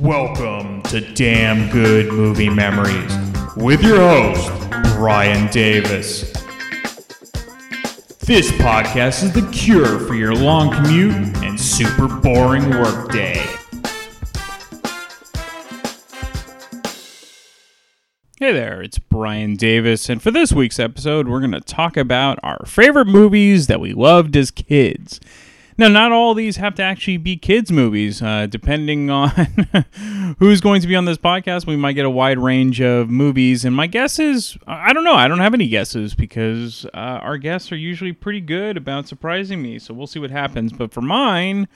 Welcome to Damn Good Movie Memories with your host, Brian Davis. This podcast is the cure for your long commute and super boring workday. Hey there, it's Brian Davis, and for this week's episode, we're going to talk about our favorite movies that we loved as kids. Now, not all these have to actually be kids' movies. Uh, depending on who's going to be on this podcast, we might get a wide range of movies. And my guess is, I don't know. I don't have any guesses because uh, our guests are usually pretty good about surprising me. So we'll see what happens. But for mine,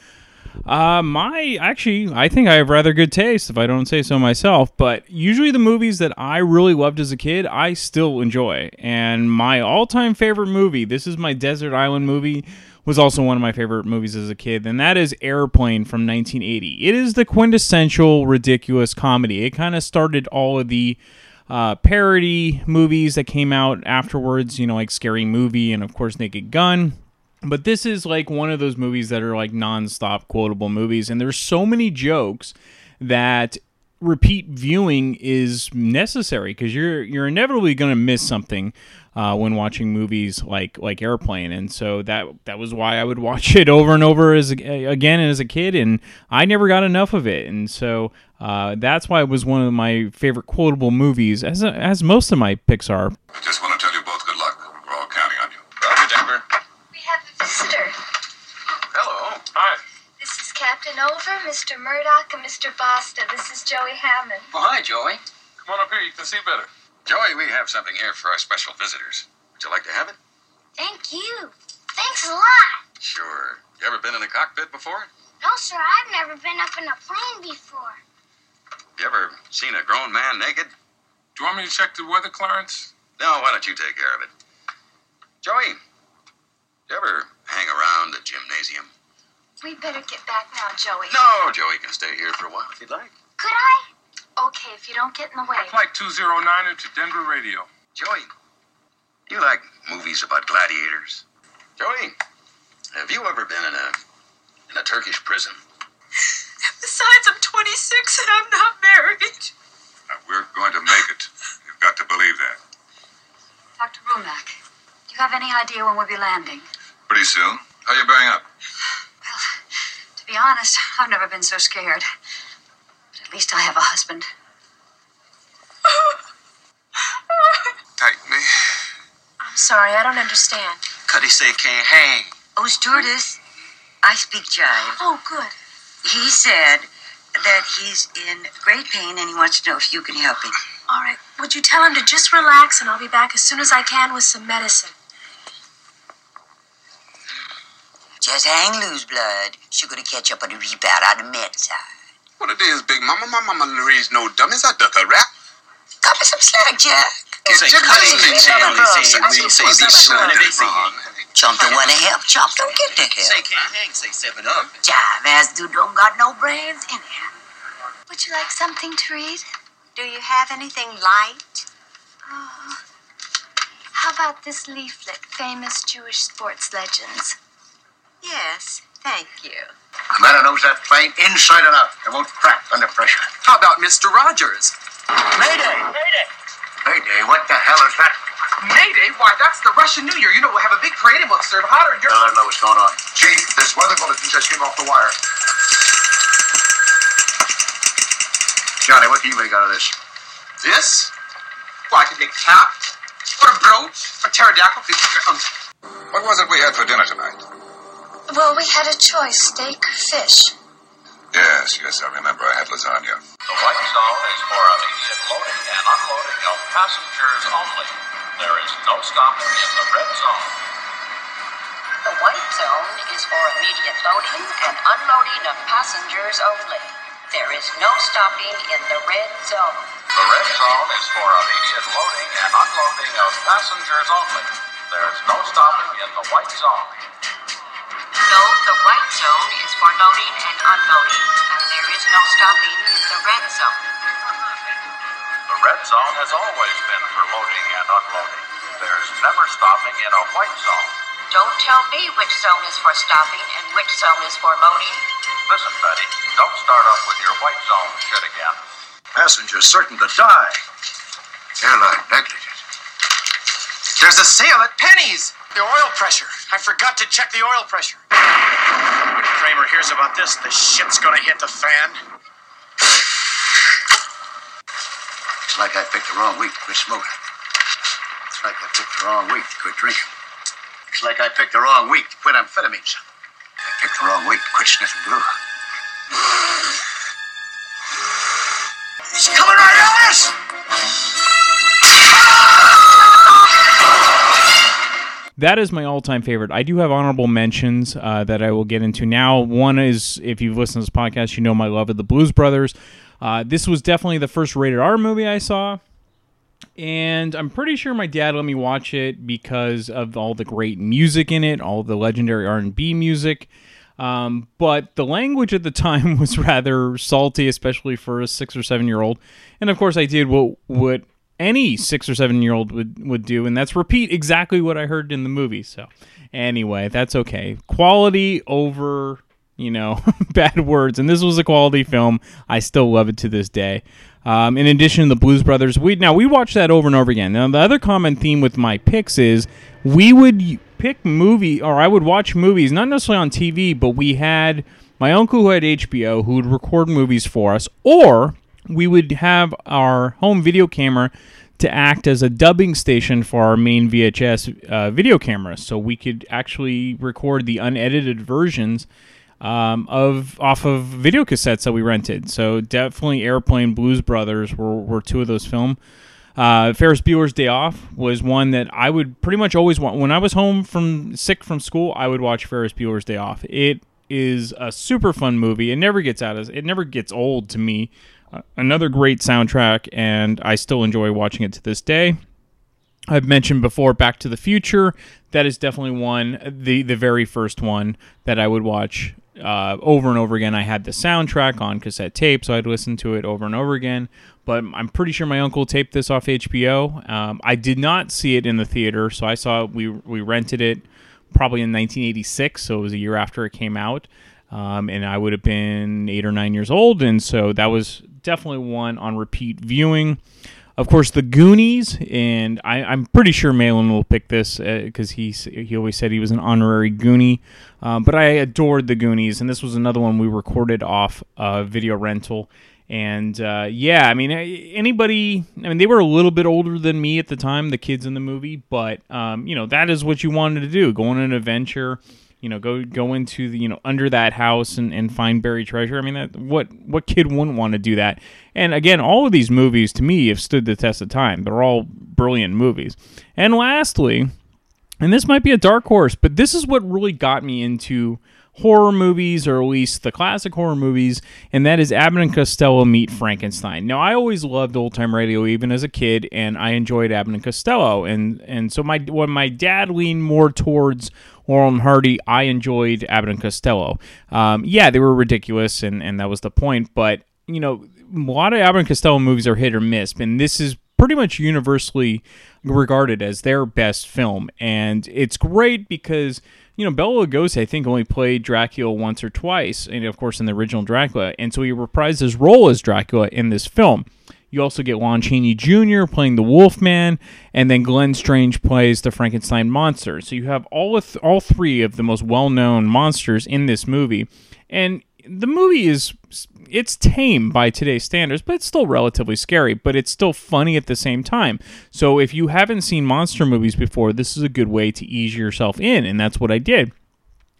uh, my actually, I think I have rather good taste, if I don't say so myself. But usually, the movies that I really loved as a kid, I still enjoy. And my all-time favorite movie, this is my desert island movie, was also one of my favorite movies as a kid, and that is Airplane from 1980. It is the quintessential ridiculous comedy. It kind of started all of the uh, parody movies that came out afterwards, you know, like Scary Movie and, of course, Naked Gun. But this is like one of those movies that are like non-stop quotable movies, and there's so many jokes that repeat viewing is necessary because you're you're inevitably going to miss something uh, when watching movies like like Airplane, and so that that was why I would watch it over and over as a, again as a kid, and I never got enough of it, and so uh, that's why it was one of my favorite quotable movies, as as most of my picks are. I just want to tell you both good luck. We're all counting on you. Roger, Denver. We have a visitor. Hello. Hi. This is Captain Oveur, Mr. Murdock, and Mr. Boston. This is Joey Hammond. Well, hi, Joey. Come on up here. You can see better. Joey, we have something here for our special visitors. Would you like to have it? Thank you. Thanks a lot. Sure. You ever been in a cockpit before? No, sir, I've never been up in a plane before. You ever seen a grown man naked? Do you want me to check the weather, Clarence? No, why don't you take care of it? Joey, you ever hang around the gymnasium? We better get back now, Joey. No, Joey can stay here for a while if you'd like. Could I? Okay, if you don't get in the way. Flight 209 to Denver Radio. Joey, you like movies about gladiators? Joey, have you ever been in a in a Turkish prison? Besides, I'm 26 and I'm not married. Uh, we're going to make it. You've got to believe that. Dr. Rumack, do you have any idea when we'll be landing? Pretty soon. How you bearing up? Well, to be honest, I've never been so scared. But at least I have a husband. Tighten me. I'm sorry, I don't understand. Cuddy say can't hang. Oh, stewardess, I speak jive. Oh, good. He said that he's in great pain and he wants to know if you can help him. All right, would you tell him to just relax and I'll be back as soon as I can with some medicine? Just hang loose, blood. She's gonna catch up on the rebound on the med side. What it is, Big Mama? My mama raised no dummies. I duck a rap. Cut me some slack, Jack. Say Jack, Cuddy, listen, say Jack, Cuddy, say I we, see say what's be up, sure son. they say Chump don't want to help. Chump don't get the help. Say help. can't hang, say seven up. Jive ass dude don't got no brains anyhow. Would you like something to read? Do you have anything light? Oh. How about this leaflet, Famous Jewish Sports Legends? Yes, thank you. Commander knows that plane inside and out. It won't crack under pressure. How about Mr. Rogers? Mayday! Mayday! Mayday, what the hell is that? Mayday? Why, that's the Russian New Year. You know, we'll have a big parade and we'll serve hot I don't know what's going on. Chief, this weather bulletin just came off the wire. Johnny, what do you make out of this? This? Well, I could make cap, or a brooch, a pterodactyl. Um, What was it we had for dinner tonight? Well, we had a choice, steak or fish. Yes, yes, I remember. I had lasagna. The white zone is for immediate loading and unloading of passengers only. There is no stopping in the red zone. The white zone is for immediate loading and unloading of passengers only. There is no stopping in the red zone. The red zone is for immediate loading and unloading of passengers only. There is no stopping in the white zone. No, the white zone is for loading and unloading, and there is no stopping in the red zone. The red zone has always been for loading and unloading. There's never stopping in a white zone. Don't tell me which zone is for stopping and which zone is for loading. Listen, Betty, don't start up with your white zone shit again. Passenger's certain to die. Airline negligent. There's a sale at Penny's. The oil pressure. I forgot to check the oil pressure. When Kramer hears about this, the shit's gonna hit the fan. Looks like I picked the wrong week to quit smoking. Looks like I picked the wrong week to quit drinking. Looks like I picked the wrong week to quit amphetamines. I picked the wrong week to quit sniffing glue. He's coming right at us! That is my all-time favorite. I do have honorable mentions uh, that I will get into now. One is, if you've listened to this podcast, you know my love of the Blues Brothers. Uh, this was definitely the first rated R movie I saw, and I'm pretty sure my dad let me watch it because of all the great music in it, all the legendary R&B music. Um, but the language at the time was rather salty, especially for a six or seven year old. And of course, I did what what any six or seven year old would would do, and that's repeat exactly what I heard in the movie. So anyway, that's okay. Quality over you know bad words, and this was a quality film. I still love it to this day. Um, in addition to the Blues Brothers, we now we watch that over and over again. Now the other common theme with my picks is we would pick movie or I would watch movies not necessarily on TV, but we had my uncle who had HBO who would record movies for us, or we would have our home video camera to act as a dubbing station for our main VHS uh, video camera, so we could actually record the unedited versions um, of off of video cassettes that we rented. So definitely Airplane, Blues Brothers were, were two of those film. Uh, Ferris Bueller's Day Off was one that I would pretty much always want. When I was home from sick from school, I would watch Ferris Bueller's Day Off. It is a super fun movie. It never gets out of it never gets old to me. Another great soundtrack, and I still enjoy watching it to this day. I've mentioned before Back to the Future. That is definitely one, the the very first one that I would watch uh, over and over again. I had the soundtrack on cassette tape, so I'd listen to it over and over again. But I'm pretty sure my uncle taped this off HBO. Um, I did not see it in the theater, so I saw it, we we rented it probably in 1986, so it was a year after it came out. Um, and I would have been eight or nine years old, and so that was definitely one on repeat viewing. Of course, the Goonies, and I, am pretty sure Malin will pick this because uh, he he always said he was an honorary Goonie. Um, but I adored the Goonies, and this was another one we recorded off uh, video rental. And uh, yeah, I mean, anybody, I mean, they were a little bit older than me at the time, the kids in the movie, but um, you know, that is what you wanted to do: go on an adventure you know, go go into the you know under that house and, and find buried treasure. I mean, that what what kid wouldn't want to do that? And again, all of these movies to me have stood the test of time. They're all brilliant movies. And lastly, and this might be a dark horse, but this is what really got me into horror movies, or at least the classic horror movies, and that is Abbott and Costello Meet Frankenstein. Now, I always loved old time radio, even as a kid, and I enjoyed Abbott and Costello, and and so my when my dad leaned more towards Laurel and Hardy, I enjoyed Abbott and Costello. Um, yeah, they were ridiculous, and, and that was the point. But you know, a lot of Abbott and Costello movies are hit or miss, and this is pretty much universally regarded as their best film. And it's great because you know Bela Lugosi, I think, only played Dracula once or twice, and of course in the original Dracula, and so he reprised his role as Dracula in this film. You also get Lon Chaney Jr. playing the Wolfman, and then Glenn Strange plays the Frankenstein monster. So you have all th- all three of the most well-known monsters in this movie, and the movie is it's tame by today's standards, but it's still relatively scary, but it's still funny at the same time. So if you haven't seen monster movies before, this is a good way to ease yourself in, and that's what I did.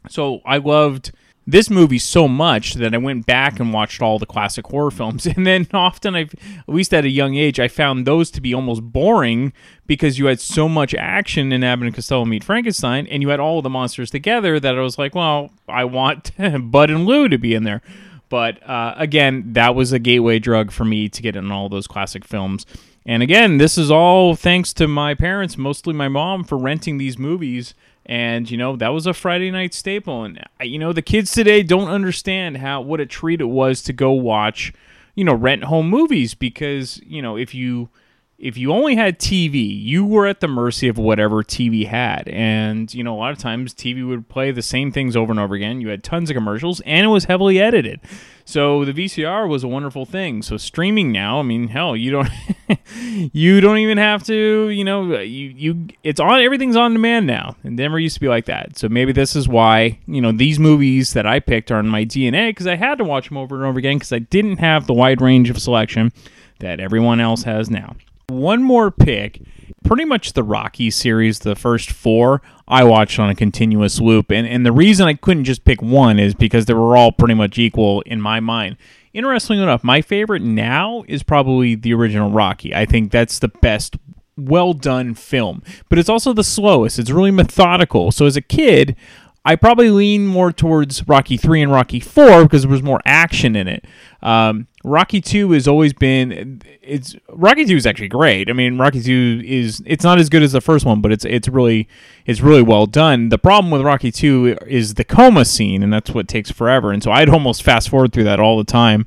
So I loved this movie so much that I went back and watched all the classic horror films. And then often, I, at least at a young age, I found those to be almost boring because you had so much action in Abbott and Costello Meet Frankenstein, and you had all the monsters together that I was like, well, I want Bud and Lou to be in there. But uh, again, that was a gateway drug for me to get in all those classic films. And again, this is all thanks to my parents, mostly my mom, for renting these movies and you know that was a Friday night staple. And you know the kids today don't understand how what a treat it was to go watch, you know, rent home movies because you know if you if you only had TV, you were at the mercy of whatever TV had. And, you know, a lot of times TV would play the same things over and over again. You had tons of commercials and it was heavily edited. So the VCR was a wonderful thing. So streaming now, I mean, hell, you don't you don't even have to, you know, you you it's on everything's on demand now. And never used to be like that. So maybe this is why, you know, these movies that I picked are in my DNA because I had to watch them over and over again because I didn't have the wide range of selection that everyone else has now. One more pick, pretty much the Rocky series, the first four, I watched on a continuous loop. And, and the reason I couldn't just pick one is because they were all pretty much equal in my mind. Interestingly enough, my favorite now is probably the original Rocky. I think that's the best well done film, but it's also the slowest. It's really methodical. So as a kid, I probably lean more towards Rocky 3 and Rocky 4 because there was more action in it. Um, Rocky 2 has always been it's Rocky 2 is actually great. I mean, Rocky 2 is it's not as good as the first one, but it's it's really it's really well done. The problem with Rocky 2 is the coma scene and that's what takes forever. And so I'd almost fast forward through that all the time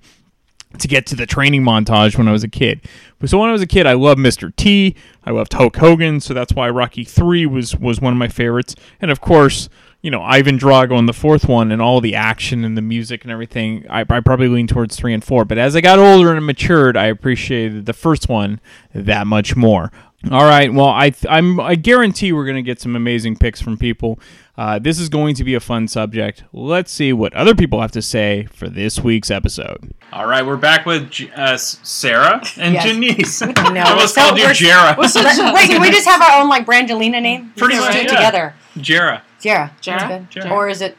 to get to the training montage when I was a kid. But so when I was a kid, I loved Mr. T. I loved Hulk Hogan, so that's why Rocky 3 was was one of my favorites. And of course, you know, Ivan Drago in the fourth one and all the action and the music and everything, I, I probably lean towards three and four. But as I got older and matured, I appreciated the first one that much more. All right, well, I I'm I guarantee we're gonna get some amazing picks from people. Uh, this is going to be a fun subject. Let's see what other people have to say for this week's episode. All right, we're back with J- uh, Sarah and Yes. Janice. No, I almost so called you we're- Jera. we're Wait, can we just have our own like Brangelina name? Pretty much, do yeah. together. Jera. Jera. Jera? That's. Jera. Or is it?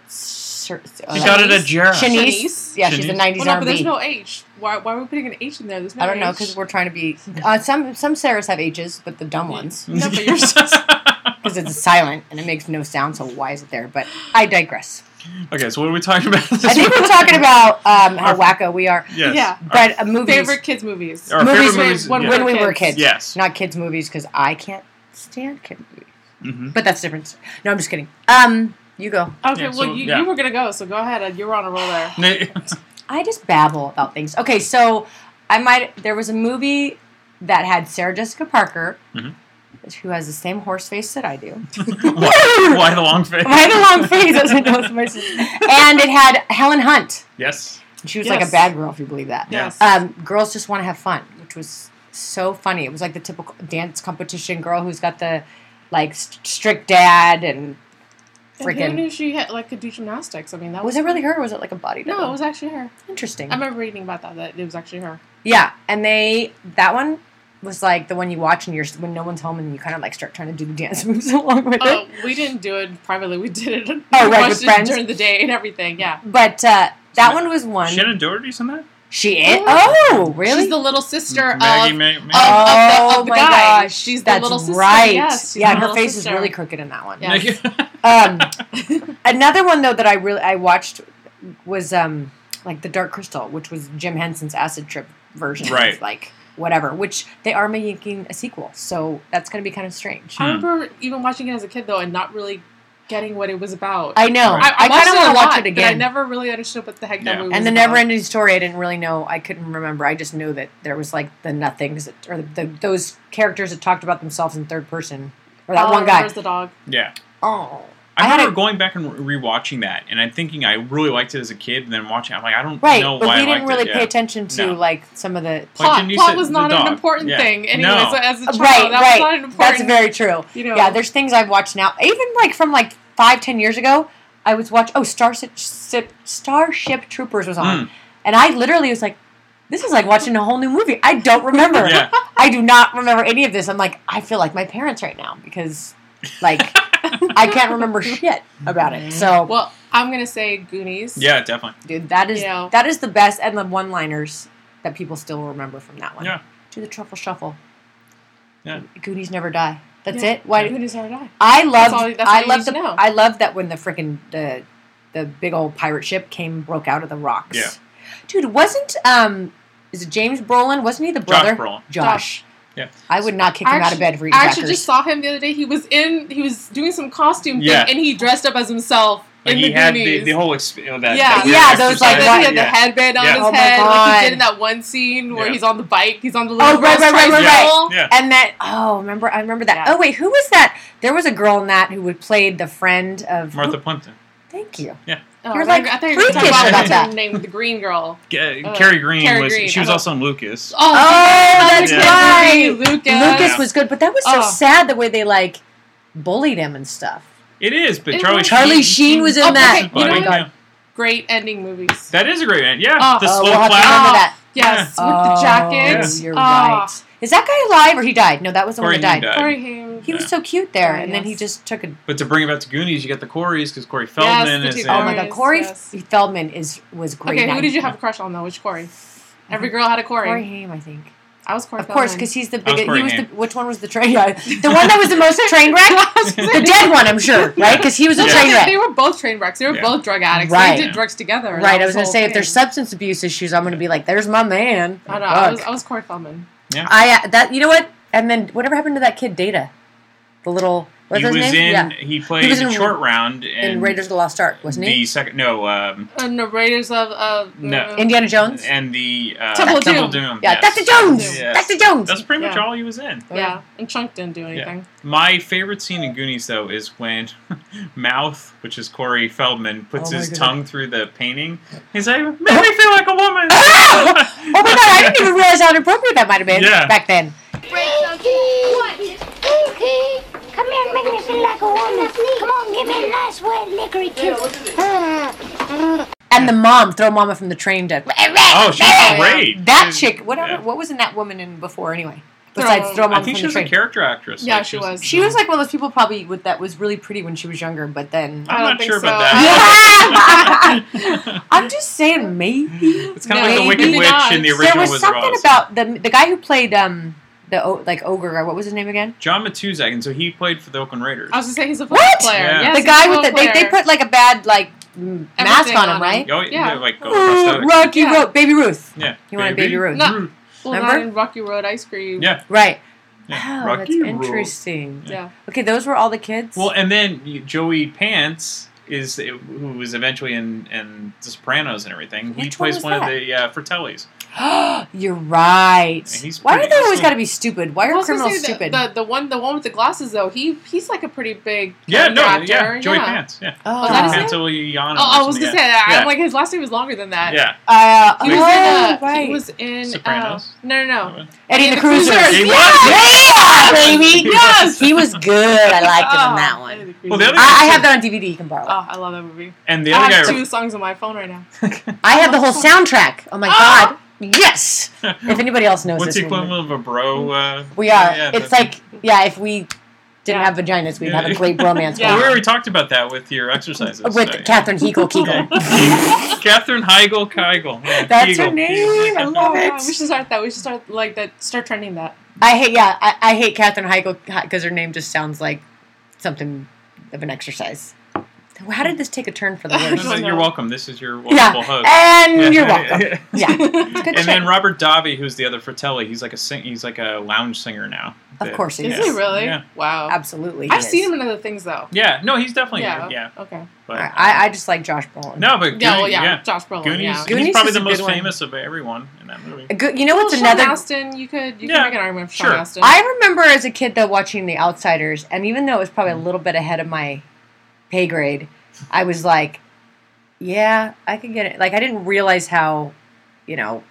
Sir, She got it at Jera. Shanice. Shanice? Yeah, she's a '90s Well, no, but there's R&B. no H. Why, why are we putting an H in there? There's no I don't know because we're trying to be. Uh, some some Sarahs have H's, but the dumb ones. No, but you're Because it's silent and it makes no sound, so why is it there? But I digress. Okay, so what are we talking about? I think we're talking about um, how wacko we are. Yes. yeah. But uh, movies, Favorite kids movies. Our movies favorite movies, when, yeah. when we Kids. were kids. Yes. not kids movies because I can't stand kid movies. Mhm. But that's different. No, I'm just kidding. Um, you go. Okay, Yeah, well, so, you, yeah. you were going to go, so go ahead. uh, You were on a roll there. I just babble about things. Okay, so I might. There was a movie that had Sarah Jessica Parker, Mhm. who has the same horse face that I do. why, why the long face? Why the long face? Doesn't know it's my sister. And it had Helen Hunt. Yes. She was like a bad girl, if you believe that. Yes. Um, girls just want to have fun, which was so funny. It was like the typical dance competition girl who's got the like st- strict dad and And who freaking. knew she had, like could do gymnastics? I mean, that was, Was it really her or was it like a body? No, double? it was actually her. interesting. I remember reading about that. That it was actually her. Yeah, and they that one was like the one you watch and you're when no one's home and you kind of like start trying to do the dance moves along with Oh, it. we didn't do it privately. We did it. Oh, we right, with friends? during the day and everything. Yeah. But uh, that one was one. Shannon Doherty's in that? She is. Oh, really? She's the little sister Maggie of. Ma- Ma- of- oh of the my guy. gosh, She's the that's little sister. right. Yes, yeah, her face sister. is really crooked in that one. Yes. Um, another one though that I really I watched was um like the Dark Crystal, which was Jim Henson's acid trip version, Right. Of, like whatever. Which they are making a sequel, so that's going to be kind of strange. I remember even watching it as a kid though, and not really getting what it was about. I know. I, I, I kinda it wanna watch lot, it But I never really understood what the heck that Yeah. movie was And the about. never ending story, I didn't really know. I couldn't remember. I just knew that there was like the nothings, that, or the, those characters that talked about themselves in third person, or that All I one remember guy. is the dog. yeah. Oh, I, I had remember a- going back and re- rewatching that, and I'm thinking I really liked it as a kid, and then watching, I'm like, I don't right. know But why But we didn't liked really it. pay yeah. attention to No. like some of the Plot, Janice plot was not an important Yeah. thing. Anyway, No. so as a child, right, that right. was not an important. That's very true. You know. Yeah, there's things I've watched now. Even like from like five, ten years ago, I was watching. Oh, Starship Starship Troopers was on, Mm. and I literally was like, "This is like watching a whole new movie." I don't remember. Yeah. I do not remember any of this. I'm like, I feel like my parents right now because, like, I can't remember shit about it. So, Well, I'm gonna say Goonies. Yeah, definitely. dude, that is You know. that is the best and the one-liners that people still remember from that one. Yeah. Do the truffle shuffle. Yeah. Goonies never die. That's Yeah. it. Why? Goonies never die. I loved. all- that's all I you loved need the. to know. I loved that when the freaking the the big old pirate ship came broke out of the rocks. Yeah. Dude, wasn't um, is it James Brolin? Wasn't he the Josh brother? Brolin. Josh. Yeah. I would not kick him out of bed for eating I actually crackers. just saw him the other day. He was in. He was doing some costume Yeah. thing, and he dressed up as himself Like In he the had the, the whole exp- you know, that, Yeah. that weird Yeah, those, like, And exercise. he had the Yeah. headband on Yeah. his Oh head, like he did in that one scene where Yeah. he's on the bike. He's on the oh, little Oh right, right, right, right, right. Yeah. And that oh, remember I remember that. Yeah. Oh wait, who was that? There was a girl in that who would played the friend of Martha Plimpton. Thank you. Yeah. Oh, You're I like thought- I thought you were talking about about what's that. her name, the green girl. G- Uh, Kerri Green Kerri was. Green. She was also in Lucas. Oh, Oh, that's Yeah. right. Lucas. Lucas was good, but that was so Oh. sad the way they like bullied him and stuff. It is, but It Charlie was- Charlie Sheen was in Oh, that. okay, Oh you know my what? god. Great ending movies. That is a great one. Yeah, Oh. the Oh, slow we'll have to clap. remember Oh. Yes, with Oh, the jacket. You're Oh, right. Is that guy alive or he died? No, that was the Corey one that died. died. Corey Haim. He was so cute there, Oh, and then he just took a. But to bring it back to Goonies, you got the Corys because Corey Feldman the is. Oh my god, Corey yes. Feldman is was great. Okay, who did you have a crush on though? Which Corey? Every uh-huh. girl had a Corey. Corey Haim, I think. I was Corey. Of course, because he's the I was biggest. He was the which one was the train guy? The one that was the most train wreck. the dead one, I'm sure, right? Because he was a No, train wreck. they were both train wrecks. They were Yeah. both drug addicts. Right. They did drugs together. Right, that I was the gonna whole say if there's substance abuse issues, I'm gonna be like, "There's my man." I know. I was, I was Corey Feldman. Yeah. I uh, that you know what? And then whatever happened to that kid, Data, the little what's he his was name? in. yeah, He played was in- short round in and Raiders of the Lost Ark, wasn't he? the second. No, um, And the Raiders of uh, No. uh, Indiana Jones. and the uh, Temple Temple Doom. Doom. Yeah, yes. Dr. Jones. Yes. Dr. Jones. That's pretty much Yeah. all he was in. Yeah, and Chunk didn't do anything. My favorite scene in Goonies, though, is when Mouth, which is Corey Feldman, puts Oh his God. tongue through the painting. He's like, "Make me feel like a woman." oh my god, I didn't even realize how inappropriate that might have been Yeah. back then. What? Come here and make me feel like a woman. Come on, give me a nice wet licorice kiss. And the mom, throw mama from the train to. Oh, she's great. That chick, whatever. yeah. What wasn't that woman in before anyway? Besides throw mama I think from she the was a train. character actress. Yeah, Like, she was. She was like one of those people probably with that was really pretty when she was younger, but then I'm don't sure so. about that. I'm just saying maybe. It's kind of like the Wicked Witch not. in the original. There original was Wizard something Oz. about the the guy who played um the like ogre guy. What was his name again? John Matuszak, and so he played for the Oakland Raiders. I was gonna say he's a football What? player. Yeah. Yes, the guy with the football they, they put like a bad like m- mask Everything on him, on right? Oh, Yeah. yeah. like uh, Ooh. Rocky Yeah. Road, Baby Ruth. Yeah. You wanted Baby Ruth. No. Well, Remember? not in Rocky Road Ice Cream. Yeah. Right. yeah. Oh, that's Rocky Road. interesting. Yeah. Okay, those were all the kids. Well, and then Joey Pants is who was eventually in, in The Sopranos and everything. he Which one plays was one of the uh, Fratellis. You're right. Why do they always got to be stupid? Why are criminals say the, stupid? The, the one the one with the glasses though he he's like a pretty big Yeah, no, character yeah. Joey yeah. Pants, yeah. oh, Was that his name? Oh, I was gonna something, say that. yeah. I'm like his last name was longer than that. yeah. uh, He was oh, in. Uh, right. He was in. Sopranos? Uh, no, no, no. Eddie and the the Cruisers. Cruisers. He Yeah, baby. Yes. He was good. I liked him in Oh, that one. Well, the other I, I have that on DVD. You can borrow it. Oh, I love that movie. and the other I other have guy. two songs on my phone right now. I have the whole soundtrack. Oh my god. Yes. If anybody else knows What's this the equivalent of a bro? Uh, We are. yeah, it's like, yeah, if we didn't Yeah. have vaginas, we'd Yeah. have a great bromance. Yeah. Well, we already talked about that with your exercises. With so, yeah. Catherine Hegel Kegel. Katherine Heigl Keigel. Yeah, That's her Kegel. name. I love Oh, God, we it. should start that. We should start like that. Start trending that. I hate, yeah, I, I hate Katherine Heigl because her name just sounds like something of an exercise. How did this take a turn for the No, worse? no, You're welcome. This is your Yeah, wonderful host. and Yeah. you're welcome. Yeah, good and shit. then Robert Davi, who's the other Fratelli, he's like a sing- he's like a lounge singer now. Of That- course he Is is. he really? Yeah. Wow. Absolutely, I've is. seen him in other things though. Yeah, no, he's definitely Yeah. good. Yeah, Okay. but I, I just like Josh Brolin. no, but Yeah, well, Goonies- yeah, Josh Brolin, Goonies, yeah. he's probably the most good one. famous of everyone in that movie. A good, you know what's well, another? Sean Astin, you could you Yeah, can make an argument for sure. Sean Astin. I remember as a kid though watching The Outsiders, and even though it was probably a little bit ahead of my pay grade, I was like, "Yeah, I can get it." Like I didn't realize how, you know,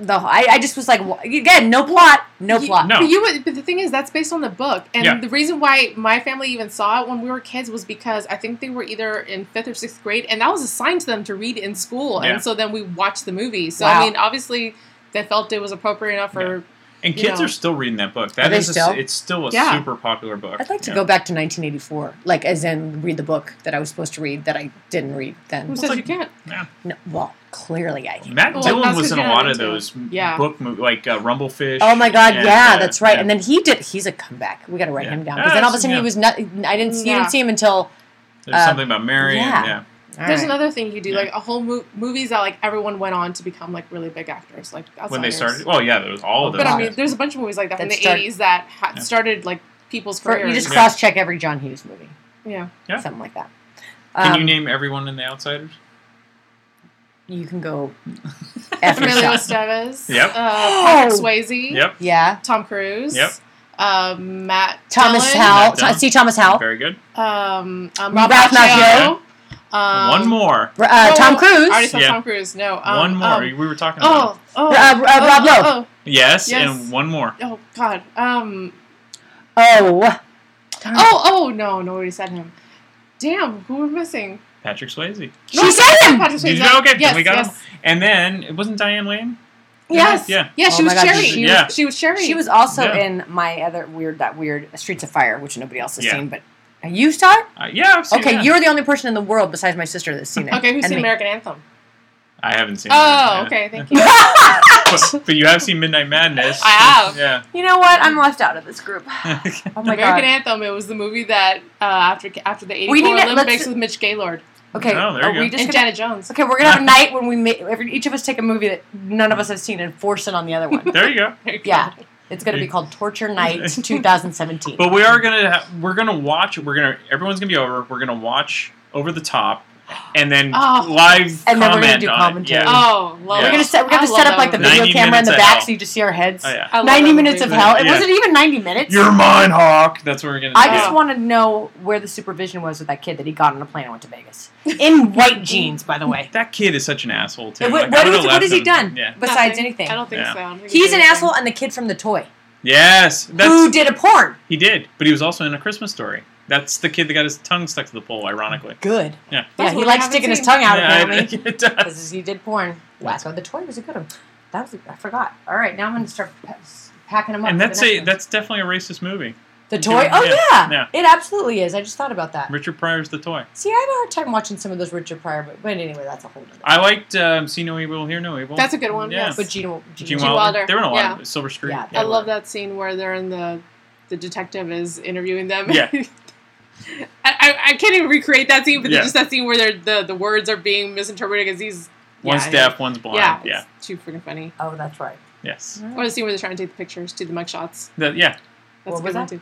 the I, I just was like, again, no plot, no You- plot. But you would, but the thing is, that's based on the book, and Yeah. the reason why my family even saw it when we were kids was because I think they were either in fifth or sixth grade, and that was assigned to them to read in school, Yeah. and so then we watched the movie. So Wow. I mean, obviously, they felt it was appropriate enough for. And you kids know. are still reading that book. Are That they is a- still? it's still a Yeah. super popular book. I'd like to Yeah. go back to 1984, like as in read the book that I was supposed to read that I didn't read then. Who says you can't? Yeah. No, well, clearly I can. Matt Well, Dillon that's was 'cause in a lot of those Yeah. book movies, like uh, Rumblefish. Oh my god, and, yeah, uh, that's right. yeah. And then he did. He's a comeback. We got to write Yeah. him down Yeah, because then all of a sudden yeah. he was not. I didn't. You didn't see him until. There's uh, something about Mary. yeah. And, yeah. All There's right. another thing you could do, like a whole mo- movies that like everyone went on to become like really big actors, like When they started, well, yeah, there was all of those. But I mean, there's a bunch of movies like that, from That the start- '80s that ha- Yeah. started like people's For, careers. you just cross check every John Hughes movie. yeah. Yeah. Something like that. Can you Um, name everyone in The Outsiders? You can go. F Emilio yourself. Estevez. Yep. Uh, Patrick Swayze. Yep. Yeah. Tom Cruise. Yep. Uh, Matt. Thomas Dillon. Howell. Matt Dillon. See Thomas Howell. Very good. Um, um, Ralph Ralph Macchio. Macchio. Um, One more. Uh, oh, Tom Cruise. I already said Yeah. Tom Cruise. No. Um, one more. um, we were talking about. oh, oh, Uh, uh, oh, Rob Lowe. oh, Yes, Yes. and one more. oh, oh, God. Um. Oh. Darn. Oh, oh, no, nobody said him. Damn, who we're missing? Patrick Swayze. She said him. Patrick Did Swayze. you? Okay, yes, then we got yes. him. And then it wasn't Diane Lane. Yes. Yeah. Yeah, she Oh was my God, Cherry. she She, was- Yeah. was, she was Cherry. She was also Yeah. in my other weird, that weird Streets of Fire, which nobody else has Yeah. seen. But you saw it? Uh, yeah. I've seen Okay, it. you're the only person in the world besides my sister that's seen it. Okay, who's And seen me. American Anthem? I haven't seen. Oh, that, okay, thank you. but, but you have seen Midnight Madness. I have. Yeah. You know what? I'm left out of this group. Oh my American god. Anthem. It was the movie that uh, after after the '84 We need to- Olympics let's- with Mitch Gaylord Okay, Oh, there are you we go. just and gonna, Janet Jones. Okay, we're gonna have a night when we make every, each of us take a movie that none of us have seen and force it on the other one. There you go. There you go. It's gonna be called Torture Night 2017. But we are gonna ha- we're gonna watch. We're gonna everyone's gonna be over. We're gonna watch over the top, and then Oh. live And then we're gonna do commentary. Yeah. Oh, love Yeah. We're gonna set. We're gonna I set up like the video camera in the back hell. so you just see our heads. Oh, yeah. 90 minutes of hell. It Yeah. wasn't even 90 minutes. You're mine, Hawk. That's what we're gonna. I do. just want to know where the supervision was with that kid that he got on a plane and went to Vegas in white jeans, by the way. That kid is such an asshole too. What, Like, I what, what has he done Yeah. besides Nothing. anything? I don't think Yeah. so. Don't think He's an asshole, and the kid from the toy Yes, that's who did a porn. he did. But he was also in a Christmas story. That's the kid that got his tongue stuck to the pole. Ironically. Good. Yeah. Yeah, he what likes haven't sticking his tongue out Yeah, I- apparently it does. because he did porn. Wacko the toy was a good one. That was I forgot. All right, now I'm gonna start pa- packing them up. And that's the a one. that's definitely a racist movie. the toy. Oh Yeah, yeah. yeah. it absolutely is. I just thought about that. Richard Pryor's the toy. See, I have a hard time watching some of those Richard Pryor, but, but anyway, that's a whole. Other. I liked um, See No Evil, Hear No Evil. That's a good one. Yeah. Yes. But Gene, Gene, Gene Wilder. Wilder. They were in a lot Yeah. of Silver Streak. Yeah, I love that scene where they're in the the detective is interviewing them. Yeah. I, I, I can't even recreate that scene, but Yeah. just that scene where they're, the the words are being misinterpreted because he's One's yeah, deaf, one's blind. Yeah, Yeah. too freaking funny. Oh, that's right. Yes. Or the scene where they're trying to take the pictures, do the mugshots. That, yeah. That's What a was good one that? too.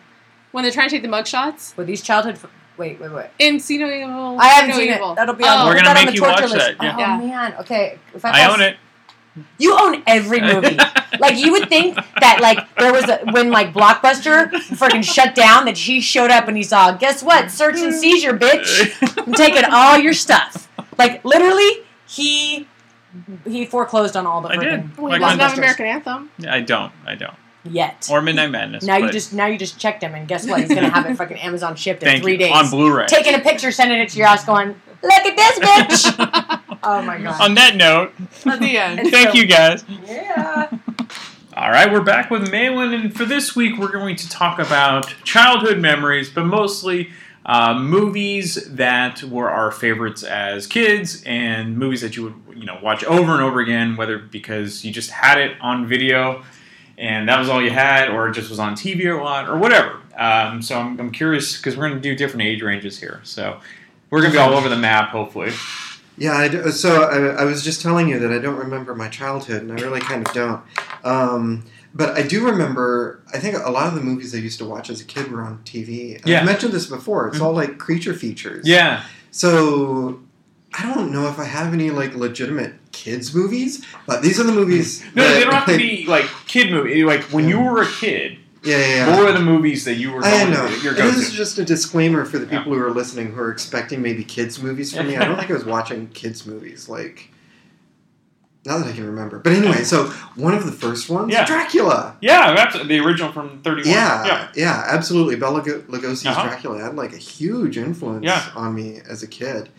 When they're trying to take the mugshots Were these childhood? F- wait, wait, wait. in See Evil. I haven't See No seen Evil. it. That'll be Oh. on. We're gonna make the you watch torture list. that, yeah. Oh Yeah. man. Okay. If I fall own it. You own every movie. like you would think that like there was a when like Blockbuster freaking shut down that he showed up and he saw guess what search and seizure bitch I'm taking all your stuff like literally he he foreclosed on all the I did. freaking Well, he Like doesn't have American Anthem. I don't. I don't. yet. Or Midnight Madness. now you just now you just checked him and guess what he's gonna have it fucking Amazon shipped in thank three you. days on Blu-ray. taking a picture sending it to your house going look at this bitch oh my god on that note, At the end. Thank so- you guys. yeah All right, we're back with Maylin, and for this week, we're going to talk about childhood memories, but mostly uh, movies that were our favorites as kids, and movies that you would, you know, watch over and over again, whether because you just had it on video and that was all you had, or it just was on TV a lot, or whatever. Um, so I'm, I'm curious because we're going to do different age ranges here, so we're going to be all over the map, hopefully. Yeah, I do, so I, I was just telling you that I don't remember my childhood, and I really kind of don't. Um, but I do remember. I think a lot of the movies I used to watch as a kid were on TV. And Yeah. I've mentioned this before. It's Mhm. all like creature features. Yeah. So I don't know if I have any like legitimate kids movies, but these are the movies. No, that- they don't have to be like kid movie. Like when you were a kid, Yeah, yeah. yeah. what were the movies that you were I know. your And go this is just a disclaimer for the people who are listening who are expecting maybe kids movies from me. I don't think I was watching kids movies like now that I can remember. But anyway, so one of the first ones, Yeah. Dracula. Yeah, that's the original from thirty one. Yeah, yeah. yeah, absolutely. Bela Lugosi's Uh-huh. Dracula had like a huge influence Yeah. on me as a kid.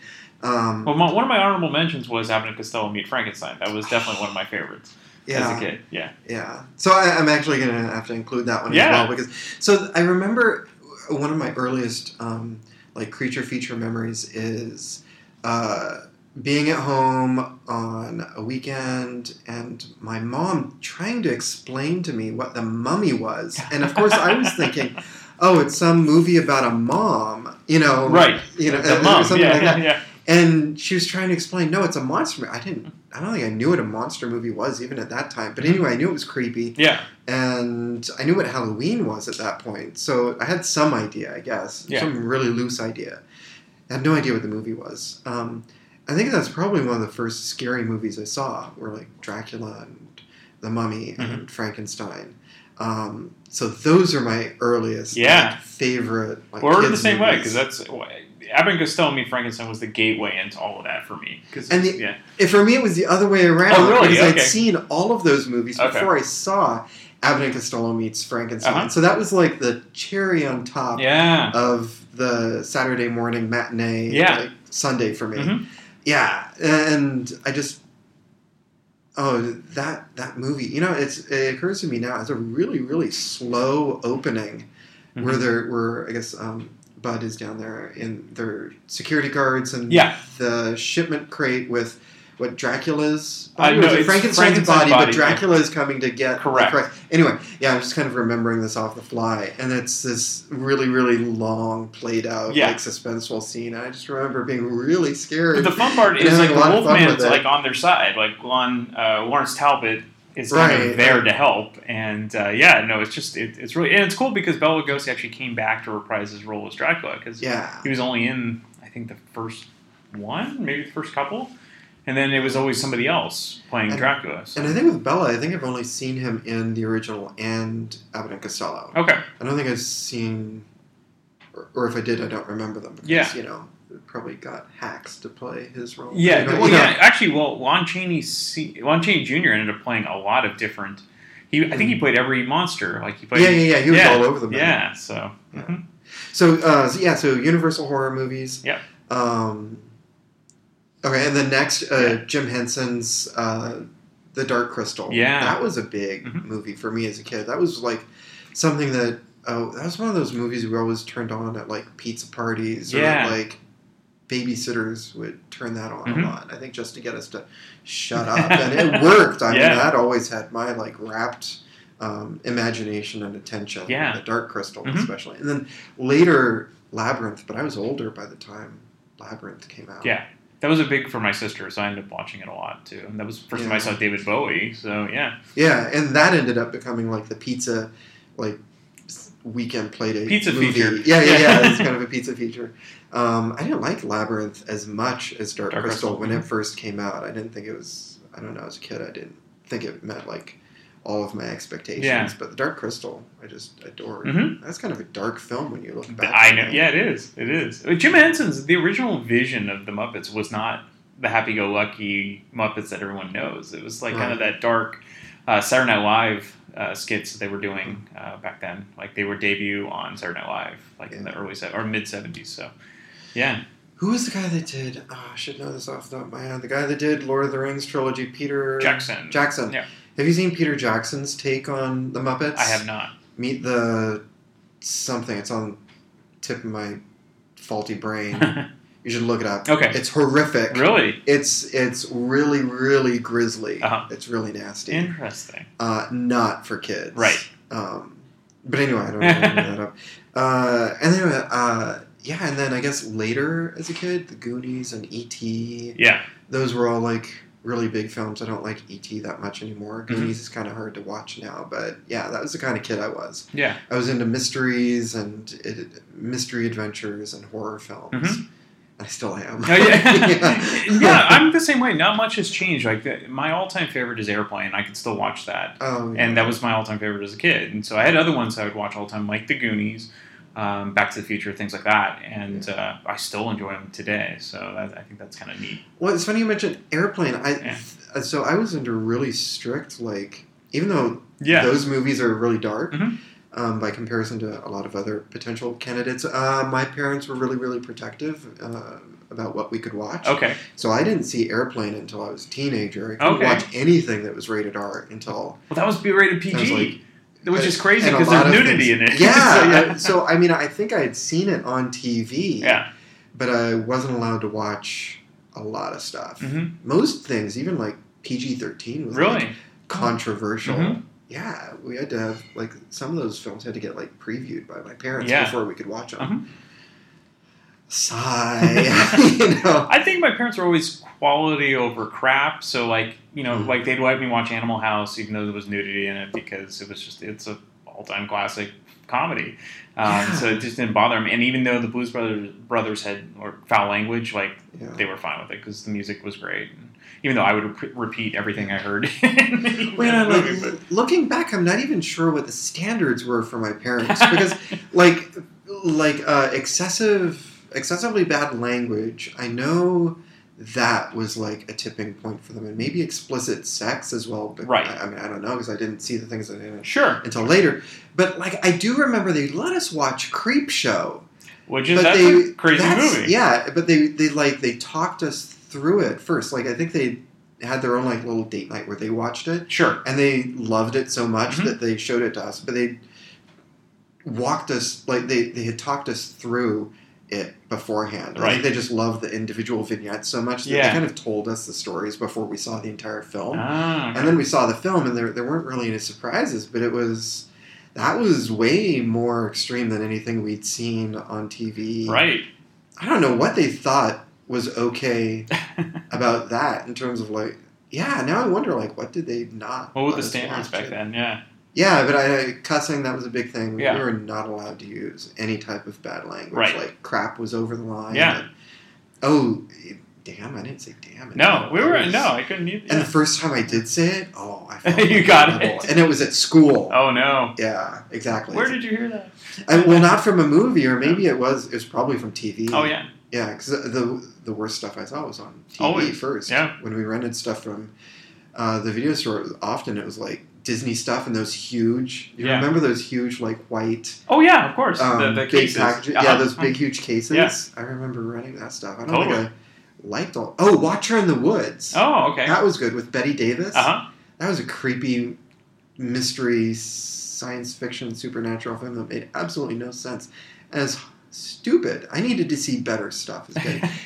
Um, Well, my, one of my honorable mentions was Abbott and Costello meet Frankenstein. That was definitely one of my favorites yeah, as a kid. Yeah. Yeah. So I, I'm actually going to have to include that one Yeah. as well because so I remember one of my earliest um, like creature feature memories is uh, being at home on a weekend and my mom trying to explain to me what the mummy was, and of course I was thinking. Oh, it's some movie about a mom, you know, Right. You know, The or mom, something yeah, like that. yeah. And she was trying to explain, no, it's a monster. I didn't. I don't think I knew what a monster movie was even at that time. But anyway, I knew it was creepy. Yeah. And I knew what Halloween was at that point, so I had some idea, I guess, Yeah. some really loose idea. I had no idea what the movie was. Um, I think that's probably one of the first scary movies I saw, were like Dracula and The Mummy Mm-hmm. and Frankenstein. Um, so those are my earliest Yeah. like, favorite. Like, we're the same way because that's Abbott and Costello Meet Frankenstein was the gateway into all of that for me. And the- yeah, for me, it was the other way around. Oh, really? Because I'd seen all of those movies Okay. before I saw Abbott and Costello meets Frankenstein. Uh-huh. So that was like the cherry on top Yeah. of the Saturday morning matinee, Yeah. like, Sunday for me. Mhm. Yeah, and I just oh that that movie. You know, it's it occurs to me now it's a really really slow opening where Mhm. there were I guess um, Bud is down there in their security guards and Yeah. the shipment crate with. What Dracula's Uh, body? Or no, Frankenstein's, Frankenstein's body, body, but yeah. Dracula is coming to get Correct. correct- Anyway, yeah, I'm just kind of remembering this off the fly, and it's this really, really long, played out, Yeah. like suspenseful scene. I just remember being really scared. But the fun part is like the a lot of fun Wolfman's like on their side. Like Lon, uh, Lawrence Talbot is kind of there to help, and uh, yeah, no, it's just it, it's really and it's cool because Bela Lugosi actually came back to reprise his role as Dracula because Yeah. he was only in I think the first one, maybe the first couple, and then it was always somebody else playing And- Dracula. So. And I think with Bela, I think I've only seen him in the original and Abbott and Costello. Okay. I don't think I've seen, or, or if I did, I don't remember them. Because, Yeah. You know, probably got hacks to play his role. Yeah, well, know. yeah. Actually, well, Lon Chaney, C- Lon Chaney Jr. ended up playing a lot of different. He, I think he played every monster. Like he played. Yeah, yeah, yeah, he was all over the map. Yeah, so. mhm. So, uh, so yeah, so Universal horror movies. Yeah. Um, okay, and then next, uh, Jim Henson's uh, The Dark Crystal. Yeah. Mm-hmm. that was a big movie for me as a kid. That was like something that oh, that was one of those movies we always turned on at like pizza parties or Yeah. like babysitters would turn that on Mhm. a lot. I think just to get us to shut up, and it worked. I Yeah. mean, that always had my like rapt. Um, imagination and attention. Yeah. The Dark Crystal, Mhm. especially. And then later Labyrinth, but I was older by the time Labyrinth came out. Yeah, that was a big for my sister, so I ended up watching it a lot too. And that was the first time I saw David Bowie. So yeah, Yeah, and that ended up becoming like the pizza, like weekend playdate Pizza movie. feature. Yeah, yeah, Yeah. it's kind of a pizza feature. Um, I didn't like Labyrinth as much as Dark, Dark Crystal, Crystal, when mhm. it first came out. I didn't think it was. I don't know. As a kid, I didn't think it met like all of my expectations. Yeah. But the Dark Crystal, I just adored. Mhm. That's kind of a dark film when you look back. I know. it. Yeah, it is. It is. Jim Henson's the original vision of the Muppets was not the happy-go-lucky Muppets that everyone knows. It was like kind of that dark uh, Saturday Night Live uh, skits that they were doing uh, back then. Like they were debut on Saturday Night Live, like in the early se- or mid '70s. So, yeah. Who was the guy that did? Oh, I should know this off the top of my head. The guy that did Lord of the Rings trilogy, Peter Jackson. Jackson. Yeah. Have you seen Peter Jackson's take on the Muppets? I have not. Meet the something. It's on tip of my faulty brain. you should look it up. Okay. It's horrific. Really? It's it's really really grisly. Uh-huh. It's really nasty. Interesting. Uh, not for kids. Right. Um, but anyway, I don't know bring that up. Uh, and then, uh, yeah, and then I guess later as a kid, The Goonies and E.T. Yeah. Those were all like really big films. I don't like E.T. that much anymore. Mhm. Goonies is kind of hard to watch now, but yeah, that was the kind of kid I was. Yeah. I was into mysteries and it, mystery adventures and horror films. Mhm. I still am. Oh, yeah. yeah, I'm the same way. Not much has changed. Like the, my all-time favorite is Airplane. I can still watch that, Oh, yeah. and that was my all-time favorite as a kid. And so I had other ones I would watch all the time, like The Goonies, um, Back to the Future, things like that. And uh, I still enjoy them today. So that, I think that's kind of neat. Well, it's funny you mentioned airplane. I so I was under really strict like even though Yeah. those movies are really dark Mhm. Um, by comparison to a lot of other potential candidates. Uh, my parents were really really protective uh, about what we could watch. Okay. So I didn't see airplane until I was a teenager. I couldn't Okay. watch anything that was rated R until Well, that was B-rated PG, like- which is crazy because there's nudity things- in it. Yeah, so, yeah. So I mean, I think I had seen it on TV. Yeah. But I wasn't allowed to watch a lot of stuff. Mhm. Most things, even like PG thirteen, was Really? like, controversial. Mhm. Yeah, we had to have like some of those films had to get like previewed by my parents Yeah. before we could watch them. Mhm. Sigh, you know. I think my parents were always quality over crap. So like you Mm-hmm. know, like they'd let me watch Animal House even though there was nudity in it because it was just it's a all time classic comedy. Um, So it just didn't bother him. And even though the Blues Brothers brothers had or foul language, like Yeah. they were fine with it because the music was great. And even though I would re- repeat everything I heard. Wait, I'm like, looking back, I'm not even sure what the standards were for my parents because, like, like uh, excessive, excessively bad language. I know that was like a tipping point for them, and maybe explicit sex as well. But Right. I, I mean, I don't know because I didn't see the things that I didn't Sure. until later. But like, I do remember they let us watch Creep Show. Which is But that's they- a crazy movie. Yeah, but they they like they talked us through it first. Like I think they had their own like little date night where they watched it. Sure. And they loved it so much Mhm. that they showed it to us. But they walked us like they they had talked us through it beforehand. I Right. think they just loved the individual vignettes so much that Yeah. they kind of told us the stories before we saw the entire film. Ah, okay. And then we saw the film, and there there weren't really any surprises, but it was. That was way more extreme than anything we'd seen on TV. Right. I don't know what they thought was okay about that in terms of like, yeah. Now I wonder like, what did they not? What were the standards back it? then? Yeah. Yeah, but I, cussing that was a big thing. Yeah. We were not allowed to use any type of bad language. Right. Like crap was over the line. Yeah. and- oh, damn! I didn't say damn. No, we were was- no, I couldn't either. And the first time I did say it, oh, I felt You like got it. and it was at school. Oh no. Yeah, exactly. Where did you hear that? I, well, not from a movie, or maybe it was. It was probably from TV. Oh yeah. Yeah, because the the worst stuff I saw was on TV Always. first. Yeah. When we rented stuff from uh, the video store, often it was like Disney stuff and those huge. You Yeah. remember those huge like white. Oh yeah, of course. Um, the, the big cases. packages. Uh-huh. Yeah, those big huge cases. Yeah. I remember renting that stuff. I don't Totally. think I liked all. Oh, Watcher in the Woods. Oh okay. That was good with Bette Davis. Uh huh. That was a creepy mystery science fiction supernatural film that made absolutely no sense. And it's stupid. I needed to see better stuff.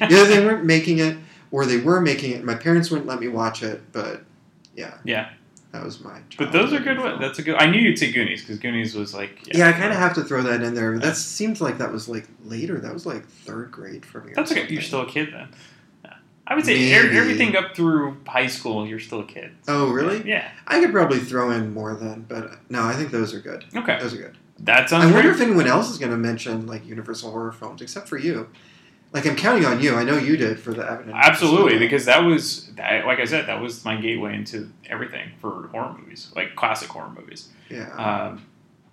Either they weren't making it or they were making it. My parents wouldn't let me watch it, but yeah, Yeah. that was my. Job. But those are good. ones. That's a good. I knew you'd say Goonies because Goonies was like. Yeah, I kind of have to throw that in there. That seems like that was like later. That was like third grade for me. That's okay. something. You're still a kid then. I would say Maybe. everything up through high school, you're still a kid. Oh, really? Yeah. I could probably throw in more then, but no, I think those are good. Okay. Those are good. That sounds I wonder great. if anyone else is going to mention like Universal horror films, except for you. Like I'm counting on you. I know you did for the and Absolutely, Priscilla. because that was, that, like I said, that was my gateway into everything for horror movies, like classic horror movies. yeah. Um,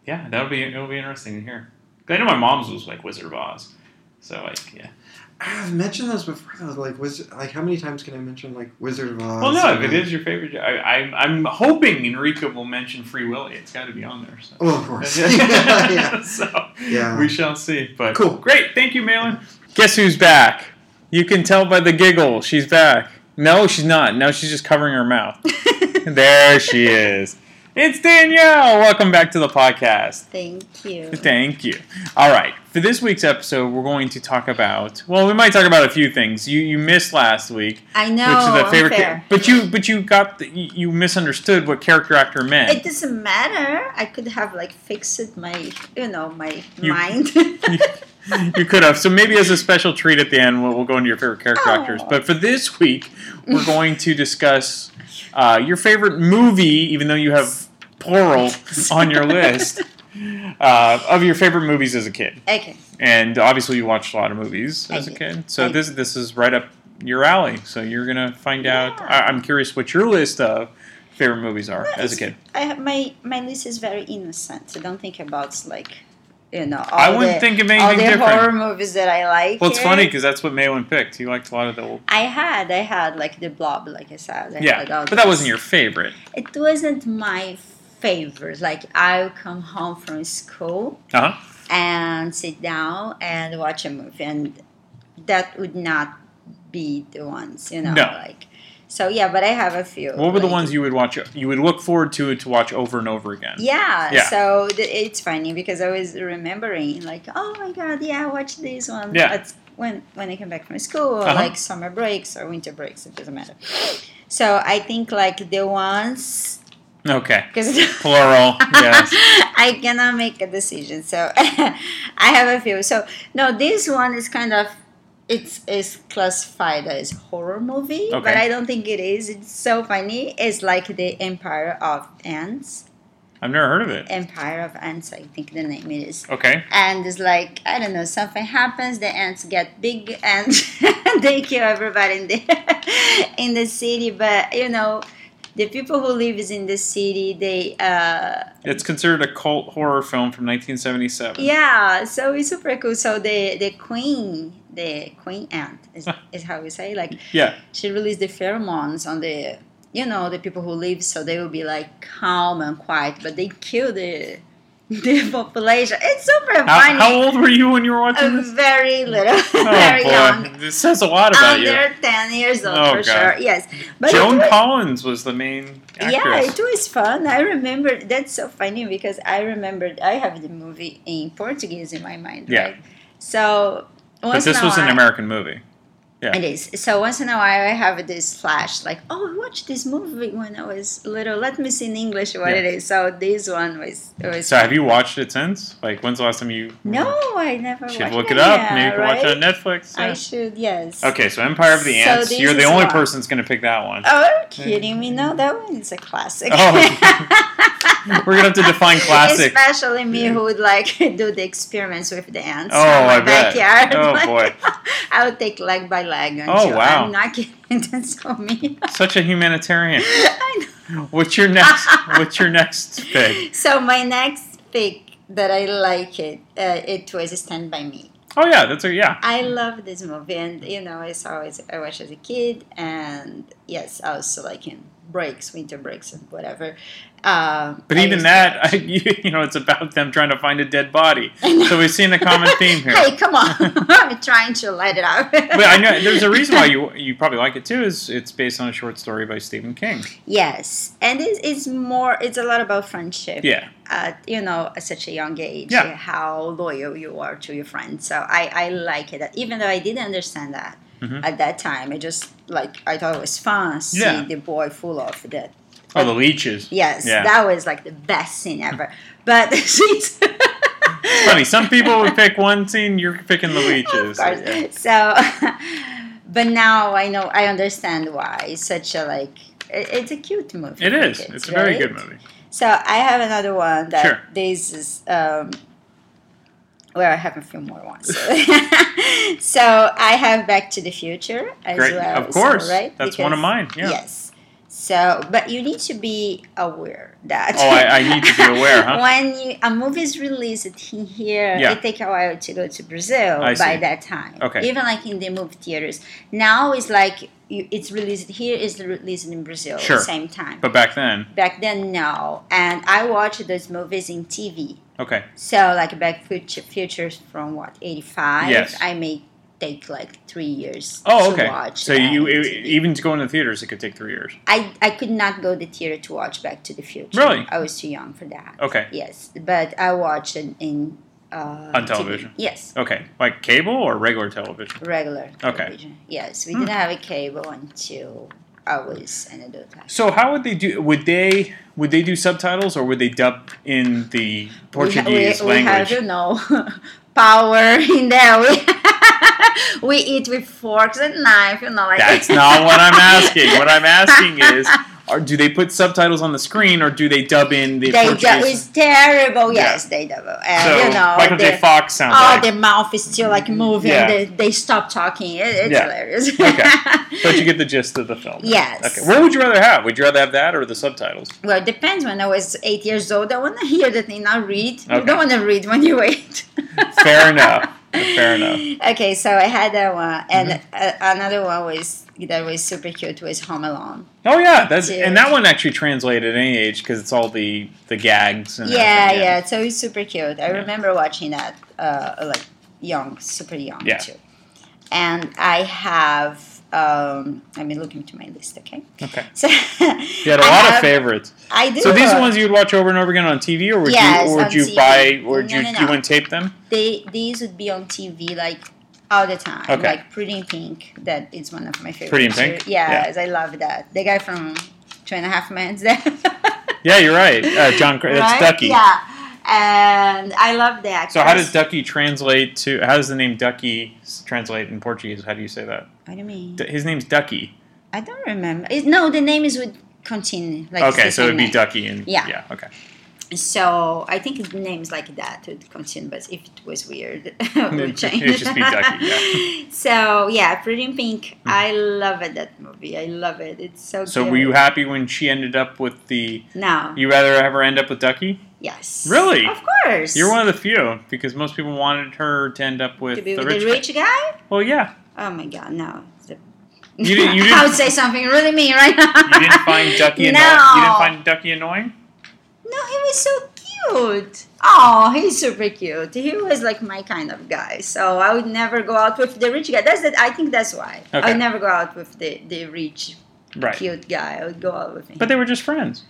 yeah, that'll be it'll be interesting to hear. I know my mom's was like Wizard of Oz, so like yeah. I've mentioned those before. though, Like was like how many times can I mention like Wizard of Oz? Well, no, if it is your favorite, I, I I'm hoping Enrico will mention Free Willy. It's got to be on there. So. Oh, of course. yeah, yeah. so Yeah. we shall see. But Cool. great, thank you, Malin. Guess who's back? You can tell by the giggle. She's back. No, she's not. No, she's just covering her mouth. there she is. It's Danielle. Welcome back to the podcast. Thank you. Thank you. All right. For this week's episode, we're going to talk about. Well, we might talk about a few things. You you missed last week. I know, Which is the favorite. unfair. but you but you got the, you you misunderstood what character actor meant. It doesn't matter. I could have like fixed my, you know, my You- mind. you could have. So maybe as a special treat at the end, we'll, we'll go into your favorite character oh. actors. But for this week, we're going to discuss uh, your favorite movie, even though you have plural on your list, uh, of your favorite movies as a kid. okay. And obviously, you watched a lot of movies I as a kid. So this this is right up your alley. So you're gonna find out. I, I'm curious what your list of favorite movies are as a kid. I have, my my list is very innocent. So don't think about like, you know, all I wouldn't the, think of all the different. horror movies that I like. Well, it's here. funny because that's what Malin picked. He liked a lot of the old. I had, I had like the Blob, like I said. I Yeah, but that wasn't your favorite. It wasn't my favorite. Like I'll come home from school Uh huh. and sit down and watch a movie, and that would not be the ones, you know. No. Like, so yeah, but I have a few. What were the ones you would watch? You would look forward to to watch over and over again. Yeah, Yeah. so th- it's funny because I was remembering, like, oh my god, yeah, I watched this one. Yeah. At, when when I came back from school, or Uh-huh. like summer breaks or winter breaks, it doesn't matter. So I think like the ones Okay. because Plural. Yes. I cannot make a decision. So I have a few. So no, this one is kind of it's is classified as horror movie, but I don't think it is. It's so funny. It's like the Empire of Ants. I've never heard of it. Empire of Ants, I think the name it is. Okay. And it's like I don't know, something happens. The ants get big and they kill everybody in the in the city. But you know, the people who lives in the city, they uh, It's considered a cult horror film from 1977. yeah. So it's super cool. So the the queen, the queen ant is, is how we say like Yeah. she released the pheromones on the you know the people who live so they will be like calm and quiet but they kill the the population it's super How, funny how old were you when you were watching Uh, this? very little Oh very young this says a lot about you. under 10 years old Oh, for God. sure yes but Joan was, Collins was the main actress. yeah it was fun i remember that's so funny because i remembered i have the movie in portuguese in my mind Yeah. right so but this was an American movie. Yeah. It is. So once in a while, I have this flash, like, oh, I watched this movie when I was little. Let me see in English what Yeah. it is. So this one was. was So have you watched it since? Like, when's the last time you No, I never. Watched it. You should look it up? Yeah, Maybe you can watch it on right? Netflix. I should. Yes. Okay, so Empire of the Ants. this You're the only one. person that's going to pick that one. Oh, are you kidding me? No, that one is a classic. Oh. We're gonna have to define classic. Especially me who would like do the experiments with the ants Oh, in my I bet. backyard. Oh, boy. I would take leg by leg. Oh, wow. I'm not kidding. That's so me. Such a humanitarian. What's your next? What's your next pick? So my next pick that I like it, uh, it was Stand by Me. Oh yeah, that's a yeah. I love this movie, and you know, I saw it. I watched as a kid, and yes, I also like in breaks, winter breaks, and whatever. Um, But I even that, I, you, you know, it's about them trying to find a dead body. So we've seen a common theme here. Hey, come on! I'm trying to light it up. But I know there's a reason why you you probably like it too. Is it's based on a short story by Stephen King. Yes, and it's, it's more. It's a lot about friendship. Yeah. At you know, at such a young age, Yeah. how loyal you are to your friends. So I I like it. Even though I didn't understand that Mhm. at that time, I just like I thought it was fun. See Yeah. the boy full of that. Oh, the leeches. Yes, Yeah. that was like the best scene ever. But she's funny. Some people would pick one scene. You're picking the leeches. course. So, but now I know I understand why it's such a like. it- It's a cute movie. It is. kids, It's a very good movie. So I have another one that Sure. this is. Um, well, I have a few more ones. so I have Back to the Future as Great. well. Of so, course. right? That's one of mine, yeah. Yes. So, but you need to be aware that. Oh, I- I need to be aware, huh? when you, a movie is released in here, Yeah. it take a while to go to Brazil I by see. that time. Okay. Even like in the movie theaters. Now it's like you, it's released here, it's released in Brazil Sure. at the same time. But back then, Back then, no. And I watched those movies in TV. Okay. So, like Back Future, Futures from what, 85? Yes. I may take like three years Oh, to okay. watch. So you that. even to go in the theaters, it could take three years. I, I could not go to the theater to watch Back to the Future. Really? I was too young for that. Okay. Yes. But I watched it in. Uh, On TV. television. Yes. Okay, like cable or regular television. Regular Okay. Yes. We Hmm. didn't have a cable until I was an adult. So how would they do? Would they would they do subtitles or would they dub in the Portuguese we, we, we have language? you know power in there. We, we eat with forks and knife. You know, like That's not what I'm asking. What I'm asking is, are, do they put subtitles on the screen or do they dub in the they Portuguese? do, it's terrible. Yeah. Yes, they do. And uh, so you know, Michael J. Fox sounds Oh, like. their mouth is still like mm-hmm. moving. Yeah. They, they stop talking. It, it's Yeah. hilarious. okay, but you get the gist of the film. Yes. Okay. What would you rather have? Would you rather have that or the subtitles? well, it depends. When I was eight years old, I want to hear the thing, not read. You don't want to read when you wait. Fair enough. Fair enough. okay, so I had that one, and Mm-hmm. uh, another one was that was super cute was Home Alone. Oh yeah, that's Yeah. and that one actually translated at any age because it's all the the gags. And Yeah, everything, yeah, So it's super cute. I remember watching that, uh, like young, super young Yeah. too. And I have. Um, let me look into my list, okay? Okay. So You had a I lot of favorites. I do. So these are ones you'd watch over and over again on TV, or would Yes, you, or would you TV. buy, or would No, you no, you no. wouldn't tape them? they these would be on TV like all the time. Okay. Like Pretty in Pink, that is one of my favorites. Pretty in Pink? Yes, Yeah. I love that. The guy from Two and a Half Men. Yeah, you're right. Uh, John, Cra- that's Ducky. Yeah, and I love that. So how does Ducky translate to? How does the name Ducky translate in Portuguese? How do you say that? What do you mean? D- his name's Ducky. I don't remember. It, no, the name is would continue. Like okay, so it'd same be name. Ducky and Yeah. yeah. Okay. So I think the names like that would continue, but if it was weird, it would change. Change. just be Ducky, yeah. So yeah, Pretty in Pink. Hmm. I love it. That movie. I love it. It's so. So good. were you happy when she ended up with the? No. You rather have her end up with Ducky? Yes. Really? Of course. You're one of the few because most people wanted her to end up with to be the with rich. the rich guy. Well, yeah. Oh my god, no. You didn't- you I didn't- would say something really mean right now. You didn't find Ducky no. annoying. You didn't find Ducky annoying. No, he was so cute. Oh, he's super cute. He was like my kind of guy. So I would never go out with the rich guy. That's that. I think that's why. I would never go out with the the rich, Right. cute guy. I would go out with him. But they were just friends.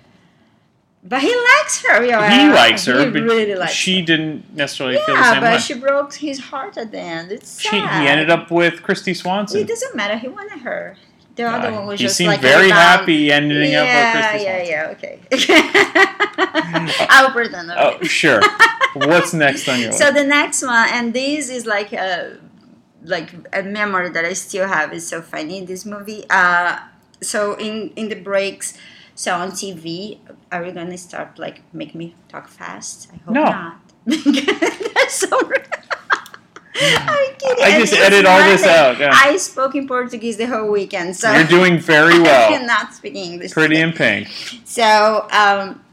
But he likes her. Yeah, he likes her, He but really likes. she didn't necessarily feel the Yeah, same but way. she broke his heart at the end. It's She, sad. he ended up with Kristy Swanson. It doesn't matter. He wanted her. The other Uh, one was he just seemed like very happy ending yeah, up with Kristy Yeah, Swanson. yeah, yeah, okay. I'll pretend. Oh, sure. What's next on your list? So the next one, and this is like a like a memory that I still have. It's so funny in this movie. Uh, so in in the breaks, so on TV, are we gonna start like make me talk fast? I hope No. not. That's so. I'm kidding. I just edit all this out, yeah. I spoke in Portuguese the whole weekend, so You're doing very well. I cannot speak English. Pretty in pink. So, um,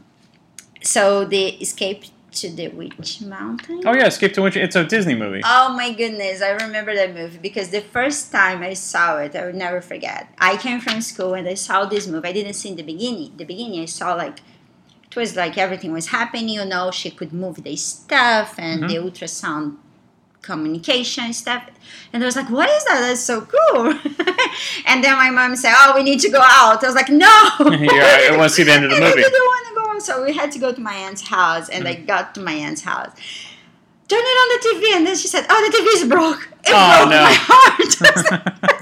so the escape to the witch mountain. Oh yeah, Escape to Witch. It's a Disney movie. Oh my goodness, I remember that movie because the first time I saw it, I would never forget. I came from school and I saw this movie. I didn't see in the beginning. The beginning, I saw like it was like everything was happening. You know, she could move the stuff and the mm-hmm. ultrasound communication stuff. And I was like, "What is that? That's so cool!" and then my mom said, "Oh, we need to go out." I was like, "No." yeah, I want to see the end of the And I movie. didn't want to go on, so we had to go to my aunt's house, and Mm-hmm. I got to my aunt's house. Turn it on the TV, and then she said, "Oh, the TV is broke." It Oh, broke no. my heart.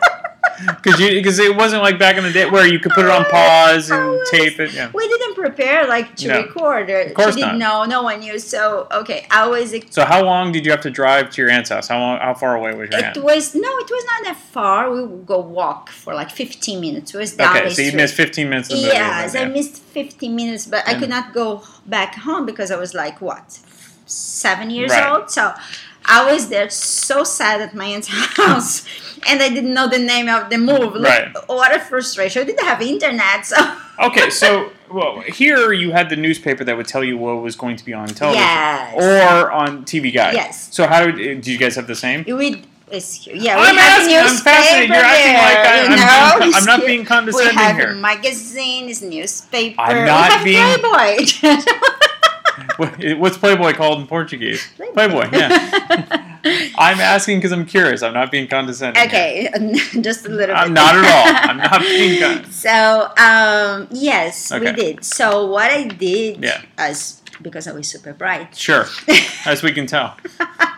Because you because it wasn't like back in the day where you could put it on oh, pause and oh, tape it. Yeah. we didn't prepare like to No. record. Or Of course didn't know. No one knew. So okay, I was. So how long did you have to drive to your aunt's house? How long? How far away was your aunt? It was no, it was not that far. We would go walk for like 15 minutes. It was down Okay, so you missed 15 minutes of the movie. Yes, then, I yeah. missed 15 minutes, but I could not go back home because I was like, what, seven years Right. old? So I was there so sad at my aunt's house and I didn't know the name of the movie. Look, Right. What a frustration. I didn't have internet, so. Okay, so well, here you had the newspaper that would tell you what was going to be on television Yes. or on TV Guide. Yes. So how did, did you guys have the same? We, yeah, we I'm have asking- I'm newspaper fascinated. You're acting like I- I'm you being know? I'm not being condescending We have here. magazines, newspaper. I'm we not have being- Playboy. What- What's Playboy called in Portuguese? Playboy. yeah. I'm asking because I'm curious. I'm not being condescending. okay, just a little I'm bit. not at all. I'm not being con- So um, yes, we did. So what I did, Yeah. as because I was super bright, Sure, as we can tell,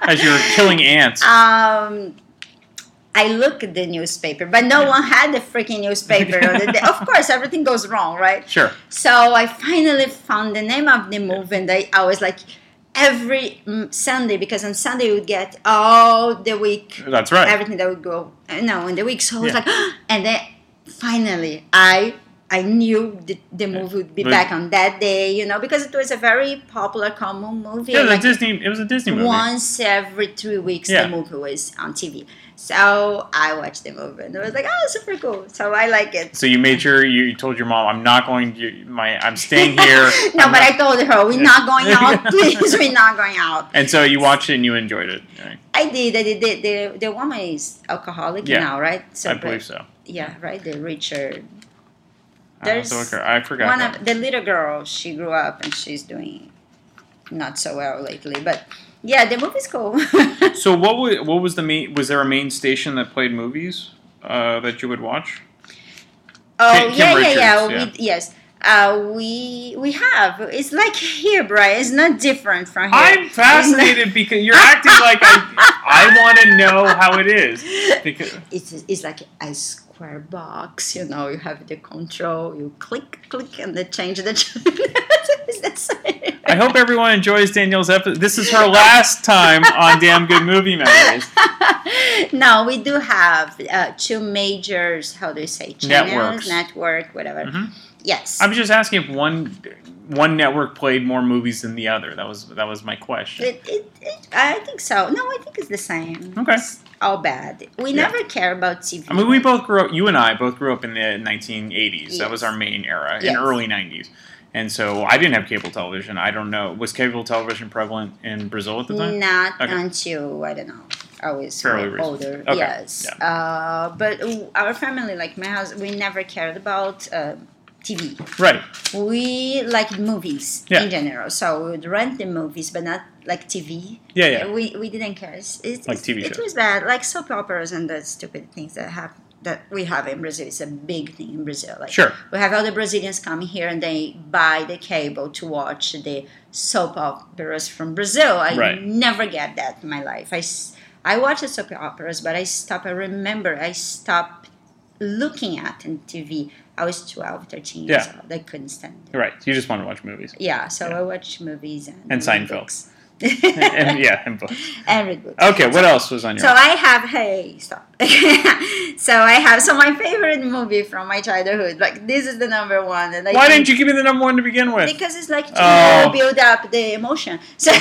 as you're killing ants. um, I looked at the newspaper, but no one had the freaking newspaper. the. Of course, everything goes wrong, right? Sure. So I finally found the name of the movie, and I, I was like, every mm, Sunday, because on Sunday you would get all the week. That's right. Everything that would go, you know, in the week. So I was Yeah. like, and then finally I. I knew the, the movie would be back on that day, you know, because it was a very popular, common movie. Yeah, it was a like, Disney. It was a Disney movie. once every three weeks, Yeah. the movie was on TV. So I watched the movie and I was like, oh, super cool. So I like it. So you made sure you, you told your mom, "I'm not going. To, my I'm staying here." no, I'm but not-" I told her, we're not going out. Please, we're not going out. And so you watched it and you enjoyed it. right? I did. I did. The, the, the woman is alcoholic Yeah. now, right? So, I believe so. Yeah, right. The Richard. I There's to look her- I forgot. one that. of the little girl. She grew up and she's doing not so well lately. But yeah, the movie's cool. So what was what was the main? Was there a main station that played movies uh, that you would watch? Oh Kim- yeah, Richards, yeah, yeah, yeah. We, yes. Uh, we we have. It's like here, Brian. It's not different from here. I'm fascinated because you're acting like I I want to know how it is because It's it's like a square box. You know, you have the control. You click, click, and they change the. That's I hope everyone enjoys Danielle's episode. This is her last time on Damn Good Movie Memories. no, we do have uh, two majors. How do you say channels, Networks. network, whatever. Mhm. Yes. I'm just asking if one one network played more movies than the other? That was that was my question. It, it, it, I think so. No, I think it's the same. Okay. It's all bad. We Yeah. never care about TV. I mean, we both grew up. You and I both grew up in the 1980s. That was our main era, Yes. and early 90s. And so I didn't have cable television. I don't know. Was cable television prevalent in Brazil at the time? Not Okay. until I don't know. I was Fairly older. Okay, Yes. Uh, but our family, like my house, we never cared about uh, TV. Right. We liked movies Yeah. in general, so we would rent the movies, but not like TV. Yeah, yeah. We, we didn't care. It's, it's, Like TV shows. It was bad, like soap operas and the stupid things that have that we have in Brazil. It's a big thing in Brazil. Like Sure. we have all the Brazilians coming here and they buy the cable to watch the soap operas from Brazil. I Right. never get that in my life. I, I watch the soap operas, but I stop. I remember I stopped looking at in TV. I was 12, 13 years Yeah. old. I couldn't stand it. Right. You just want to watch movies. Yeah, so I watch movies and, And Seinfeld. and yeah, and books. and read books. Okay, what else was on your? So I have hey stop. so I have so my favorite movie from my childhood. Like this is the number one, and I Why didn't you give me the number one to begin with? Because it's like to Oh. build up the emotion. So.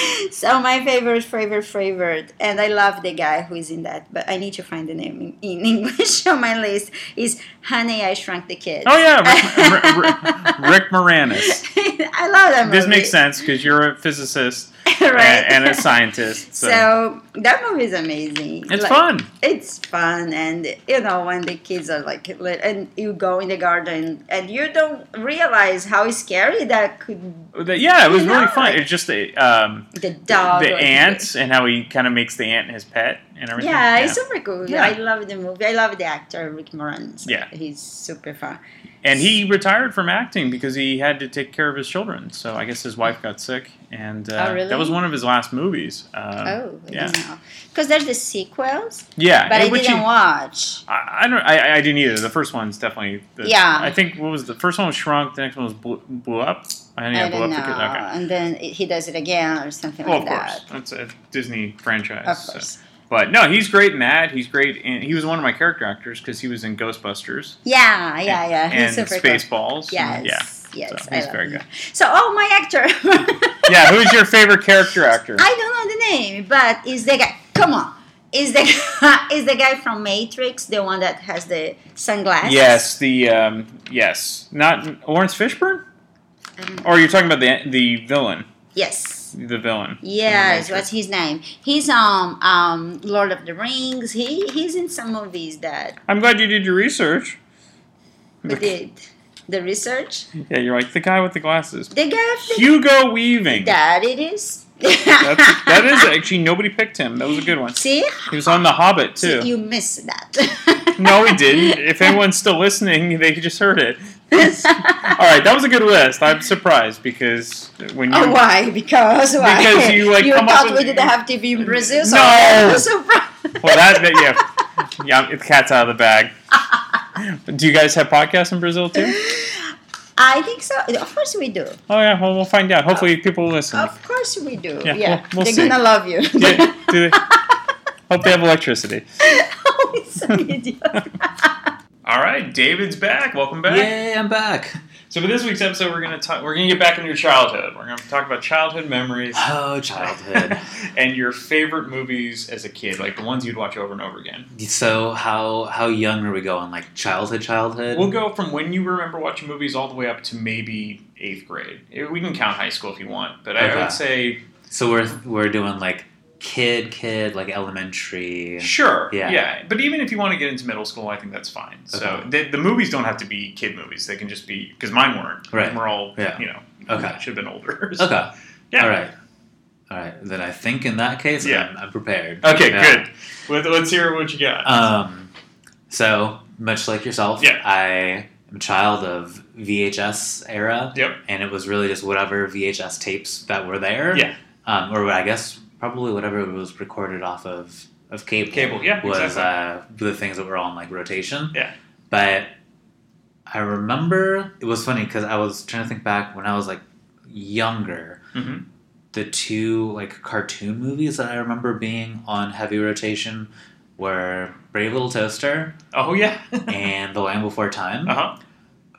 So my favorite, favorite, favorite, and I love the guy who is in that, but I need to find the name in, in English on my list. Is Honey, I Shrunk the Kids. Oh yeah, Rick, Rick, Rick Moranis. I love that movie. This makes sense because you're a physicist Right. and, and a scientist. So, So that movie is amazing. It's Like, fun. It's fun, and you know when the kids are like, and you go in the garden, and you don't realize how scary that could. Yeah, it was really know, fun. like- it's just the um, The dog. the ants and how he kind of makes the ant his pet and everything. Yeah, it's super cool. Yeah. I love the movie. I love the actor Rick Moranis. Yeah. he's super fun. And he retired from acting because he had to take care of his children. So I guess his wife got sick, and uh, Oh, really? that was one of his last movies. Um, oh, I yeah. Because there's the sequels. Yeah, but and I didn't he- watch. I, I don't. I, I didn't either. The first one's definitely. The, Yeah. I think what was the first one was shrunk. The next one was blew, blew up. I think I blew don't up know. Okay. And then he does it again or something Well, like of course, that. that's a Disney franchise. Of so- course. But no, he's great in that. He's great, in, he was one of my character actors because he was in Ghostbusters. Yeah, yeah, yeah. He's and super cool. Spaceballs. Yes, Yeah. Yes. So I he's love very him. good. So, oh, my actor. Yeah, who's your favorite character actor? I don't know the name, but is the guy. Come on, is the guy, is the guy from Matrix the one that has the sunglasses? Yes, the um, yes, not Laurence Fishburne. Or you're talking about the the villain, Yes. the villain. Yes, what's his name? He's um um Lord of the Rings. He he's in some movies that I'm glad you did your research. we did the research. Yeah, you're like the guy with the glasses. The guy the Hugo Weaving. that it is. That's, that is actually nobody picked him. That was a good one. See, He was on The Hobbit too. you missed that. no, he didn't. If anyone's still listening, they just heard it. All right, that was a good list. I'm surprised because when you Oh, why? Because why? Because you, like, you come up thought with- we didn't have TV in Brazil, so No! I'm surprised. well that, that yeah yeah the cat's out of the bag. Do you guys have podcasts in Brazil too? I think so. Of course we do. Oh yeah, well we'll find out. Hopefully people will listen. Of course we do. Yeah, Yeah, we'll- we'll they're see. gonna love you. Yeah, do they- hope they have electricity. All right, David's back. Welcome back. Yay, I'm back. So for this week's episode, we're gonna talk. We're gonna get back into your childhood. We're gonna talk about childhood memories. Oh, childhood. and your favorite movies as a kid, like the ones you'd watch over and over again. So how how young are we going? Like childhood, childhood? We'll go from when you remember watching movies all the way up to maybe eighth grade. We can count high school if you want, but I would say So we're we're doing like kid, kid, like elementary. Sure. Yeah. Yeah. But even if you want to get into middle school, I think that's fine. So Okay. the, the movies don't have to be kid movies. They can just be because mine weren't. Right. We're all Yeah. you know. Okay. Should have been older. So- Okay. Yeah. All right. All right. Then I think in that case, Yeah. I'm, I'm prepared. Okay. Yeah. Good. Let, let's hear what you got. Um, so much like yourself, Yeah. I am a child of VHS era. Yep. And it was really just whatever VHS tapes that were there. Yeah. Um, or I guess probably whatever was recorded off of of cable. Cable, yeah, Was exactly. uh, the things that were on like rotation. Yeah. But I remember it was funny because I was trying to think back when I was like younger. Mhm. The two like cartoon movies that I remember being on heavy rotation were Brave Little Toaster Oh yeah. and The Land Before Time. Uh huh.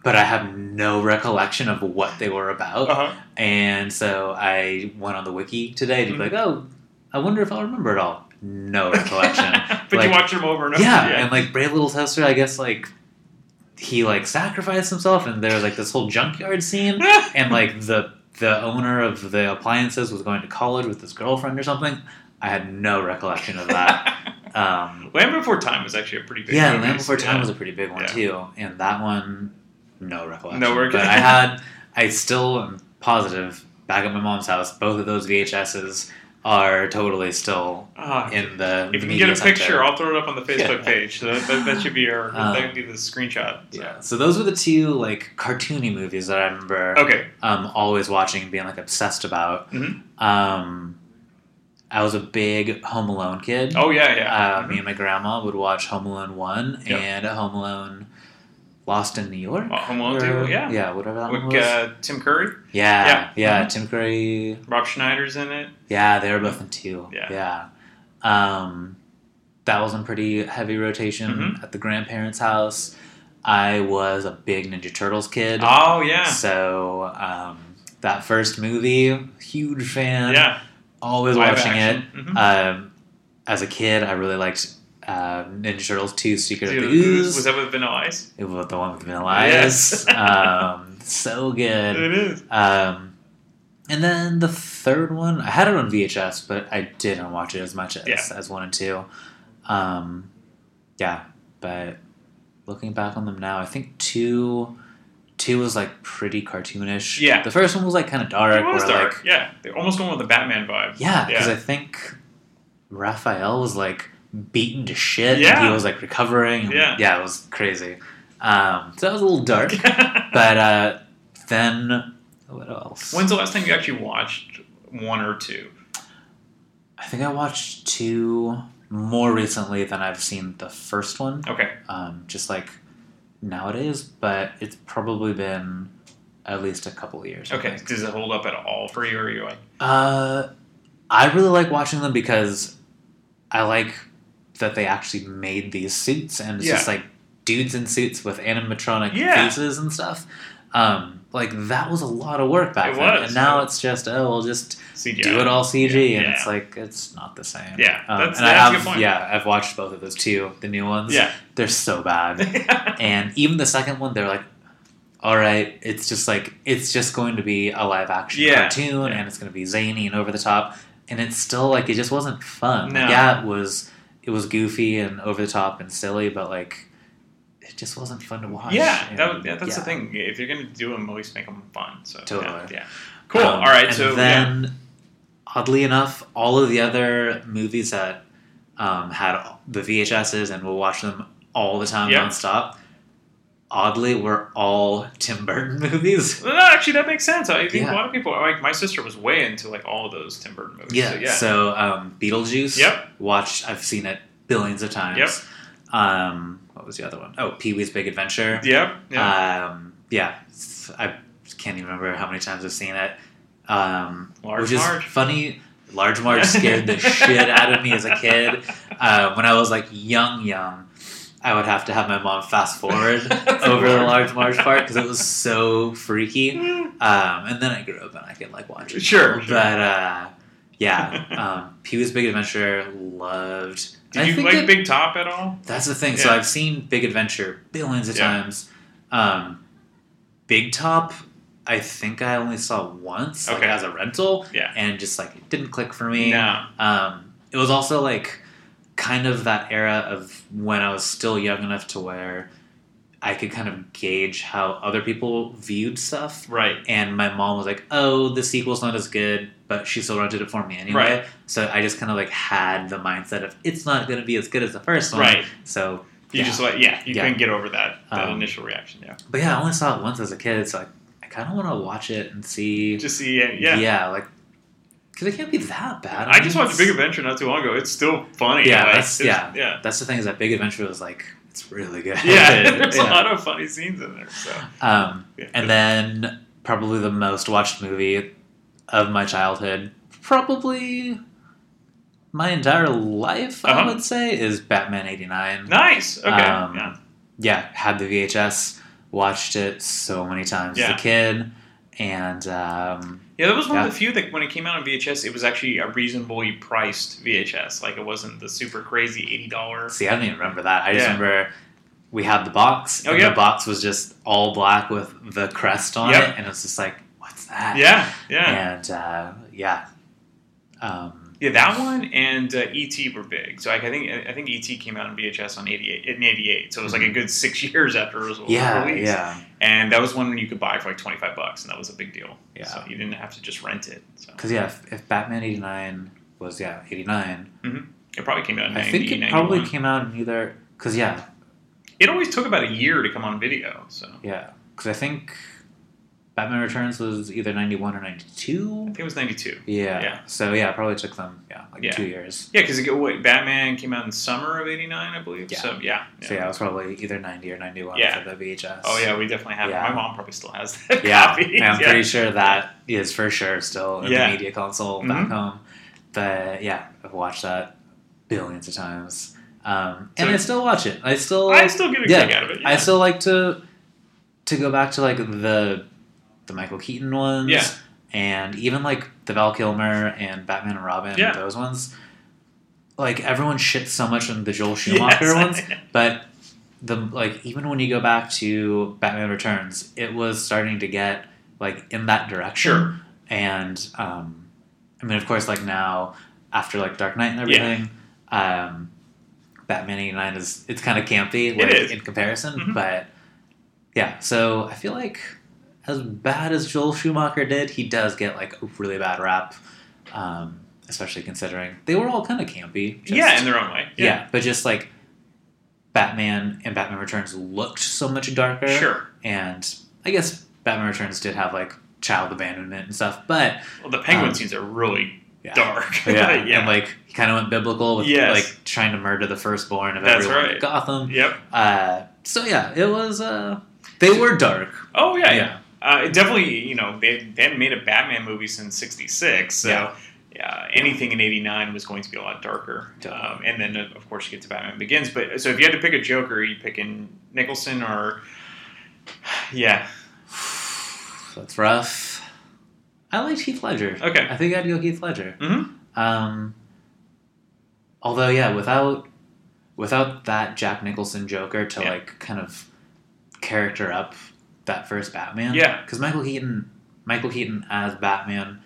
But I have no recollection of what they were about. Uh-huh. And so I went on the wiki today to be like, oh, I wonder if I'll remember it all. No recollection. But Like, you watch them over and over. yeah, and like Brave Little Toaster, I guess like he like sacrificed himself, and there was like this whole junkyard scene, and like the the owner of the appliances was going to college with his girlfriend or something. I had no recollection of that. um, Land Before Time was actually a pretty big. yeah, movie, Land Before Time yeah. was a pretty big one Yeah. too, and that one, no recollection. No rec- but I had, I still am positive back at my mom's house. Both of those VHSs are totally still Ah, in the. If you can get a picture, center. I'll throw it up on the Facebook Yeah. page. So that, that, that should be our. Um, that would be the screenshot. So. Yeah. So those were the two like cartoony movies that I remember. Okay. Um, always watching and being like obsessed about. Mhm. Um, I was a big Home Alone kid. Oh, yeah, yeah. Uh, Mhm. Me and my grandma would watch Home Alone one Yep. and Home Alone Lost in New York. Uh, Home Alone Or- 2, yeah. Yeah, whatever that With one was. uh, Tim Curry. yeah, yeah. yeah. Mhm. Tim Curry. Rob Schneider's in it. Yeah, they were both in two. Yeah. Yeah. Um, that was in pretty heavy rotation Mhm. at the grandparents' house. I was a big Ninja Turtles kid. Oh, yeah. So um, that first movie, huge fan. Yeah. Always Live watching action. it. Mhm. Um, as a kid, I really liked uh, Ninja Turtles 2 Secret of the Ooze. Was that with Vanilla Ice? It was the one with Vanilla Yes. Ice. um, so good. It is. Um, and then the third one, I had it on VHS, but I didn't watch it as much as, Yeah. as one and two. Um, yeah, but looking back on them now, I think two two was like pretty cartoonish. Yeah. The first one was like kind of dark. It was dark. Like, yeah. They're almost going with the Batman vibe. yeah, because Yeah. I think Raphael was like beaten to shit. and Yeah. he was like recovering. and- Yeah. yeah, it was crazy. Um, so that was a little dark. but uh, then what else? When's the last time you actually watched one or two? I think I watched two more recently than I've seen the first one. Okay. Um, just like nowadays, but it's probably been at least a couple of years. Okay. Does it hold up at all for you, or are you like? Uh, I really like watching them because I like that they actually made these suits, and it's Yeah. just like dudes in suits with animatronic Yeah. faces and stuff. Um, like that was a lot of work back It then, was, and now yeah. it's just oh, we'll just CGI. do it all CG, Yeah, and yeah. it's like it's not the same. Yeah, um, that's- and I that's a have good point. yeah, I've watched both of those too, the new ones. Yeah. they're so bad, and even the second one, they're like. All right, it's just like it's just going to be a live action Yeah, cartoon, and it's going to be zany and over the top, and it's still like it just wasn't fun. No. yeah, it was it was goofy and over the top and silly, but like it just wasn't fun to watch. Yeah, that, yeah, that's the thing. If you're gonna do them, always make them fun. So Totally. Yeah. Cool. Um, all right. and So yeah. then, oddly enough, all of the other movies that um, had the VHSs and we'll watch them all the time Yeah. nonstop. Oddly, we were all Tim Burton movies. No, actually, that makes sense. I think Yeah. a lot of people, like my sister, was way into like all of those Tim Burton movies. Yeah. So, yeah. So, um, Beetlejuice. Yep. Watched. I've seen it billions of times. Yep. Um, what was the other one? Oh, Pee Wee's Big Adventure. Yep. Yeah. Um, yeah. I can't even remember how many times I've seen it. Um, Large which is Marge. funny. Large Marge scared the shit out of me as a kid. Uh, when I was like young, young, I would have to have my mom fast forward over the Large Marge part because it was so freaky. Um, and then I grew up and I could like watch it. Sure, sure. But uh, yeah, um, Pee Wee's Big Adventure loved. Did I you like it- Big Top at all? that's the thing. So I've seen Big Adventure billions of Yeah. times. Um, Big Top, I think I only saw once, like Okay. as a rental, Yeah. and just like it didn't click for me. No. Um, it was also like kind of that era of when I was still young enough to where I could kind of gauge how other people viewed stuff. Right. And my mom was like, "Oh, the sequel's not as good," but she still rented it for me anyway. Right. So I just kind of like had the mindset of it's not going to be as good as the first one. Right. So You yeah. just like yeah, you Yeah. couldn't get over that that Um, initial reaction. Yeah. But yeah, I only saw it once as a kid, so I, I kind of want to watch it and see. Just see, yeah, yeah. Yeah, like because it can't be that bad. I mean, just watched Big Adventure not too long ago. It's still funny. Yeah, Like, that's it's- yeah, yeah. That's the thing is that Big Adventure was like it's really good. Yeah, there's Yeah. a lot of funny scenes in there. So Um, Yeah. and then probably the most watched movie of my childhood, probably my entire life, I Uh-huh. would say, is Batman '89. nice. Okay. Um, yeah. yeah, had the VHS, Watched it so many times Yeah. as a kid, and um, Yeah, that was one Yeah. of the few that when it came out on VHS, it was actually a reasonably priced VHS. Like it wasn't the super crazy eighty dollars. see, I don't even remember that. I just remember we had the box, Oh, and yeah. the box was just all black with the crest on Yep. it, and it's just like, what's that? Yeah, yeah. and uh, yeah. Um, Yeah, that one and uh, ET were big. So like, I think I think ET came out on VHS on eighty eight in eighty eight. So it was like a good six years after it was Mm-hmm. Yeah, released. yeah. And that was one you could buy for like twenty five bucks, and that was a big deal. Yeah. So you didn't have to just rent it. So Because yeah, if, if Batman eighty nine was yeah eighty nine, it probably came out in I think it probably came out in either because yeah It always took about a year to come on video. So yeah because I think Batman Returns was either ninety one or ninety two. I think it was ninety two. Yeah. Yeah. So yeah, it probably took them yeah like Yeah. two years. Yeah, because Batman came out in summer of '89, I believe. Yeah. So yeah, So yeah, it was probably either ninety or ninety one Yeah. for the VHS. Oh yeah, we definitely have. it. Yeah. My mom probably still has that yeah, copy. I'm Yeah. pretty sure that is for sure still in Yeah. the media console back Mhm. home. But yeah, I've watched that billions of times, um, and So- I still watch it. I still, I still get a yeah, kick out of it, I still like to to go back to like the the Michael Keaton ones, Yeah. and even like the Val Kilmer and Batman and Robin, Yeah. those ones. Like everyone shits so much on the Joel Schumacher Yes. ones, but the like even when you go back to Batman Returns, it was starting to get like in that direction. Sure. And um, I mean, of course, like now after like Dark Knight and everything, um, Batman eighty nine is it's kind of campy like, is. in comparison, Mhm. but yeah. So I feel like as bad as Joel Schumacher did, he does get like a really bad rap. Um, especially considering they were all kind of campy. just- yeah, in their own way. yeah. Yeah, but just like Batman and Batman Returns looked so much darker. Sure. And I guess Batman Returns did have like child abandonment and stuff, but Well, the Penguin um, scenes are really yeah. dark. yeah, yeah. and like he kind of went biblical with Yes. like trying to murder the firstborn of That's everyone in. Gotham. Yep. Uh, so yeah, it was. Uh, they were dark. Oh yeah, Yeah. Uh, it definitely, you know, they, they hadn't made a Batman movie since '66, so Yeah. anything in '89 was going to be a lot darker. Um, and then, of course, you get to Batman Begins. But so, if you had to pick a Joker, are you picking Nicholson or? Yeah, That's rough. I liked Heath Ledger. Okay. I think I'd go Heath Ledger. Mm-hmm. Um, although, yeah, without without that Jack Nicholson Joker to Yeah. like kind of character up that first Batman. Yeah. because Michael Keaton, Michael Keaton as Batman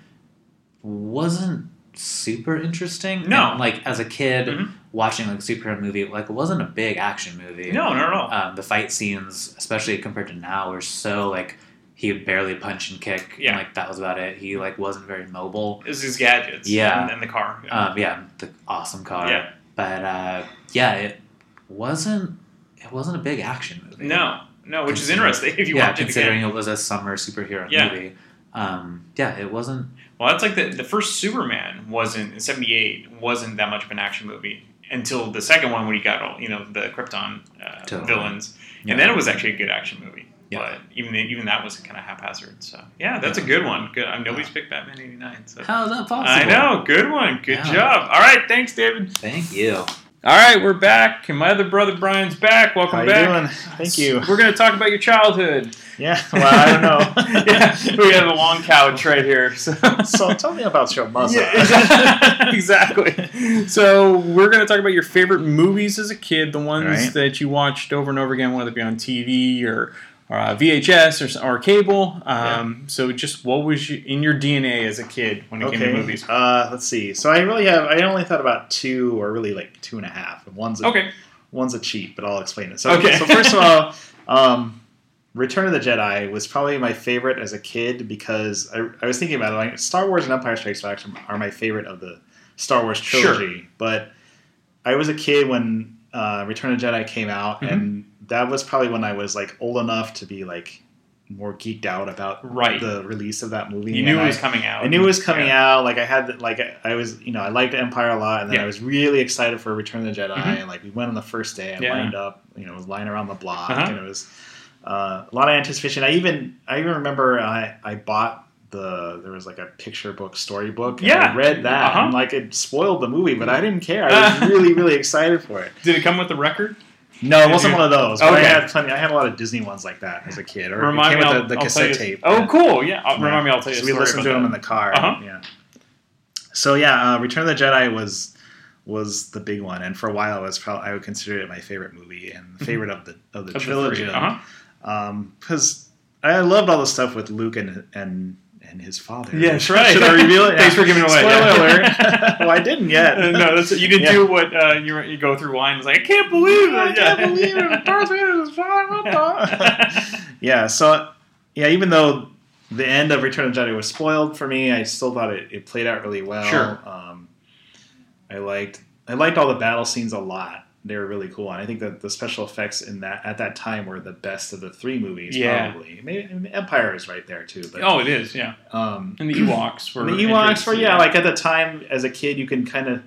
wasn't super interesting. No. And, like as a kid Mhm. watching like a superhero movie, like it wasn't a big action movie. no, not at all. Um, the fight scenes, especially compared to now, were so like he would barely punch and kick. Yeah. and, like that was about it. He like wasn't very mobile. It was his gadgets. Yeah. and, and the car. Yeah. Um, yeah, the awesome car. Yeah. but uh, yeah, it wasn't. It wasn't a big action movie. no, no, which is interesting if you yeah, watch it considering again. it was a summer superhero Yeah. movie. Um, yeah, it wasn't. Well, that's like the the first Superman wasn't in '78 wasn't that much of an action movie until the second one when he got all you know the Krypton uh, Totally. villains, Yeah. and then it was actually a good action movie. Yeah. But even even that was kind of haphazard. So yeah, that's a good one. Good. I nobody's picked Batman '89. So How is that possible? I know. Good one. Good Yeah. job. All right. Thanks, David. Thank you. All right, we're back, and my other brother Brian's back. Welcome How you back. doing? Thank you. We're going to talk about your childhood. Yeah, well, I don't know. yeah, we have a long couch right here. So, so tell me about your mother. Yeah, exactly. So we're going to talk about your favorite movies as a kid, the ones Right. that you watched over and over again, whether it be on TV or, or uh, VHS or, or cable. Um, So just what was you, in your DNA as a kid when it came to movies? Uh, let's see. So I really have. I only thought about two, or really like two and a half. One's a, Okay. One's a cheat, but I'll explain it. So, Okay. so first of all, um, Return of the Jedi was probably my favorite as a kid because I, I was thinking about it. Like Star Wars and Empire Strikes Back are my favorite of the Star Wars trilogy, Sure. But I was a kid when uh, Return of the Jedi came out, Mhm. and that was probably when I was like old enough to be like more geeked out about Right. the release of that movie. You knew And it was I- coming out. I knew it was coming Yeah. out. Like I had, the- like I was, you know, I liked Empire a lot, and then Yeah. I was really excited for Return of the Jedi. Mhm. And like we went on the first day and Yeah. lined up, you know, was lying around the block, Uh-huh. and it was uh, a lot of anticipation. I even, I even remember I, I bought the there was like a picture book, storybook. and Yeah. I read that, Uh-huh. and like it spoiled the movie, but I didn't care. I was really, really excited for it. Did it come with the record? No, it wasn't you- one of those. But I had plenty. I had a lot of Disney ones like that as a kid. Or it Remind came me, with the, the cassette tape. Oh, cool. Yeah, I'll- remind me, I'll tell you So we listened to them that. in the car. Uh-huh. Yeah. So yeah, uh, Return of the Jedi was was the big one, and for a while, it was probably I would consider it my favorite movie and favorite of the of the Of trilogy. three, uh-huh. Because I loved all the stuff with Luke and and and his father. Yeah, that's right. Should I reveal it? Thanks for giving it away. Spoiler Yeah. alert. well, I didn't yet. Uh, no, that's, you didn't Yeah. do what uh, you, you go through wine. It's like I can't believe it. I can't believe it. Darth Vader is fine. What the? yeah. So yeah, even though the end of Return of the Jedi was spoiled for me, I still thought it, it played out really well. Sure. Um, I liked I liked all the battle scenes a lot. They were really cool, and I think that the special effects in that at that time were the best of the three movies. Yeah. Probably. Maybe I mean, Empire is right there too. But Oh, it is. Yeah. um, And the Ewoks were the Ewoks were yeah, yeah. like at the time as a kid you can kind of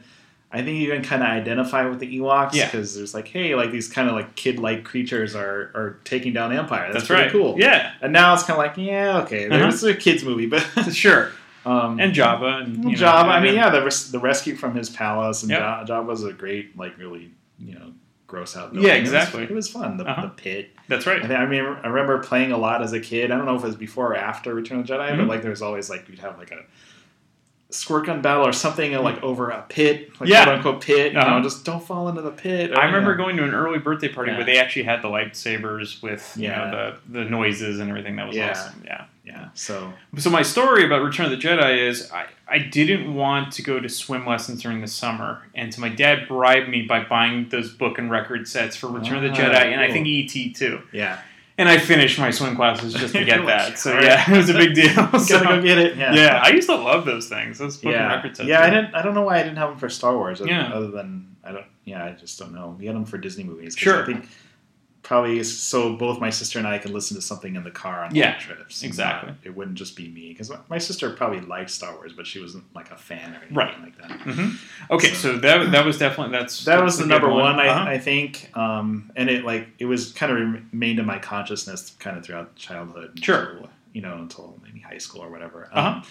I think you can kind of identify with the Ewoks Yeah. because there's like hey like these kind of like kid like creatures are are taking down Empire. That's, That's pretty right. cool. Yeah. And now it's kind of like yeah okay Uh-huh. there's a kids movie but sure. um, And Jabba and you know, Jabba. I mean yeah the res- the rescue from his palace and Yep. Jabba's a great like really you know gross out. Yeah, villain. It was- exactly. It was, fun. The, Uh-huh. the pit. That's right. I, mean, I remember playing a lot as a kid. I don't know if it was before or after Return of the Jedi, Mhm. but like there was always like you'd have like a squirt gun battle or something like over a pit, like Yeah. quote unquote pit. You Uh-huh. know, just don't fall into the pit. or, I remember you know. going to an early birthday party Yeah. where they actually had the lightsabers with you Yeah. know the the noises and everything. That was Yeah. awesome. Yeah. Yeah. So So my story about Return of the Jedi is I, I didn't want to go to swim lessons during the summer, and so my dad bribed me by buying those book and record sets for Return of the Ah, Jedi, and I think ET too. Yeah. And I finished my swim classes just to get like, that. So "All right." yeah, it was a big deal. Gotta go get it. Yeah. yeah, I used to love those things. Those and yeah, record sets. yeah. I didn't. I don't know why I didn't have them for Star Wars. other- Yeah. Other than I don't. Yeah, I just don't know. We had them for Disney movies. Sure. I think probably so both my sister and I could listen to something in the car on Yeah, long trips. exactly. Not- it wouldn't just be me because my sister probably liked Star Wars, but she wasn't like a fan or anything Right. like that. hmm Okay, so, that that was definitely that's That was that's the number one, I, Uh-huh. I think, um, and it like it was kind of remained in my consciousness kind of throughout childhood. Sure. until, you know, until maybe high school or whatever. Uh-huh. Um,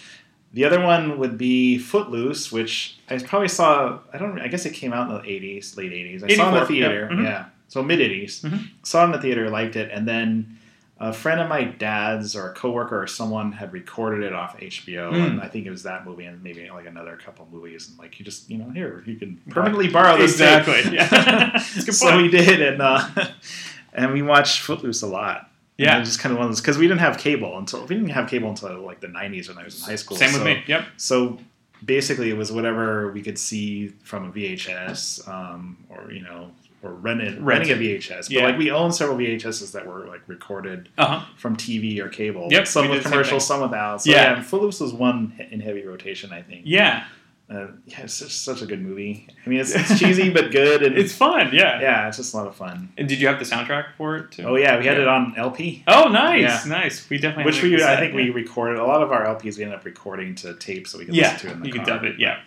the other one would be Footloose, which I probably saw. I don't. I guess it came out in the eighties, late eighties. I saw it in the 84, theater. Mhm. Yeah, so mid 80s Mhm. Saw it in the theater, liked it, and then a friend of my dad's or a coworker or someone had recorded it off HBO, Mm. and I think it was that movie and maybe like another couple movies, and like you just you know here you can permanently borrow this tape. Exactly, yeah. That's a so we did, and uh, and we watched Footloose a lot. Yeah. Just kind of one of those because we didn't have cable until we didn't have cable until like the '90s when I was in high school. Same with me. Yep. So basically, it was whatever we could see from a VHS, um, or you know, or rented renting a VHS. But Yeah. like we owned several VHSs that were like recorded Uh-huh. from TV or cable. Yep, some with commercials, some without. So Yeah. yeah, Footloose was one in heavy rotation, I think. Yeah. Uh, yeah, it's just such a good movie. I mean, it's, it's cheesy but good, and It's fun. Yeah. yeah, it's just a lot of fun. And did you have the soundtrack for it too? Oh yeah, we had it on LP. Oh, nice, Yeah. nice. We definitely Which we, I think yeah. we recorded a lot of our LPs. We ended up recording to tape so we could yeah, listen to it in the you car. could dub it. Yeah,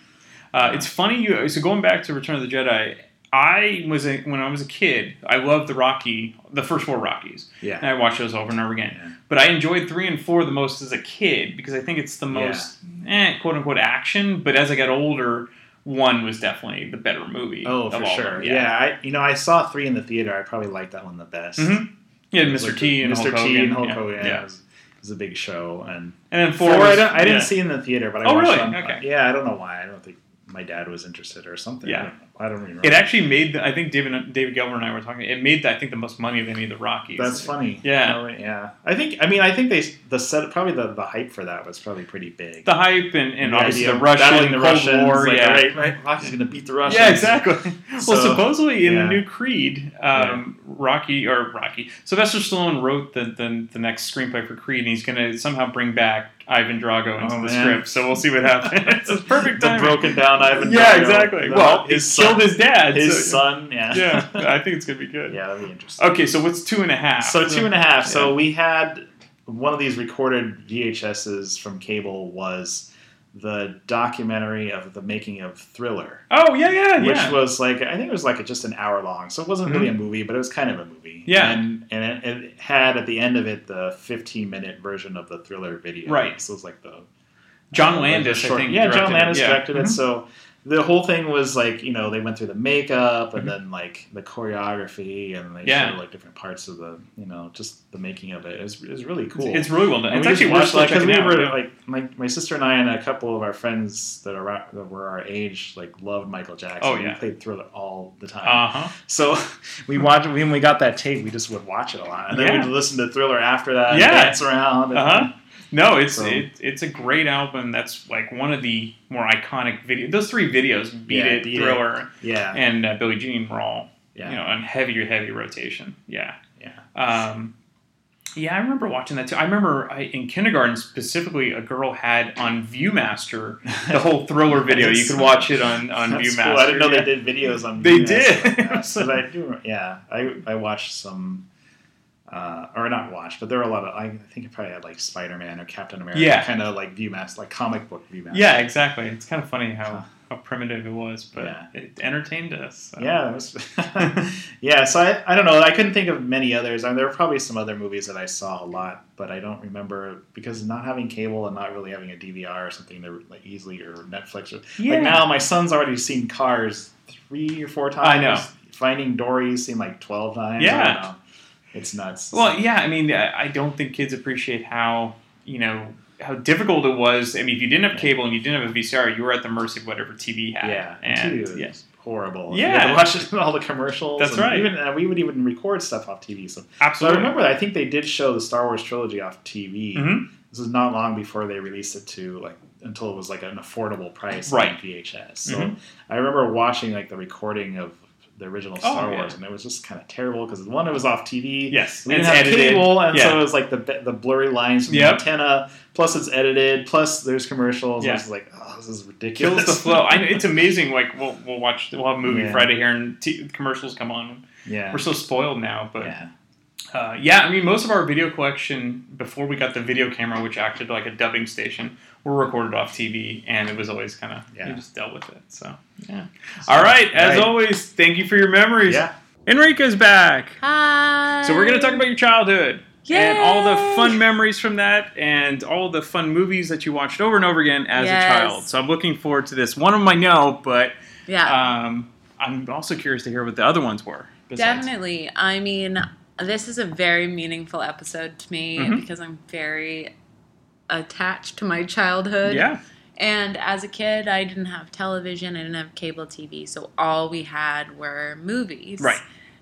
uh, it's funny. You so going back to Return of the Jedi. I was a, when I was a kid. I loved the Rocky, the first four Rockies. Yeah. and I watched those over and over again. But I enjoyed three and four the most as a kid because I think it's the most eh, quote unquote action. But as I got older, one was definitely the better movie. Oh, for sure. them, Yeah. I you know I saw three in the theater. I probably liked that one the best. Mhm. Yeah, Mr. T and Mr. Hulk T and Hogan. Hulk Yeah. Hogan. Yeah. It, was, it was a big show, and And then four I, was- don't, I didn't yeah. see in the theater, but I Oh, watched really? on- Okay. Yeah, I don't know why. I don't think my dad was interested or something. Yeah. I don't, remember. It actually made. The, I think David David Gelber and I were talking. It made I think the most money of any of the Rockies. That's funny. Yeah. Oh, yeah. I think. I mean, I think they the set probably the, the hype for that was probably pretty big. The hype and, and The obviously the Russian the Cold Russians, War. like, yeah, right, right. Rocky's gonna beat the Russians. Yeah, exactly. well, supposedly in yeah. the new Creed, um, Rocky or Rocky, Sylvester Stallone wrote the, the the next screenplay for Creed, and he's going to somehow bring back Ivan Drago into Oh, the man. script. So we'll see what happens. it's perfect the broken down Ivan. Yeah, Drago. exactly. The- well, he his killed his dad. His so- son. Yeah. Yeah, I think it's going to be good. Yeah, that'd be interesting. Okay, so what's two and a half? So two and a half. So Yeah. we had one of these recorded VHSs from cable was the documentary of the making of Thriller. Oh yeah, yeah, Which yeah. Which was like I think it was like just an hour long, so it wasn't really a movie, but it was kind of a movie. Yeah. and and it, it had at the end of it the 15 minute version of the Thriller video. Right. So it was like the John uh, like Landis, I think, Yeah, John directed it. Landis Yeah. directed it. Mhm. So the whole thing was like you know they went through the makeup and then like the choreography and they Mm-hmm. Yeah. showed like different parts of the you know just the making of it. It was, it was really cool. it's really well done. And It's we actually worth watched, like because we out, were like my, my sister and I and a couple of our friends that are that were our age like loved Michael Jackson. Oh, We yeah. played Thriller all the time. Uh-huh. So we watched when we got that tape, we just would watch it a lot, and then Yeah. we'd listen to Thriller after that, Yeah. and dance around. Uh huh. No, it's So- it, it's a great album. That's like one of the more iconic videos. Those three videos, Beat Yeah, It, Beat It. Thriller, Yeah. and uh, Billie Jean were all Yeah. you know on heavy heavy rotation. Yeah, yeah. Um, yeah, I remember watching that too. I remember I, in kindergarten specifically, a girl had on ViewMaster the whole Thriller video. You could watch it on on ViewMaster. cool. I didn't know yeah. they did videos on. Viewmaster. They VHS did. like I do. Yeah, I I watched some. Uh, or not watched, but there were a lot of. I think it probably had like Spider Man or Captain America, Yeah. kind of like ViewMaster, like comic book ViewMaster. Yeah, exactly. It's kind of funny how, how primitive it was, but Yeah. it entertained us. so. Yeah, was, yeah. So I, I don't know. I couldn't think of many others. I mean, there were probably some other movies that I saw a lot, but I don't remember because not having cable and not really having a DVR or something that like easily or Netflix. Or, Yeah. Like now, my son's already seen Cars three or four times. I know. Finding Dory's seen like twelve times. I Yeah. It's nuts. Well, yeah, I mean, I don't think kids appreciate how you know how difficult it was. I mean, if you didn't have cable and you didn't have a VCR, you were at the mercy of whatever TV had. Yeah, and TV was yeah. horrible. Yeah. you had to watch all the commercials. That's right. Even uh, we would even record stuff off TV. So, Absolutely. So I remember, I think they did show the Star Wars trilogy off TV. Mhm. This was not long before they released it to like until it was like an affordable price Right. on VHS. So Mhm. I remember watching like the recording of the original Oh, Star yeah. Wars, and it was just kind of terrible because one, it was off TV. Yes, we didn't it's have edited. cable, and Yeah. so it was like the the blurry lines from Yep. the antenna. Plus, it's edited. Plus, there's commercials. Yeah. I was like, oh, this is ridiculous. kills the flow. I it's amazing. Like we'll we'll watch we'll have a movie Yeah. Friday here and t- commercials come on. Yeah. we're so spoiled now, but. Yeah. Uh, yeah, I mean, most of our video collection before we got the video camera, which acted like a dubbing station, were recorded off TV, and it was always kind of Yeah. you just dealt with it. So yeah. All right, as Right. always, thank you for your memories. Yeah. Enrica's back. Hi. So we're going to talk about your childhood and all the fun memories from that, and all the fun movies that you watched over and over again as Yes. a child. So I'm looking forward to this. One of them I know, but Yeah. um, I'm also curious to hear what the other ones were. besides. Definitely. I mean, this is a very meaningful episode to me Mhm. because I'm very attached to my childhood. Yeah. And as a kid, I didn't have television, I didn't have cable TV, so all we had were movies. Right.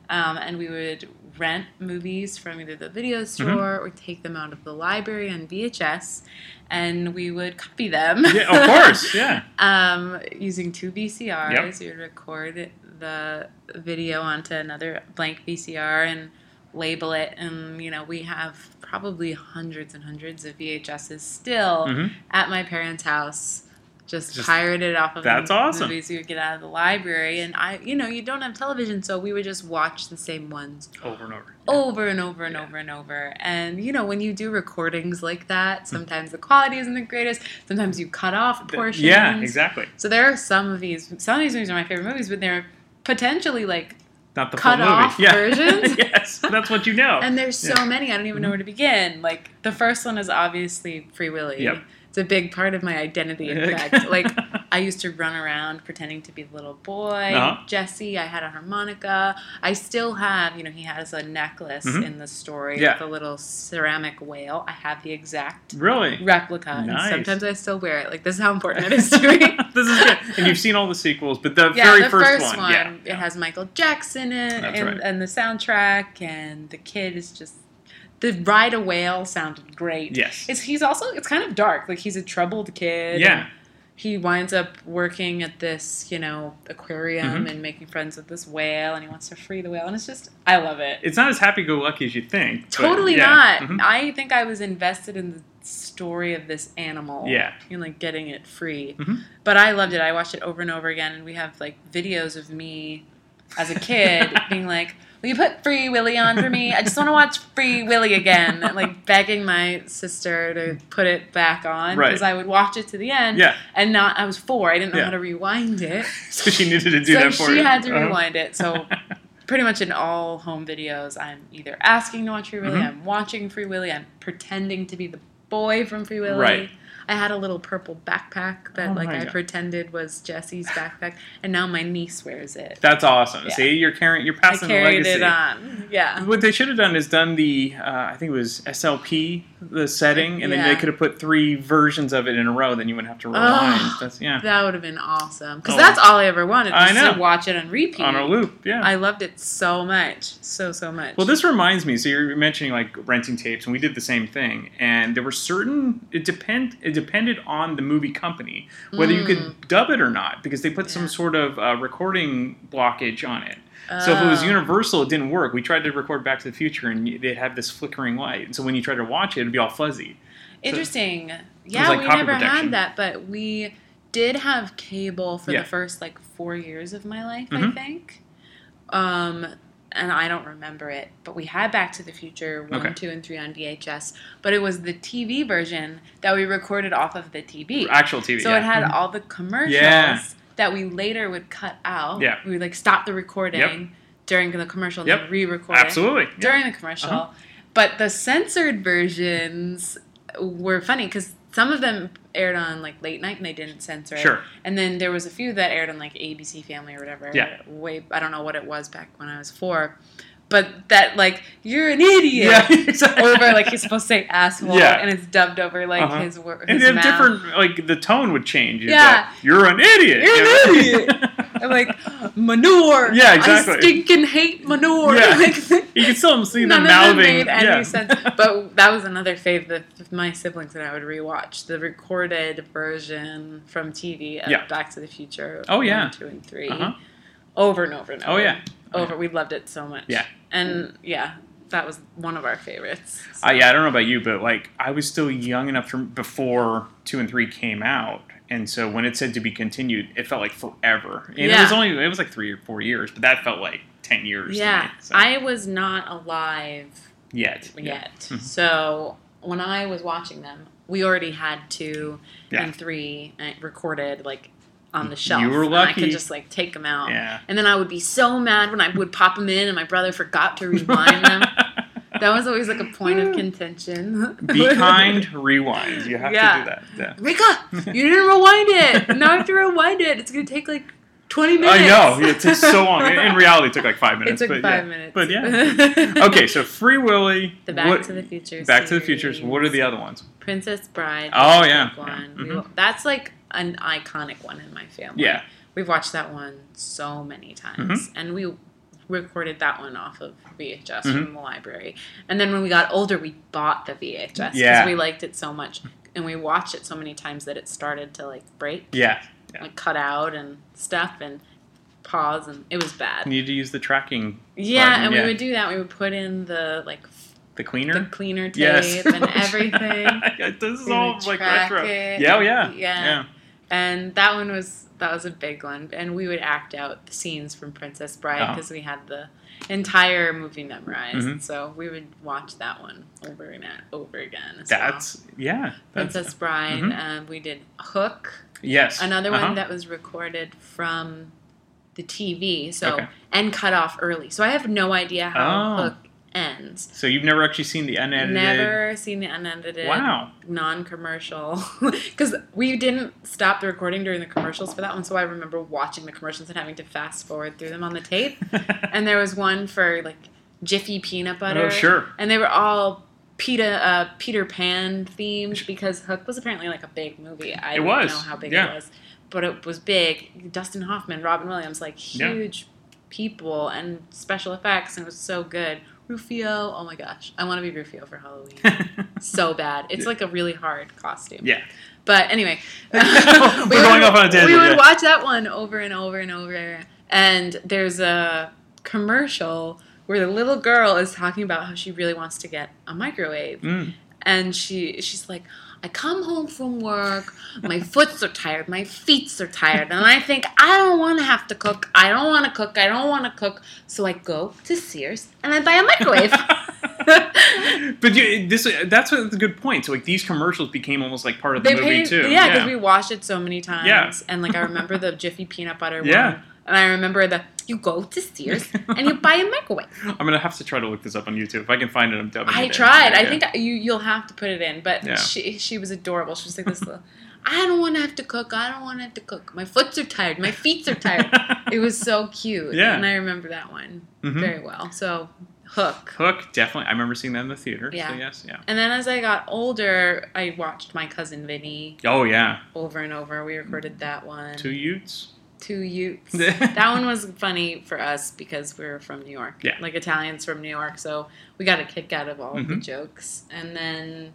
Um, and we would rent movies from either the video Mm-hmm. store or take them out of the library on VHS, and we would copy them. Yeah, of course, yeah. um, using two VCRs, Yep. we would record the video onto another blank VCR and label it, and you know we have probably hundreds and hundreds of VHSs still Mhm. at my parents' house. Just, Just- pirated off of that's the awesome. movies we would get out of the library, and I, you know, you don't have television, so we would just watch the same ones Over and over. over and over and over and over. And you know, when you do recordings like that, sometimes the quality isn't the greatest. Sometimes you cut off portions. Yeah, exactly. So there are some of these. Some of these movies are my favorite movies, but they're potentially like Not the cut full movie. off yeah. versions. yes, that's what you know. And there's so Yeah. many, I don't even know mm-hmm. where to begin. Like the first one is obviously Free Willy. Yep. It's a big part of my identity. In fact, like I used to run around pretending to be the little boy, Uh-huh. Jesse. I had a harmonica. I still have, you know, he has a necklace Mhm. in the story Yeah. with a little ceramic whale. I have the exact Really? replica. Nice. And sometimes I still wear it. Like this is how important it is to me. this is good. And you've seen all the sequels, but the yeah, very the first, first, one, yeah. it has Michael Jackson in it, and, right. and the soundtrack, and the kid is just the ride a whale sounded great. Yes. it's he's also it's kind of dark. Like he's a troubled kid. Yeah. He winds up working at this, you know, aquarium Mhm. and making friends with this whale, and he wants to free the whale, and it's just, I love it. It's not as happy-go-lucky as you think. Totally yeah. not. Mhm. I think I was invested in the story of this animal. Yeah. And like getting it free. Mhm. But I loved it. I watched it over and over again, and we have like videos of me as a kid being like, "Will you put Free Willy on for me? I just want to watch Free Willy again." Like begging my sister to put it back on Right. because I would watch it to the end. Yeah. And not. I was four. I didn't know Yeah. how to rewind it. So she needed to do so that for she you. She had to Uh-huh. rewind it. So pretty much in all home videos, I'm either asking to watch Free Willy, Mhm. I'm watching Free Willy, I'm pretending to be the boy from Free Willy. Right. I had a little purple backpack that Oh like I God. pretended was Jesse's backpack, and now my niece wears it. That's awesome. Yeah. See, you're carrying, you're I passing the carried legacy. it on. Yeah. What they should have done is done the, uh, I think it was SLP, the setting, and then they could have put three versions of it in a row. Then you wouldn't have to rewind. Oh, That's yeah. That would have been awesome. Because Oh. that's all I ever wanted. I know. To watch it on repeat. On a loop, yeah. I loved it so much. So, so much. Well, this reminds me. So you're mentioning like renting tapes, and we did the same thing. And there were certain it depend it depended on the movie company whether you Mm. could dub it or not because they put some sort of uh, recording blockage on it. So if it was Oh. Universal, it didn't work. We tried to record Back to the Future, and they'd have this flickering light. And so when you tried to watch it, it'd be all fuzzy. So- Interesting. Yeah, like we never protection. had that, but we did have cable for Yeah. the first like four years of my life, I Mhm. think. Um, and I don't remember it, but we had Back to the Future one, Okay. two, and three on VHS. But it was the TV version that we recorded off of the TV, Actual TV, So yeah. it had Mhm. all the commercials Yeah. That we later would cut out. Yeah. we would like stop the recording Yep. during the commercial, and Yep. then re-record Absolutely. During the commercial. Uh-huh. But the censored versions were funny because some of them aired on like late night and they didn't censor it. Sure. And then there was a few that aired on like ABC Family or whatever. Yeah. Way I don't know what it was back when I was four. But that like you're an idiot Yeah, exactly. over like he's supposed to say asshole Yeah. and it's dubbed over like Uh-huh. his word and his they have mouth. different like the tone would change. It's Yeah. like, you're an idiot. You're an idiot. I'm like manure. Yeah, exactly. I stinking hate manure. Yeah. Like, you can still see them None of them made any yeah. sense. But that was another fave that my siblings and I would rewatch the recorded version from TV of Yeah. Back to the Future. Oh, yeah. two, and 3 Uh-huh. over and over and over. Oh, yeah. Oh, over. We loved it so much. Yeah. and yeah, that was one of our favorites. Uh, yeah, I don't know about you, but like I was still young enough from before two and three came out, and so when it said to be continued, it felt like forever. And it was only it was like three or four years, but that felt like ten years. Yeah, me, so. I was not alive yet. yet. Mhm. So when I was watching them, we already had two Yeah. and three uh, recorded like on the shelf. You were and I could just like take them out. Yeah. And then I would be so mad when I would pop them in and my brother forgot to rewind them. That was always like a point of contention. Be kind, rewind. You have Yeah. to do that. Yeah. Rika, you didn't rewind it. Now I have to rewind it. It's gonna take like twenty minutes. I know it takes so long. In reality, it took like five minutes. It took but five yeah. minutes. But yeah. okay, so Free Willy. The Back what- to the Future Back to the Futures. What are the other ones? Princess Bride. Oh, yeah. Yeah. We- Mhm. that's like an iconic one in my family. Yeah. we've watched that one so many times, Mhm. and we recorded that one off of VHS Mhm. from the library. And then when we got older, we bought the VHS because Yeah. we liked it so much, and we watched it so many times that it started to like break, Yeah. like cut out and stuff, and pause, and it was bad. You need to use the tracking. Yeah, button, and yeah. we would do that. We would put in the like the cleaner. the cleaner tape Yes. and everything. Yeah, this is all like retro. it. Yeah, oh, yeah, yeah, yeah. And that one was that was a big one, and we would act out the scenes from Princess Bride because we had the entire movie memorized. Mhm. So we would watch that one over and over again. That's well. yeah. That's, Princess Bride. Mhm. Um, we did Hook. Yes. Another Uh-huh. one that was recorded from the TV. So Okay. and cut off early. So I have no idea how Oh. Hook ends. So you've never actually seen the unedited. Never seen the unedited. Wow. Non-commercial, because we didn't stop the recording during the commercials for that one. So I remember watching the commercials and having to fast forward through them on the tape. and there was one for like Jiffy peanut butter. Oh, sure. And they were all Peter uh, Peter Pan themed because Hook was apparently like a big movie. I It don't was, know how big yeah. it was, but it was big. Dustin Hoffman, Robin Williams, like Yeah. huge people and special effects, and it was so good. Rufio, oh my gosh, I want to be Rufio for Halloween so bad. It's like a really hard costume. Yeah. But anyway, We're going off on a tangent, We would yeah. watch that one over and over and over. And there's a commercial where the little girl is talking about how she really wants to get a microwave, Mm. and she she's like. I come home from work, my foots are tired, my feet are tired, and I think I don't want to have to cook. I don't want to cook. I don't want to cook. So I go to Sears and I buy a microwave. But you, this that's a good point. So like these commercials became almost like part of the They movie paid, too. yeah, because we watched it so many times. Yeah. And like I remember the Jiffy peanut butter Yeah. one, and I remember the You go to Sears and you buy a microwave. I'm gonna have to try to look this up on YouTube. If I can find it, I'm dubbing it I in. tried. I Yeah. think you you'll have to put it in, but Yeah. she she was adorable. She was like this. little, I don't want to have to cook. I don't want to have to cook. My foots are tired. My feet are tired. it was so cute. Yeah. and I remember that one Mhm. very well. So Hook. Hook, definitely. I remember seeing that in the theater. Yeah. So yes, yeah. And then as I got older, I watched my cousin Vinny Oh yeah. over and over. We recorded that one. Two Utes. Two Utes. that one was funny for us because we are from New York. Yeah. Like Italians from New York, so we got a kick out of all of the Mhm. jokes. And then,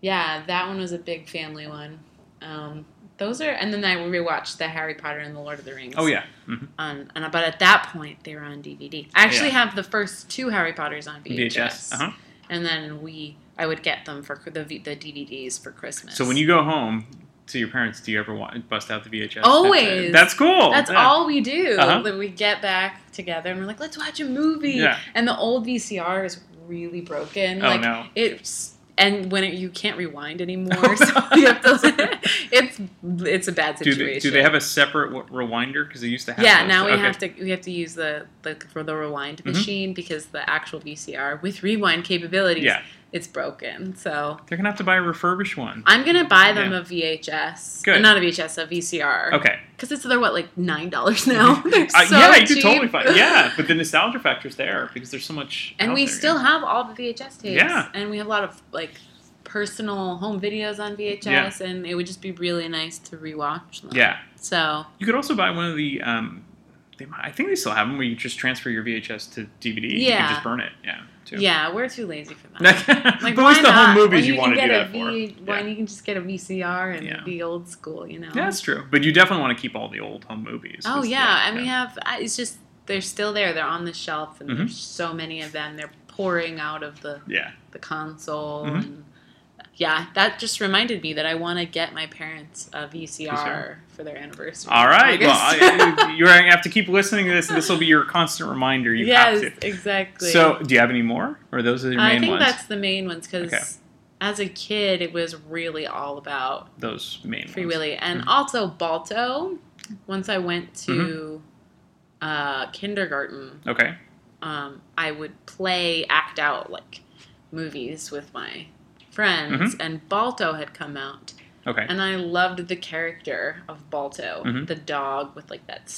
yeah, that one was a big family one. Um, those are, and then I rewatched the Harry Potter and the Lord of the Rings. Oh yeah. Mhm. On, and but at that point they were on DVD. I actually Yeah. have the first two Harry Potters on VHS. VHS. Uh-huh. And then we, I would get them for the the DVDs for Christmas. So when you go home to your parents, do you ever wa bust out the VHS? Always. That's cool. That's Yeah. all we do. Uh-huh. That we get back together and we're like, let's watch a movie. Yeah. And the old VCR is really broken. Oh, like no. it's and when it, you can't rewind anymore, so you have to. it's it's a bad Do situation. they, do they have a separate rewinder? Because they used to have. yeah, those. now we Okay. have to we have to use the, the for the rewind Mhm. machine because the actual VCR with rewind capabilities, Yeah. It's broken. So They're gonna have to buy a refurbished one. I'm gonna buy them Yeah. a VHS, Good. Uh, not a VHS, a VCR. Okay. because it's they're what like nine dollars now. They're Uh, so yeah, you could totally find. Yeah, but the nostalgia factor's there because there's so much. And we there, still have all the VHS tapes. Yeah. And we have a lot of like personal home videos on VHS, and it would just be really nice to rewatch them. Yeah. So You could also buy one of the. Um, they, might- I think they still have them where you just transfer your VHS to DVD. You Yeah. can just burn it. Yeah. Too. yeah, we're too lazy for that. like, but at least the not? home movies you, can want to do that for. V- Why you can just get a VCR and Yeah. be old school, you know? Yeah, that's true. But you definitely want to keep all the old home movies. Oh yeah, and we have. It's just they're still there. They're on the shelf, and Mhm. there's so many of them. They're pouring out of the Yeah. the console. Mhm. And yeah, that just reminded me that I want to get my parents a VCR VCR. for their anniversary. All right. Well, I, you're gonna have to keep listening to this. and This will be your constant reminder. You yes, have to. exactly. So, do you have any more, or those are your main ones? I think ones? that's the main ones because Okay. as a kid, it was really all about Those main Free ones. Willy, and Mhm. also Balto. Once I went to Mm-hmm. uh, kindergarten, Okay. um, I would play act out like movies with my friends, Mhm. and Balto had come out. Okay. And I loved the character of Balto, Mhm. the dog with like that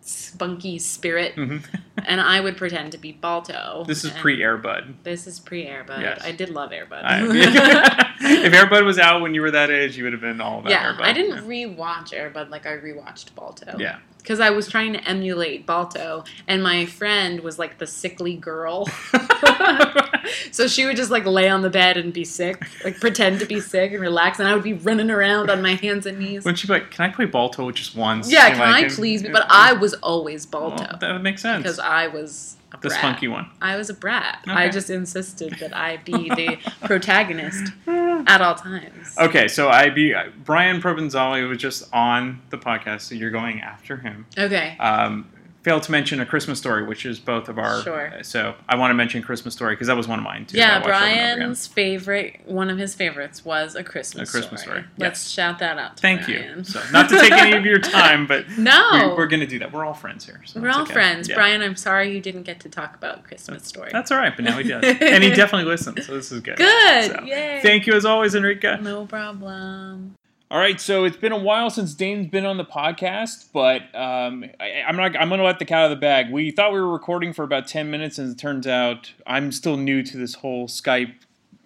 spunky spirit, Mhm. and I would pretend to be Balto. This is pre Airbud. This is pre Airbud. Yes. I did love Airbud. if Airbud was out when you were that age, you would have been all about yeah, Airbud. I didn't rewatch Airbud like I rewatched Balto. Yeah. Because I was trying to emulate Balto, and my friend was like the sickly girl. so she would just like lay on the bed and be sick, like pretend to be sick and relax, and I would be running around on my hands and knees. Wouldn't you be like, can I play Balto just once? Yeah, And, can like, I please? be But I was always Well, Balto that would make sense. because I was the brat. spunky one. I was a brat. I just insisted that I be the protagonist at all times. Okay, so I be Brian Provenzali was just on the podcast, so you're going after him. Okay. Um, failed to mention a Christmas story, which is both of our. Sure. So I want to mention Christmas story because that was one of mine too. Yeah, that I watched over and over again. Brian's favorite, one of his favorites was A Christmas, story. A Christmas Story. Story, Let's shout that out to Thank Brian. you. So not to take any of your time, but No. we, we're going to do that. We're all friends here. So We're all okay. friends. Yeah. Brian, I'm sorry you didn't get to talk about Christmas Story. That's all right, but now he does, and he definitely listens. So this is good. Good. So, Yay. Thank you as always, Enrica. No problem. All right, so it's been a while since Dane's been on the podcast, but um, I, I'm not. I'm going to let the cat out of the bag. We thought we were recording for about ten minutes, and it turns out I'm still new to this whole Skype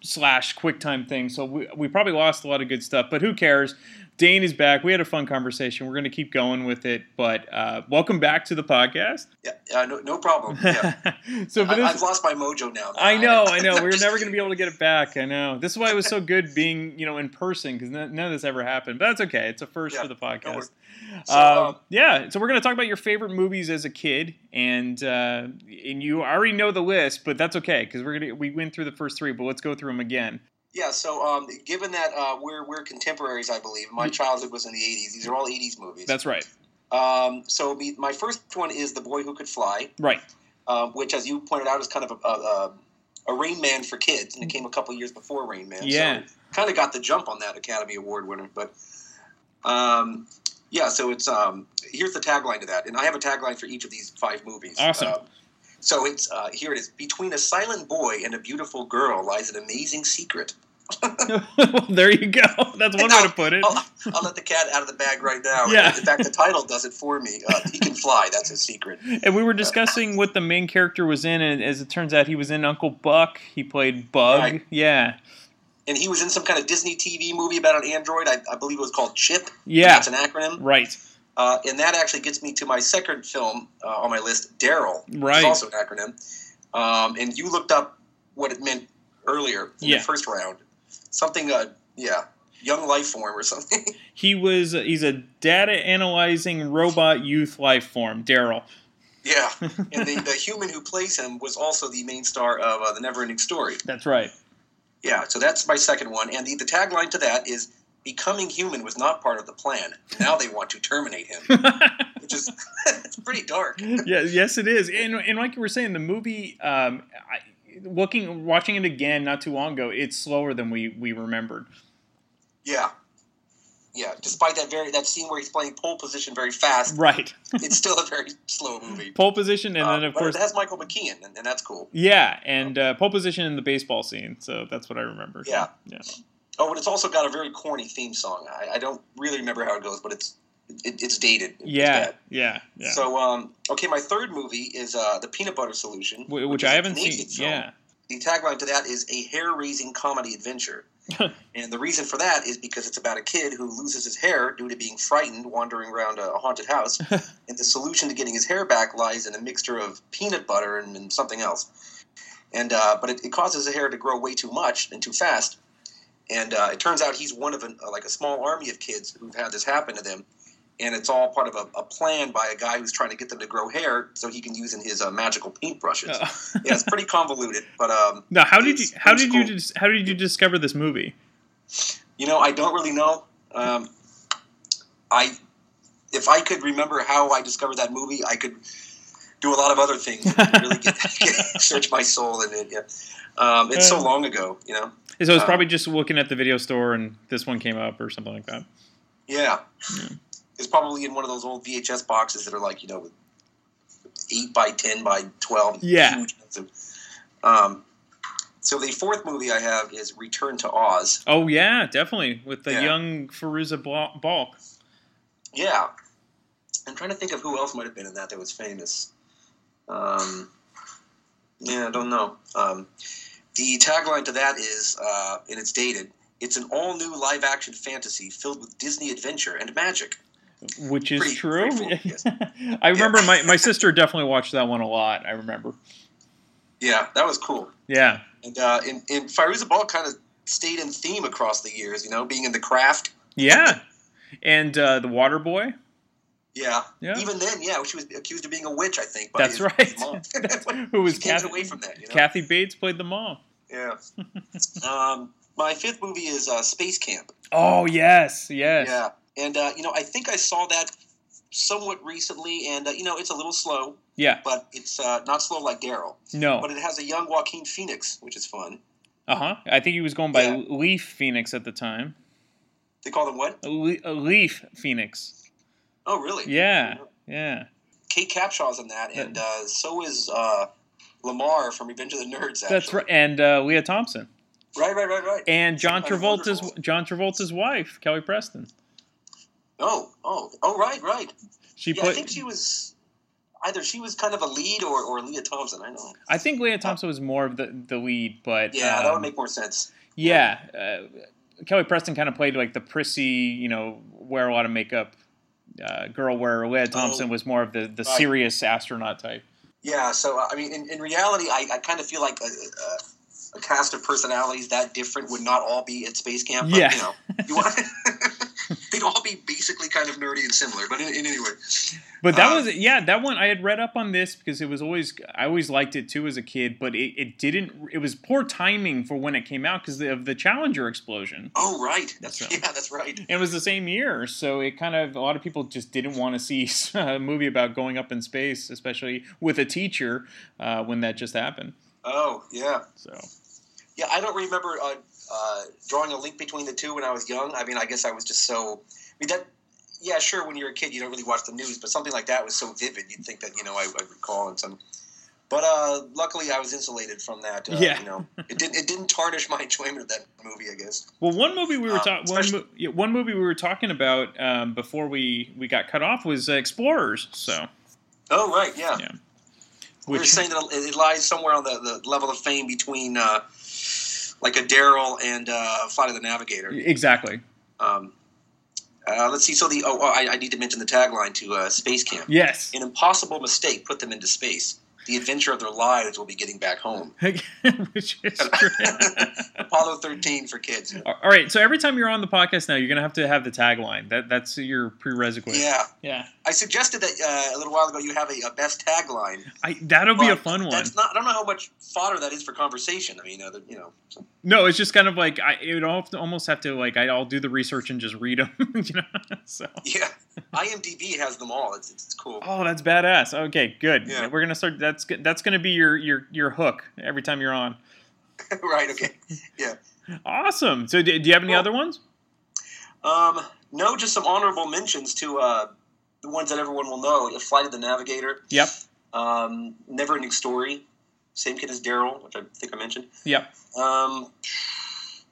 slash QuickTime thing. So we, we probably lost a lot of good stuff, but who cares? Dane is back. We had a fun conversation. We're going to keep going with it, but uh, welcome back to the podcast. Yeah, yeah, no, no problem. Yeah. So I, I've lost my mojo now. I know, I know. We were never going to be able to get it back. I know. This is why it was so good being, you know, in person because none, of this ever happened. But that's okay. It's a first for the podcast. So, um, um, yeah. So we're going to talk about your favorite movies as a kid, and uh, and you already know the list, but that's okay because we're gonna we went through the first three, but let's go through them again. Yeah, so um, given that uh, we're we're contemporaries, I believe my childhood was in the '80s. These are all '80s movies. That's right. Um, so be, my first one is The Boy Who Could Fly, Right. um, which, as you pointed out, is kind of a, a, a Rain Man for kids, and it came a couple years before Rain Man. Yeah. So kind of got the jump on that Academy Award winner. But um, Yeah, so it's um. Here's the tagline to that, and I have a tagline for each of these five movies. Awesome. Um, so it's uh, here it is. Between a silent boy and a beautiful girl lies an amazing secret. well, there you go. That's one way to put it. I'll, I'll let the cat out of the bag right now. Yeah. In fact, the title does it for me. Uh, he can fly. That's his secret. And we were discussing what the main character was in, and as it turns out, he was in Uncle Buck. He played Bug. Right. Yeah. And he was in some kind of Disney TV movie about an android. I, I believe it was called Chip. Yeah. That's an acronym. Right. Uh, and that actually gets me to my second film uh, on my list, Daryl. Right. also an acronym. Um, and you looked up what it meant earlier in Yeah. the first round. Something, uh, yeah, young life form or something. He was. He's a data analyzing robot youth life form, Daryl. yeah. And the, the human who plays him was also the main star of uh, The Neverending Story. That's right. Yeah, so that's my second one. And the, the tagline to that is Becoming human was not part of the plan. Now they want to terminate him. Which is it's pretty dark. yeah, yes, it is. And, and like you were saying, the movie, um, I, looking, watching it again not too long ago, it's slower than we we remembered. Yeah. Yeah, despite that very that scene where he's playing pole position very fast, Right. it's still a very slow movie. Pole position, and Uh, then of course, it has Michael McKean, and, and that's cool. yeah, and uh, pole position in the baseball scene. So that's what I remember. Yeah. Yeah. Oh, but it's also got a very corny theme song. I, I don't really remember how it goes, but it's it, it's dated. It's Yeah. bad. Yeah. Yeah. So, um, okay, my third movie is uh, the Peanut Butter Solution, Wh- which is I haven't seen. film. Yeah. The tagline to that is a hair-raising comedy adventure. and the reason for that is because it's about a kid who loses his hair due to being frightened wandering around a haunted house. and the solution to getting his hair back lies in a mixture of peanut butter and, and something else. And uh, but it, it causes the hair to grow way too much and too fast. And uh, it turns out he's one of an, uh, like a small army of kids who've had this happen to them. And it's all part of a, a plan by a guy who's trying to get them to grow hair so he can use in his uh, magical paintbrushes. yeah, it's pretty convoluted, but um, Now, how did you how did you dis- how did you discover this movie? You know, I don't really know. Um, I, if I could remember how I discovered that movie, I could do a lot of other things. and really get, get, search my soul in it. Yeah, um, it's so Uh, long ago. You know. So it's Um, probably just looking at the video store and this one came up or something like that. Yeah. It's probably in one of those old VHS boxes that are like you know, eight by ten by twelve. Yeah. Huge. Um, so the fourth movie I have is Return to Oz. Oh yeah, definitely with the Yeah. young Fairuza Balk. Yeah. I'm trying to think of who else might have been in that that was famous. Um, yeah, I don't know. Um, the tagline to that is, uh, and it's dated, it's an all new live action fantasy filled with Disney adventure and magic. Which is Pretty- true. pretty I remember my, my sister definitely watched that one a lot. I remember. Yeah, that was cool. Yeah. And, uh, and, and Fairuza Balk kind of stayed in theme across the years, you know, being in the craft. Yeah. And uh, the Water Boy. Yeah. Yeah. Even then, yeah, she was accused of being a witch, I think. By That's right. mom. Who was Kathy, away from that, you know? Kathy Bates played the mom. Yeah. um, my fifth movie is uh, Space Camp. Oh yes, yes. Yeah, and uh, you know, I think I saw that somewhat recently, and uh, you know, it's a little slow. Yeah. But it's uh, not slow like Daryl. No. But it has a young Joaquin Phoenix, which is fun. Uh huh. I think he was going by Yeah. Leaf Phoenix at the time. They call them what? Le- Leaf Phoenix. Oh, really? Yeah. Yeah. Kate Capshaw's in that, and uh, so is uh, Lamar from Revenge of the Nerds. Actually. That's right. And uh, Lea Thompson. Right, right, right, right. And John Travolta's. John Travolta's wife, Kelly Preston. Oh, oh, oh, right, right. She yeah, played. I think she was either she was kind of a lead or, or Lea Thompson. I know. I think Lea Thompson was more of the, the lead, but Yeah, that would um, make more sense. Yeah, uh, Kelly Preston kind of played like the prissy, you know, wear a lot of makeup uh, girl, where Lea Thompson was more of the, the Oh. Right. serious astronaut type. Yeah, so I mean, in, in reality, I, I kind of feel like a, a, a cast of personalities that different would not all be at space camp. But, Yeah. you know, you want, they'd all be basically kind of nerdy and similar. But in, in any way, But that Uh, was yeah, that one I had read up on this because it was always I always liked it too as a kid, but it, it didn't. It was poor timing for when it came out because of the Challenger explosion. oh right, that's So- yeah, that's right. And it was the same year, so it kind of a lot of people just didn't want to see a movie about going up in space, especially with a teacher uh, when that just happened. Oh yeah, So yeah. I don't remember uh, uh, drawing a link between the two when I was young. I mean, I guess I was just so. I mean that yeah, sure. When you're a kid, you don't really watch the news, but something like that was so vivid, you'd think that you know I, I recall in some. But uh, luckily, I was insulated from that. Uh, Yeah. You know, it didn't. It didn't tarnish my enjoyment of that movie. I guess. Well, one movie we were Um, talking one, mo- one movie we were talking about um, before we, we got cut off was uh, Explorers. So Oh right, yeah. Yeah. We were saying that it it lies somewhere on the, the level of fame between uh, like a Daryl and uh, Flight of the Navigator. exactly. Um, uh, let's see. So the oh, oh, I, I need to mention the tagline to uh, Space Camp. Yes. An impossible mistake put them into space. The adventure of their lives will be getting back home. Which is true. Apollo 13 for kids. All right. So every time you're on the podcast now, you're gonna have to have the tagline. That that's your prerequisite. Yeah. Yeah. I suggested that uh, a little while ago you have a, a best tagline. I, that'll be a fun one. That's not. I don't know how much fodder that is for conversation. I mean, uh, the- you know. so- No, it's just kind of like I. It would al- almost have to like I, I'll do the research and just read them. you know. So. Yeah. IMDb has them all. It's, it's, it's cool. Oh, that's badass. Okay, good. Yeah. We're gonna start. That's. That's gonna be your your your hook every time you're on. right. Okay. Yeah. Awesome. So, do, do you have any other ones? Um, no, just some honorable mentions to uh, the ones that everyone will know. Flight of the Navigator. Yep. Um, Never Ending Story. Same kid as Daryl, which I think I mentioned. Yep. Um,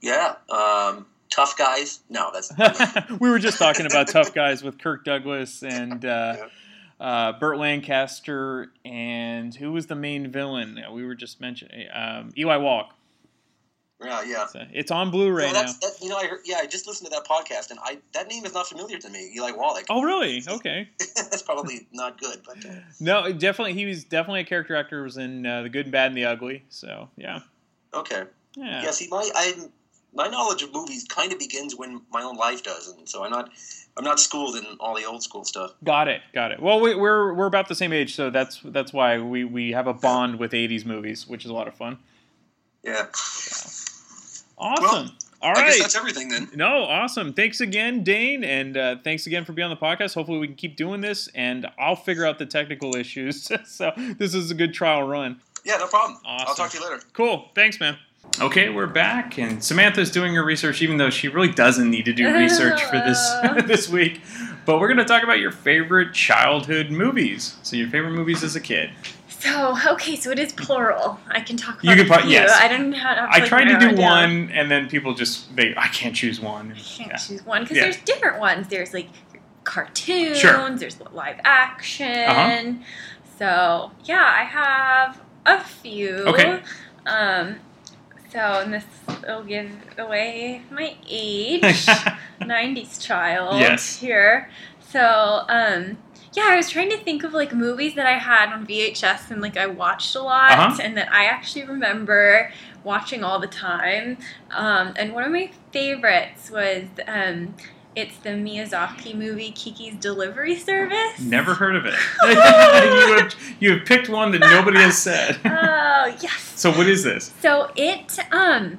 yeah. Um, Tough Guys. No, that's we were just talking about tough guys with Kirk Douglas and uh, uh, Burt Lancaster, and who was the main villain? We were just mentioning um, Eli Wallach. yeah, yeah. So it's on Blu-ray So now. that, you know, I heard, yeah, I just listened to that podcast, and I that name is not familiar to me. Eli Wallach. Oh, really? Okay. that's probably not good, but uh, No, definitely. He was definitely a character actor. Was in uh, the Good, and Bad, and the Ugly. So yeah. okay. Yeah. Yeah. See, my I my knowledge of movies kind of begins when my own life does, and so I'm not I'm not schooled in all the old school stuff. Got it. Got it. Well, we, we're we're about the same age, so that's that's why we we have a bond with '80s movies, which is a lot of fun. Yeah. Awesome. All I guess that's everything then. No, awesome. Thanks again, Dane, and uh, thanks again for being on the podcast. Hopefully, we can keep doing this, and I'll figure out the technical issues. so this is a good trial run. Yeah, no problem. Awesome. I'll talk to you later. Cool. Thanks, man. Okay, we're back, and Samantha's doing her research, even though she really doesn't need to do research for this this week. But we're going to talk about your favorite childhood movies. So, your favorite movies as a kid. So okay, so it is plural. I can talk about You can pro- yes. I don't know how to. I tried to do down. one, and then people just they I can't choose one. I Can't Yeah. choose one because Yeah. there's different ones. There's like cartoons. Sure. There's live action. Uh-huh. So yeah, I have a few. Okay. Um. So and this will give away my age. '90s child. Yes. Here. So um. Yeah, I was trying to think of like movies that I had on VHS and like I watched a lot Uh-huh. and that I actually remember watching all the time. Um, and one of my favorites was um, it's the Miyazaki movie Kiki's Delivery Service. Never heard of it. you, have, you have picked one that nobody has said. Oh yes. So what is this? So it um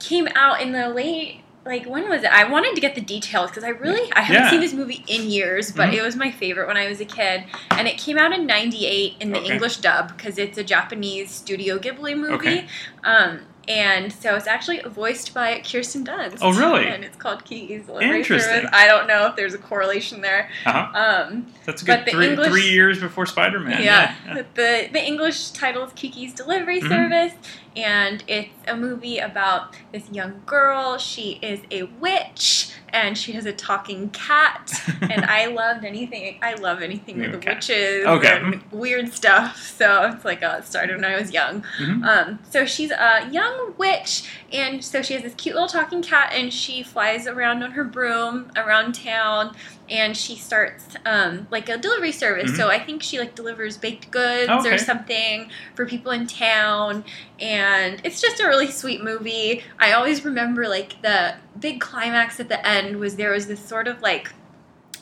came out in the late like when was it? I wanted to get the details because I really I haven't Yeah. seen this movie in years, but Mhm. it was my favorite when I was a kid, and it came out in '98 in the Okay. English dub because it's a Japanese Studio Ghibli movie. Okay. Um, and so it's actually voiced by Kirsten Dunst. Oh, really? And it's called Kiki's Delivery Interesting. Service. I don't know if there's a correlation there. Uh-huh. Um, That's a but good the three, English- three years before Spider Man. yeah. But The the English title is Kiki's Delivery Mhm. Service, and it's a movie about this young girl. She is a witch, and she has a talking cat. and I loved anything. I love anything with Okay. witches Okay. and weird stuff. So it's like it started when I was young. Mhm. Um, so she's a young witch, and so she has this cute little talking cat, and she flies around on her broom around town, and she starts um, like a delivery service. Mhm. So I think she like delivers baked goods Okay. or something for people in town, and it's just a really sweet movie. I always remember like the big climax at the end was there was this sort of like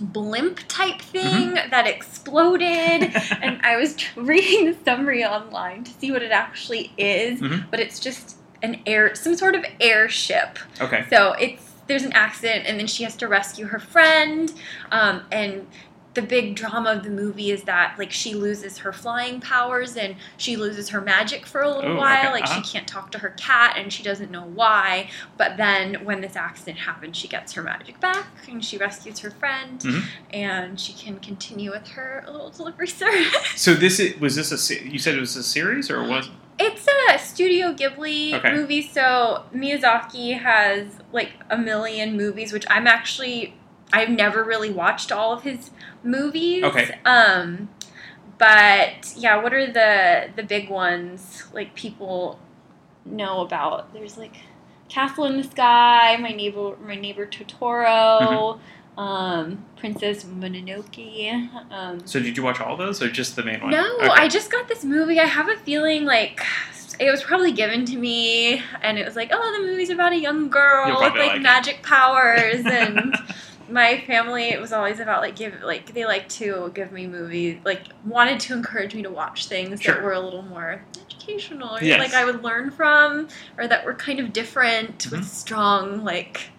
blimp type thing that exploded and i was reading the summary online to see what it actually is Mhm. but it's just an air some sort of airship Okay. so it's there's an accident and then she has to rescue her friend um, and the big drama of the movie is that like she loses her flying powers and she loses her magic for a little Ooh, while. okay, Like uh-huh. she can't talk to her cat and she doesn't know why. But then when this accident happens, she gets her magic back and she rescues her friend Mhm. and she can continue with her little delivery service. So this is, was this a you said it was a series or was It's a Studio Ghibli Okay. movie, so Miyazaki has like a million movies, which I'm actually I've never really watched all of his movies. Okay. Um, but yeah, what are the the big ones like people know about? There's like Castle in the Sky, My Neighbor My Neighbor Totoro, um, Princess Mononoke. Um, so did you watch all those or just the main one? no, Okay. I just got this movie. I have a feeling like it was probably given to me, and it was like, oh, the movie's about a young girl with like, like it. magic powers, and my family it was always about like give like they like to give me movies like wanted to encourage me to watch things Sure. that were a little more educational, or Yes. like I would learn from, or that were kind of different Mm-hmm. with strong like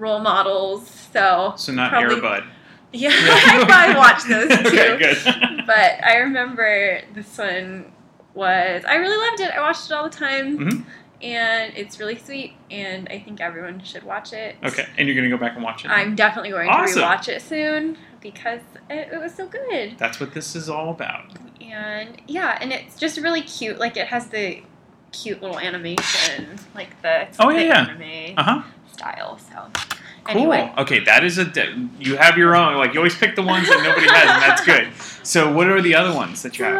role models. So So not probably- Airbud. Yeah, I probably watched those too okay, good. but I remember this one was I really loved it. I watched it all the time, Mhm. and it's really sweet. And I think everyone should watch it. Okay, and you're gonna go back and watch it. I'm definitely going Awesome. to rewatch it soon because it, it was so good. That's what this is all about. And yeah, and it's just really cute. Like it has the cute little animation, like the Oh, yeah, yeah. anime Uh-huh. Style. So Cool. anyway, Okay, that is a de- you have your own. Like you always pick the ones that nobody has, and that's good. So what are the other ones that you have?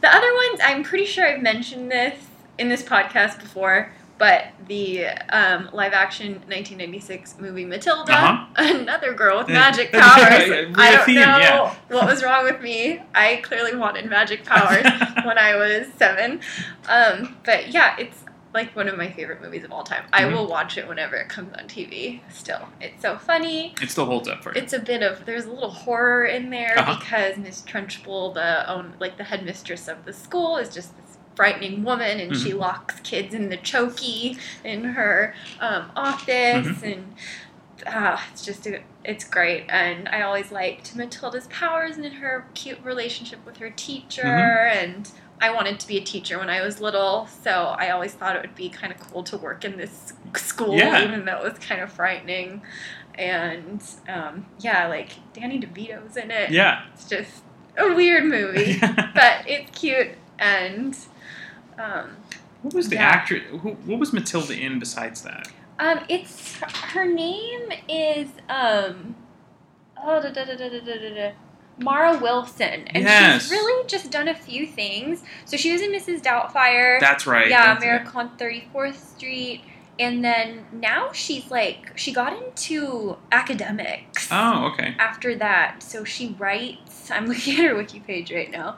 The other ones, I'm pretty sure I've mentioned this in this podcast before, but the um, live action 1996 movie Matilda, Uh-huh. another girl with magic powers. I don't theme, know yeah. what was wrong with me. I clearly wanted magic powers when I was seven. Um, but yeah, it's like one of my favorite movies of all time. I Mhm. will watch it whenever it comes on TV. Still, it's so funny. It still holds up for you. It's a bit of there's a little horror in there Uh-huh. because Miss Trunchbull, the own like the headmistress of the school, is just this frightening woman, and she Mhm. locks kids in the chokey in her um, office, Mhm. and uh, it's just a, it's great. And I always liked Matilda's powers and her cute relationship with her teacher, Mhm. and I wanted to be a teacher when I was little, so I always thought it would be kind of cool to work in this school, Yeah. even though it was kind of frightening. And um, yeah, like Danny DeVito's in it. Yeah. it's just a weird movie, but it's cute and. Um, What was the Yeah. actress? Who, what was Matilda in besides that? um, it's her name is um, oh da da da da da da da. Mara Wilson, and Yes. she's really just done a few things. So she was in Mrs. Doubtfire. That's right, Yeah, that's it. Miracle on Thirty Fourth Street, and then now she's like she got into academics. Oh, okay. After that, so she writes. I'm looking at her wiki page right now,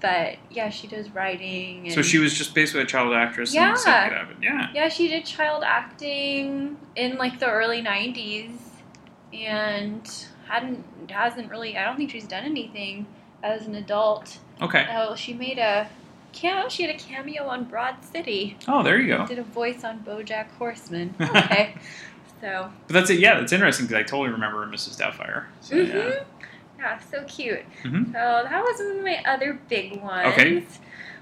but yeah, she does writing. And So she was just basically a child actress. Yeah. And sucked it up. Yeah. Yeah, she did child acting in like the early '90s, and hadn't hasn't really. I don't think she's done anything as an adult. Okay. Oh, she made a cameo. She had a cameo on Broad City. Oh, there you go. Did a voice on BoJack Horseman. Okay, so But that's it. Yeah, that's interesting because I totally remember Mrs. Doubtfire. So, yeah. mhm. yeah, so cute. Mhm. So that was one of my other big ones. Okay.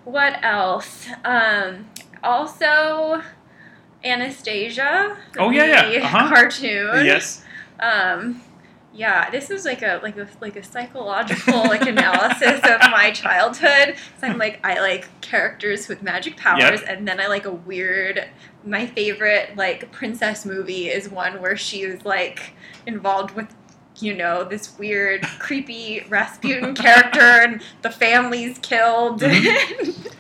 What else? Um, also Anastasia. Oh, yeah, yeah. Uh-huh. Cartoon. Yes. Um, yeah, this was like a like a like a psychological like analysis of my childhood. So I'm like I like characters with magic powers, Yep. and then I like a weird. My favorite like princess movie is one where she was like involved with. You know this weird, creepy Rasputin character, and the family's killed. Mhm.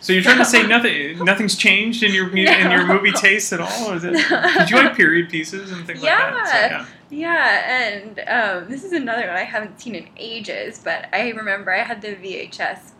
So you're trying to say nothing nothing's changed in your mu- in your movie taste at all? Or is it, did you like period pieces and things yeah, like that? So, yeah, and um, this is another one I haven't seen in ages, but I remember I had the VHS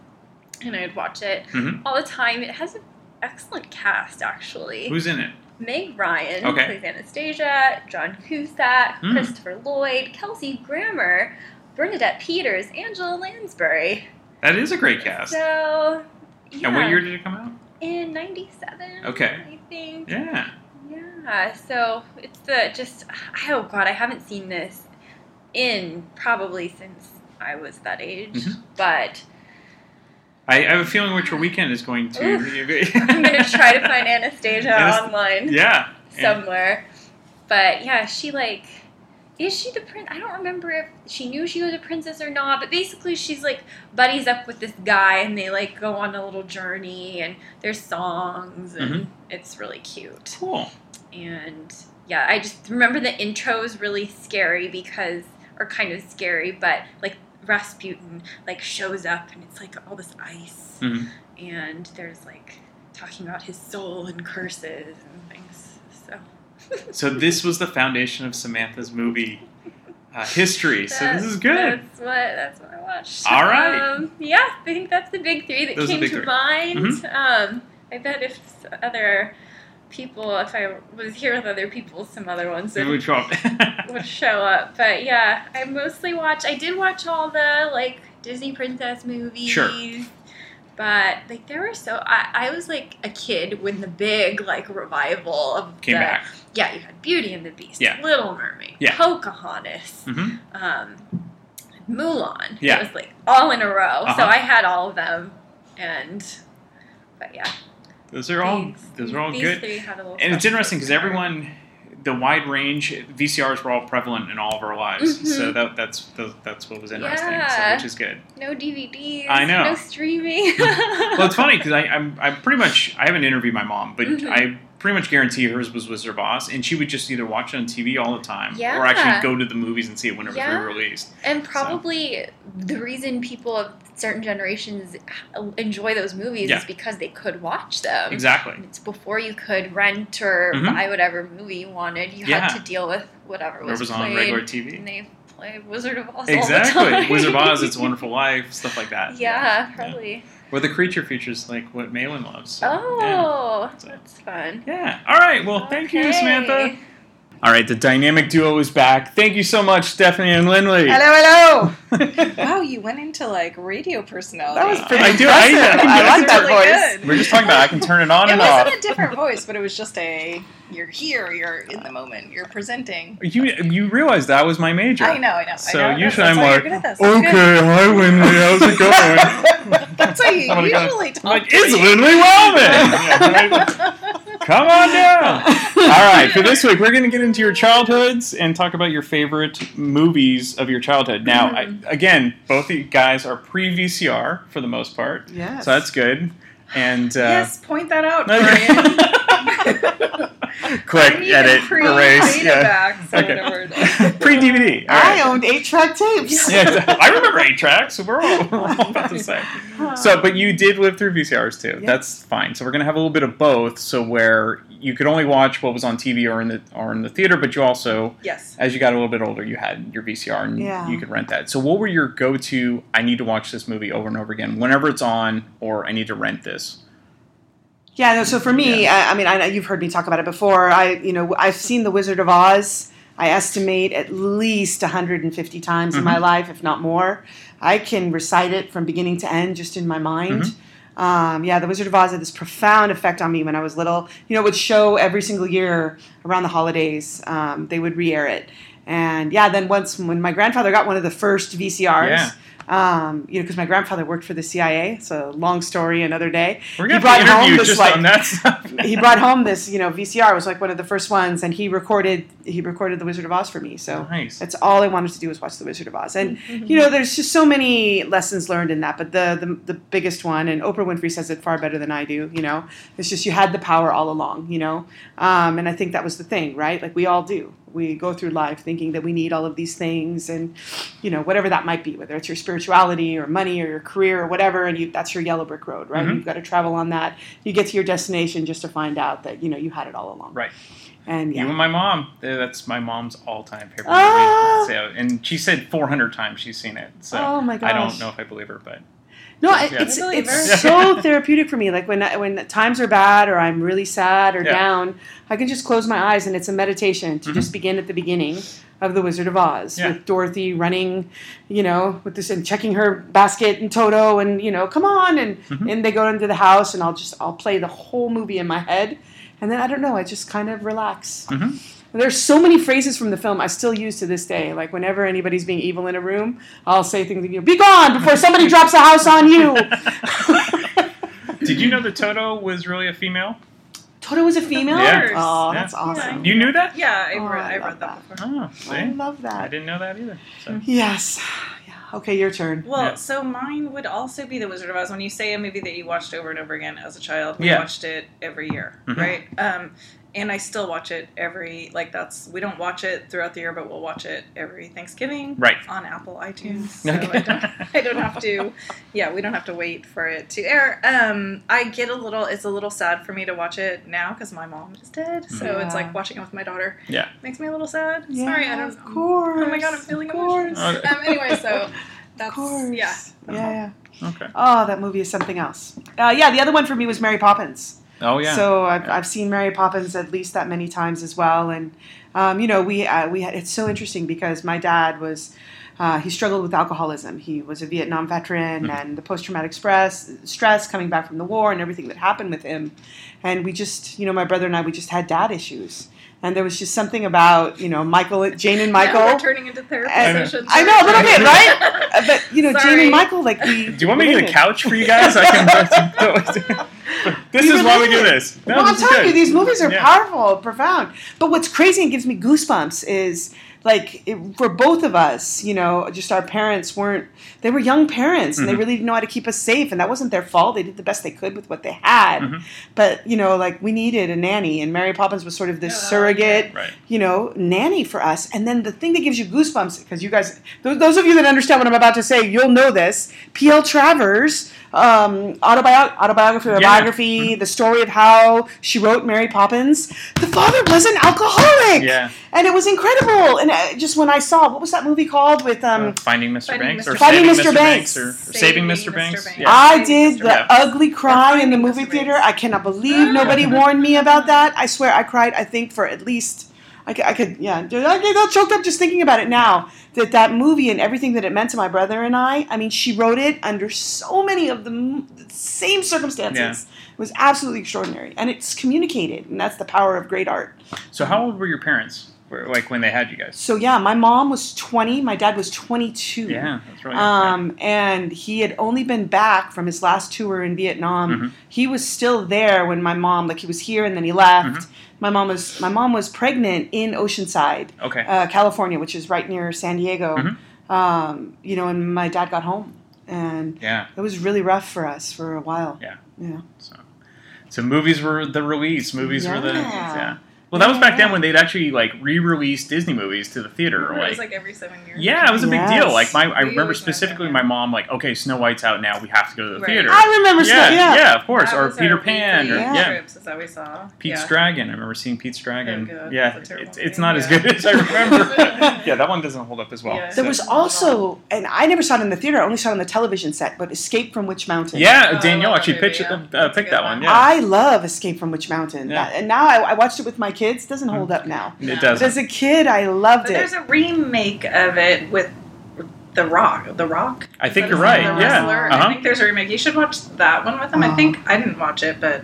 and I'd watch it Mhm. all the time. It has an excellent cast, actually. Who's in it? Meg Ryan Okay. plays Anastasia, John Cusack, Mm. Christopher Lloyd, Kelsey Grammer, Bernadette Peters, Angela Lansbury. That is a great cast. So, yeah. And what year did it come out? In 97. Okay. I think. Yeah. Yeah, so it's the just oh god, I haven't seen this in probably since I was that age. Mhm. But I, I have a feeling which your weekend is going to. Be. I'm gonna try to find Anastasia Anas- online. Yeah. somewhere. But yeah, she like is she the prince? I don't remember if she knew she was a princess or not. But basically, she's like buddies up with this guy, and they like go on a little journey, and there's songs, and Mhm. it's really cute. Cool. And yeah, I just remember the intro is really scary because, or kind of scary, but like Rasputin like shows up, and it's like all this ice, Mhm. and there's like talking about his soul and curses and things. So. This was the foundation of Samantha's movie uh, history. So this is good. That's what that's what I watched. All right. Um, yeah, I think that's the big three that Those came to three. mind. Mhm. Um, I bet if other people, if I was here with other people, some other ones Maybe would, would show up. But yeah, I mostly watch. I did watch all the like Disney princess movies. Sure. But like there were so I, I was like a kid when the big like revival of Came the, back. Yeah, you had Beauty and the Beast, Yeah. Little Mermaid, Yeah. Pocahontas, Mhm. um, Mulan. Yeah. It was like all in a row. So Uh-huh. I had all of them, and but yeah, Those are all These- those are all good. three had a little And it's interesting because everyone, the wide range VCRs were all prevalent in all of our lives. Mhm. So that that's that's what was interesting. So, which is good. no DVDs. I know. No streaming. Well, it's funny because I'm I'm pretty much I haven't interviewed my mom, but Mhm. I pretty much guarantee hers was Wizard of Oz, and she would just either watch it on TV all the time yeah. or actually go to the movies and see it when it was Yeah. re-released. And probably the reason people of certain generations enjoy those movies Yeah. is because they could watch them. Exactly. It's before you could rent or Mhm. buy whatever movie you wanted. You Yeah. had to deal with whatever was, was on regular TV. And they play Wizard of Oz all the Exactly. Wizard of Oz, It's a Wonderful Life, stuff like that. Yeah, probably. Or the creature features like what Malin loves. So, yeah. Oh, that's fun. Yeah. All right. Well, thank you, Samantha. All right, the dynamic duo is back. Thank you so much, Stephanie and Lindley. Hello, hello. wow, you went into like radio personality. That was pretty I do- I- I can I I like can that do- voice. We're just talking about I can turn it on It and wasn't off. a different voice, but it was just a you're here, you're in the moment, you're presenting. You you realize that was my major. I know, I know. I So know. usually That's I'm like, good at this. That's okay, good. hi Lindley, how's it going? That's how you I'm gonna go- usually I'm talk. like, to it's me. Lindley Wellman. Come on down. All right, for this week, we're going to get into your childhoods and talk about your favorite movies of your childhood. Now, I, again, both of you guys are pre VCR for the most part. Yes. So that's good. And uh, yes, point that out, Brian. quick edit, pre- erase. Yeah. back, okay. pre DVD. All right. I owned eight track tapes. yeah, exactly. I remember eight tracks. So we're all, we're all about the same. So, but you did live through VCRs too. That's fine. So we're gonna have a little bit of both. So where you could only watch what was on TV or in the or in the theater, but you also, Yes. as you got a little bit older, you had your VCR and Yeah. you could rent that. So what were your go-to? I need to watch this movie over and over again whenever it's on, or I need to rent this. Yeah, no, so for me, I, I mean, I know you've heard me talk about it before. I, you know, I've seen The Wizard of Oz. I estimate at least 150 times in my Mhm. life, if not more. I can recite it from beginning to end just in my mind. Mhm. Um, yeah, The Wizard of Oz had this profound effect on me when I was little. You know, it would show every single year around the holidays. Um, they would re-air it, and yeah, then once when my grandfather got one of the first VCRs. Yeah. Um, you know, because my grandfather worked for the CIA. It's a long story, another day. We're gonna have to interview just on that stuff. he brought home this, you know, VCR. It was like one of the first ones, and he recorded he recorded The Wizard of Oz for me. So Nice. that's all I wanted to do was watch The Wizard of Oz. And you know, there's just so many lessons learned in that. But the, the the biggest one, and Oprah Winfrey says it far better than I do. You know, it's just you had the power all along. You know, um, and I think that was the thing, right? Like we all do. We go through life thinking that we need all of these things, and you know, whatever that might be, whether it's your spirituality or money or your career or whatever, and you that's your yellow brick road, right? Mhm. You've got to travel on that. You get to your destination just to find out that you know you had it all along. Right. And yeah. You and my mom. That's my mom's all-time favorite movie. So, and she said 400 times she's seen it. So Oh my gosh. I don't know if I believe her, but No, Yeah. it's I believe her. it's so therapeutic for me. Like when I- when times are bad or I'm really sad or Yeah. down, I can just close my eyes and it's a meditation to just begin at the beginning of the Wizard of Oz Yeah. with Dorothy running, you know, with this and checking her basket and Toto and you know, come on and and they go into the house and I'll just I'll play the whole movie in my head and then I don't know, I just kind of relax. Mhm. There's so many phrases from the film I still use to this day. Like whenever anybody's being evil in a room, I'll say things like, "Be gone before somebody drops a house on you." Did you know that Toto was really a female? Toto was a female. Yeah. Oh, Yeah. that's awesome. You knew that? Yeah, I, Oh, read, I I read that before. Oh, see? I love that. I didn't know that either. So. Yes. Yeah. Okay, your turn. Well, so mine would also be The Wizard of Oz. When you say a movie that you watched over and over again as a child, we Yeah. watched it every year, Mhm. right? Um, and I still watch it every like that's we don't watch it throughout the year, but we'll watch it every Thanksgiving, Right. On Apple iTunes, so I, don't, I don't have to. Yeah, we don't have to wait for it to air. Um, I get a little. It's a little sad for me to watch it now because my mom is dead, so Yeah. it's like watching it with my daughter. Yeah. makes me a little sad. Yeah, Sorry, I don't. of course. Oh my god, I'm feeling emotions. course. Um, anyway, so that's yeah. Yeah, yeah. Okay. Oh, that movie is something else. Uh, yeah, the other one for me was Mary Poppins. Oh yeah. So I've, I've seen Mary Poppins at least that many times as well, and um, you know we uh, we had, it's so interesting because my dad was. Uh, he struggled with alcoholism. He was a Vietnam veteran, and the post-traumatic stress, stress coming back from the war, and everything that happened with him. And we just, you know, my brother and I, we just had dad issues. And there was just something about, you know, Michael, Jane and Michael. Now we're turning into therapy And- sessions. I know a little bit, right? But you know, Jane and Michael, like we. Do you want me to get a couch for you guys? I can. this is why we do this. No, well, I'm telling good. you, these movies are Yeah. powerful, profound. But what's crazy and gives me goosebumps is like it, for both of us, you know, just our parents weren't. They were young parents, and they Mhm. really didn't know how to keep us safe, and that wasn't their fault. They did the best they could with what they had. Mhm. But you know, like we needed a nanny, and Mary Poppins was sort of this surrogate, Right. you know, nanny for us. And then the thing that gives you goosebumps, because you guys, those, those of you that understand what I'm about to say, you'll know this. P.L. Travers, um, autobi- autobiography, or Yeah. biography, the story of how she wrote Mary Poppins. The father was an alcoholic. Yeah. And it was incredible. And uh, just when I saw, what was that movie called with um, Uh, Finding Mr. Finding Banks Mr. or Finding Saving Mr. Banks. or, or Saving Mr. Banks. Yeah. I did the Yeah. ugly cry in the movie theater. I cannot believe nobody warned me about that. I swear I cried, I think, for at least. I could, I could yeah. I get all choked up just thinking about it now. That that movie and everything that it meant to my brother and I. I mean, she wrote it under so many of the m- same circumstances. Yeah. It was absolutely extraordinary, and it's communicated, and that's the power of great art. So how old were your parents? Like when they had you guys? So yeah, my mom was twenty, my dad was twenty-two. Yeah, that's young, Um, and he had only been back from his last tour in Vietnam. Mhm. He was still there when my mom, like he was here and then he left. Mm-hmm. My mom was my mom was pregnant in Oceanside, Okay. uh, California, which is right near San Diego. Mhm. Um, you know, and my dad got home, and Yeah. it was really rough for us for a while. Yeah. Yeah. So movies were the release. Movies were the Yeah. Yeah. Well, that was back then when they'd actually like re-release Disney movies to the theater. It was Like, like every seven years. yeah, it was a big deal. Like my, I Huge remember back specifically my mom like, okay, Snow White's out now. We have to go to the Right. theater. I remember yeah, Snow- yeah. yeah, of course. That or was Peter our Pan, or weekly yeah, trips is that we saw. Pete's yeah. Dragon. I remember seeing Pete's Dragon. good. Yeah, That's a terrible it's, it's movie. not as Yeah. good as I remember. yeah, that one doesn't hold up as well. Yeah. There So- was also, and I never saw it in the theater. I only saw it on the television set. But Escape from Witch Mountain. yeah, Oh, I Danielle love actually movie, pitched, yeah. uh, picked that one. Yeah, I love Escape from Witch Mountain. Yeah. That- and now I, I watched it with my kids. Doesn't hold up now. it doesn't. as a kid, I loved But it. there's a remake of it with The Rock. The Rock. I think you're right. his name? The Yeah. Uh-huh. I think there's a remake. You should watch that one with them. I Uh-huh. think I didn't watch it, but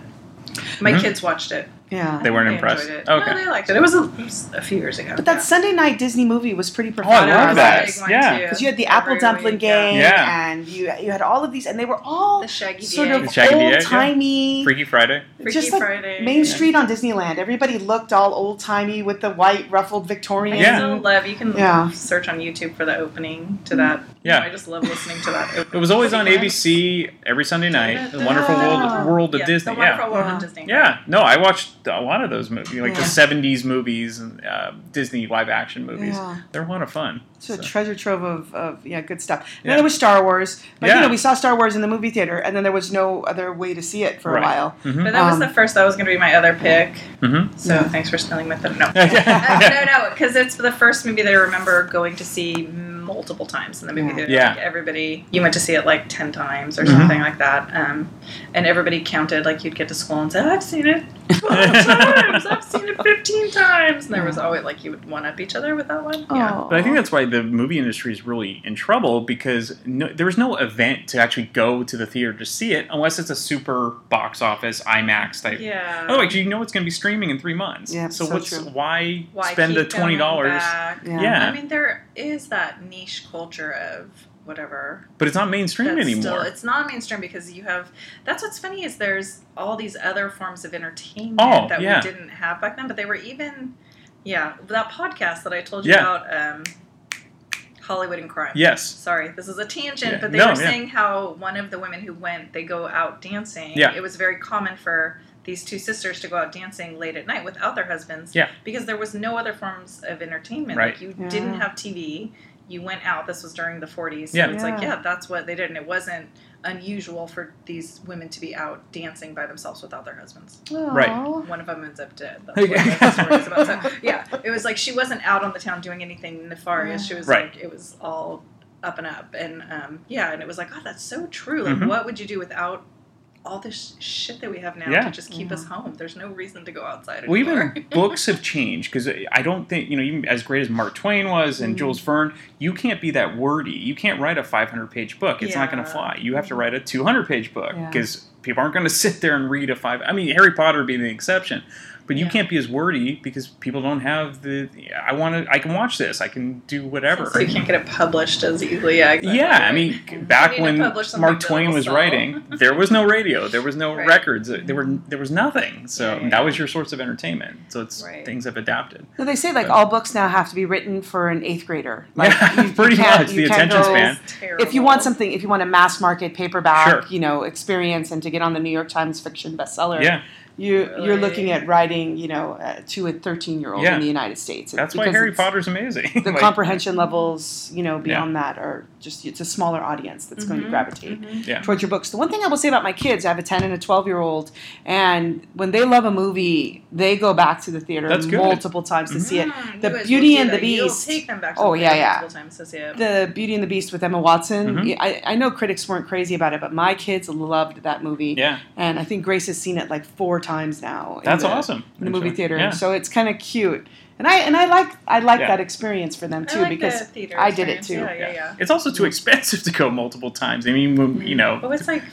my Mhm. kids watched it. Yeah. They weren't They impressed. it. Okay. No, they liked it. It was a, it was a few years ago. But that Sunday night Disney movie was pretty Oh, I love was that. a big one, Yeah. Because you had the Apple Dumpling week, yeah. Gang, Yeah. and you you had all of these, and they were all The Shaggy sort of Shaggy DA, yeah. old timey. Freaky Friday. Freaky just like Friday. Main Street on Disneyland. Everybody looked all old timey with the white ruffled Victorian. I Yeah. still love. You can Yeah. search on YouTube for the opening to mm-hmm. that. Yeah. I just love listening to that. It was always on ABC every Sunday night. The Wonderful World, World of Yeah, Disney. The Yeah. Wonderful World Yeah. of Disney. Yeah, no, I watched a lot of those movies, like the '70s movies and uh, Disney live action movies. Yeah. They're a lot of fun. It's a So- treasure trove of, of yeah, good stuff. And Yeah. then there was Star Wars. But Yeah. you know, we saw Star Wars in the movie theater, and then there was no other way to see it for Right. a while. Mhm. But that was Um, the first. That was going to be my other pick. Mhm. So Yeah. thanks for stealing with them. No, Uh, no, no, because it's the first movie that I remember going to see multiple times in the movie theater. Yeah. Like everybody, you went to see it like ten times or something like that, um, and everybody counted. Like you'd get to school and say, "I've seen it times. I've seen it 15 times. And there was always like you would one up each other with that one. Yeah. But I think that's why the movie industry is really in trouble because no, there was no event to actually go to the theater to see it unless it's a super box office IMAX type. Yeah. Otherwise, you know it's going to be streaming in three months. Yeah, So, so what's true. why, Why spend the keep twenty going dollars? back? Yeah. I mean, there is that niche culture of whatever. But it's not mainstream that's anymore. Still, it's not mainstream because you have. That's what's funny is there's all these other forms of entertainment Oh, that yeah. we didn't have back then, but they were even. Yeah, that podcast that I told you Yeah. about. Um, Hollywood and crime. Yes. Sorry, this is a tangent, Yeah. but they No, were saying how one of the women who went, they go out dancing. Yeah. It was very common for these two sisters to go out dancing late at night without their husbands. Yeah. Because there was no other forms of entertainment. Right. Like you Yeah. didn't have TV. You went out. This was during the 40s. So Yeah. it's like, Yeah. yeah, that's what they did. And it wasn't unusual for these women to be out dancing by themselves without their husbands. Right. One of them ends up dead. That's what the story is about. So, yeah, it was like she wasn't out on the town doing anything nefarious. She was Right. like, it was all up and up. And um, yeah, and it was like, oh, that's so true. Like, Mhm. what would you do without all this shit that we have now Yeah. to just keep us home? There's no reason to go outside anymore. Well, even books have changed because I don't think you know, even as great as Mark Twain was and Mm. Jules Verne, you can't be that wordy. You can't write a 500 page book. It's not going to fly. You have to write a 200 page book Yeah. because people aren't going to sit there and read a five. I mean, Harry Potter being the exception, but you can't be as wordy because people don't have the. I want to. I can watch this. I can do whatever. so you can't get it published as easily. Yeah, exactly. Yeah, I mean, back when Mark Twain was sell. writing, there was no radio, there was no Right. records, uh, there were there was nothing. So Yeah, yeah, that was your source of entertainment. So it's Right. things have adapted. No, they say like But- all books now have to be written for an eighth grader. Like, Yeah, you- you pretty can't- much, the attention span. If you want something, if you want a mass market paperback, Sure. you know, experience and to get on the New York Times fiction bestseller, Yeah. You you're looking at writing, you know, uh, to a 13 year old Yeah. in the United States. That's why Harry it's- Potter's amazing. The Like- comprehension levels, you know, beyond that are just it's a smaller audience that's going to Mhm, gravitate mhm. Yeah. towards your books. The one thing I will say about my kids, I have a 10 and a 12 year old, and when they love a movie, they go back to the theater That's good. multiple times to see it. Mm, The you Beauty and the that. You'll Beast. take them back to oh the yeah, yeah. multiple times to see it. The Beauty and the Beast with Emma Watson. Mhm. I, I know critics weren't crazy about it, but my kids loved that movie. Yeah. And I think Grace has seen it like four times now. That's the- awesome, In the movie theater. Yeah. So it's kind of cute. And I and I like I like Yeah. that experience for them I too like because the I did it too. Yeah, yeah, yeah. It's also too expensive to go multiple times. I mean, when- you mm-hmm. know, Oh, it's like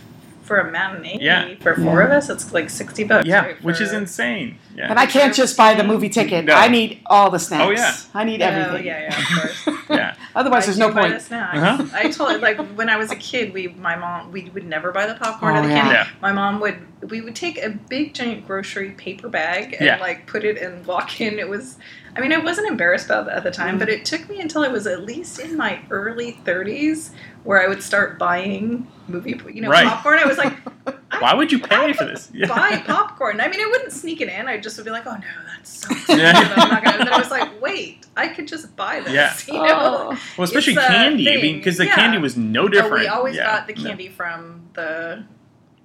for a matinee. Yeah. For four of us, it's like sixty bucks. yeah, right, which is insane. Yeah. And I can't just buy the movie ticket. No. I need all the snacks. Oh, yeah. I need Oh, everything. yeah, yeah, of course. yeah. Otherwise, I there's do no buy point. the snacks. Uh-huh. I told like when I was a kid, we my mom we would never buy the popcorn Oh, or the yeah. candy. Yeah. My mom would we would take a big giant grocery paper bag and Yeah. like put it and walk in. It was I mean I wasn't embarrassed about that at the time, Mm. but it took me until I was at least in my early 30s where I would start buying movie you know Right. popcorn. I was like Why would you pay for this? Yeah. buy popcorn. I mean, I wouldn't sneak it in. I just would be like, oh no, that's so. Yeah. I'm not gonna. And then I was like, wait, I could just buy this. Yeah. You know? Well, especially It's candy. I mean, because the Yeah. candy was no Oh, different. we always Yeah. got the No. candy from the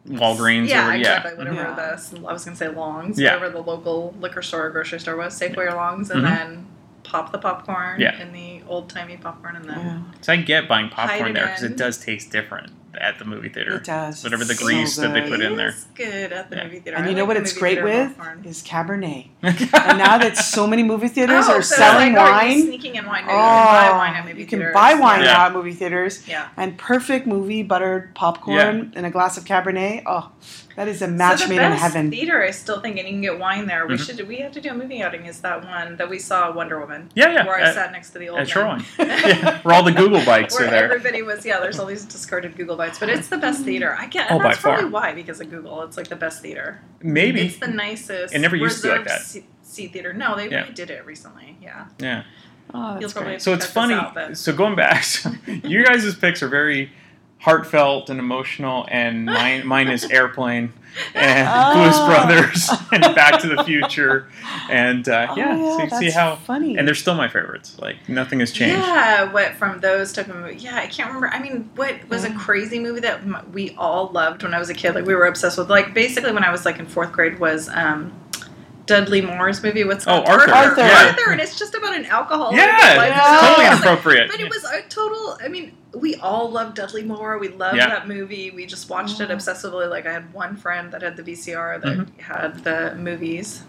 Walgreens. yeah, or, exactly. Yeah. Whatever Yeah. the I was gonna say Longs, Yeah. whatever the local liquor store or grocery store was, Safeway or Longs, and Mhm. then pop the popcorn Yeah. in the old timey popcorn, and then Yeah. So I get buying popcorn there because it does taste different at the movie theater. It does. Whatever the So grease that they good. put in there. it's good at the Yeah. movie theater. And I you know like what it's great with is Cabernet. and now that so many movie theaters Oh, are so selling like, oh, wine. sneaking in wine. No, you can buy oh, wine at movie you can theaters. buy wine Yeah. now at movie theaters. Yeah. And perfect movie buttered popcorn and a glass of Cabernet. Oh, that is a match so made best in heaven. Theater, I still think, and you can get wine there. We Mhm. should. We have to do a movie outing. Is that one that we saw Wonder Woman? Yeah, yeah, Where I at- sat next to the old At man. Shoreline. yeah. Where all the Google bites Where are there. everybody was, yeah. There's all these discarded Google bites, but it's the best theater. I get, Oh, and by that's probably far. why because of Google. It's like the best theater. Maybe. it's the nicest. It never used to be like that. Seat, seat theater. No, they Yeah. redid it recently. Yeah. Yeah. Oh, You'll probably have So to it's check funny. out, so going back, so you guys' picks are very heartfelt and emotional, and mine mine is Airplane and Oh. Blues Brothers and Back to the Future, and uh, Oh, yeah, yeah, so you see how funny. and they're still my favorites. Like nothing has changed. Yeah, what from those type of movies? Yeah, I can't remember. I mean, what was a crazy movie that we all loved when I was a kid? Like we were obsessed with. Like basically, when I was like in fourth grade, was um, Dudley Moore's movie. What's Oh, called Arthur. Arthur. Yeah. Arthur, and it's just about an alcoholic. Yeah, that lives totally It's like- inappropriate. But it was a total. I mean, we all love Dudley Moore. We loved Yeah. that movie. We just watched it obsessively. Like I had one friend that had the VCR that Mhm. had the movies.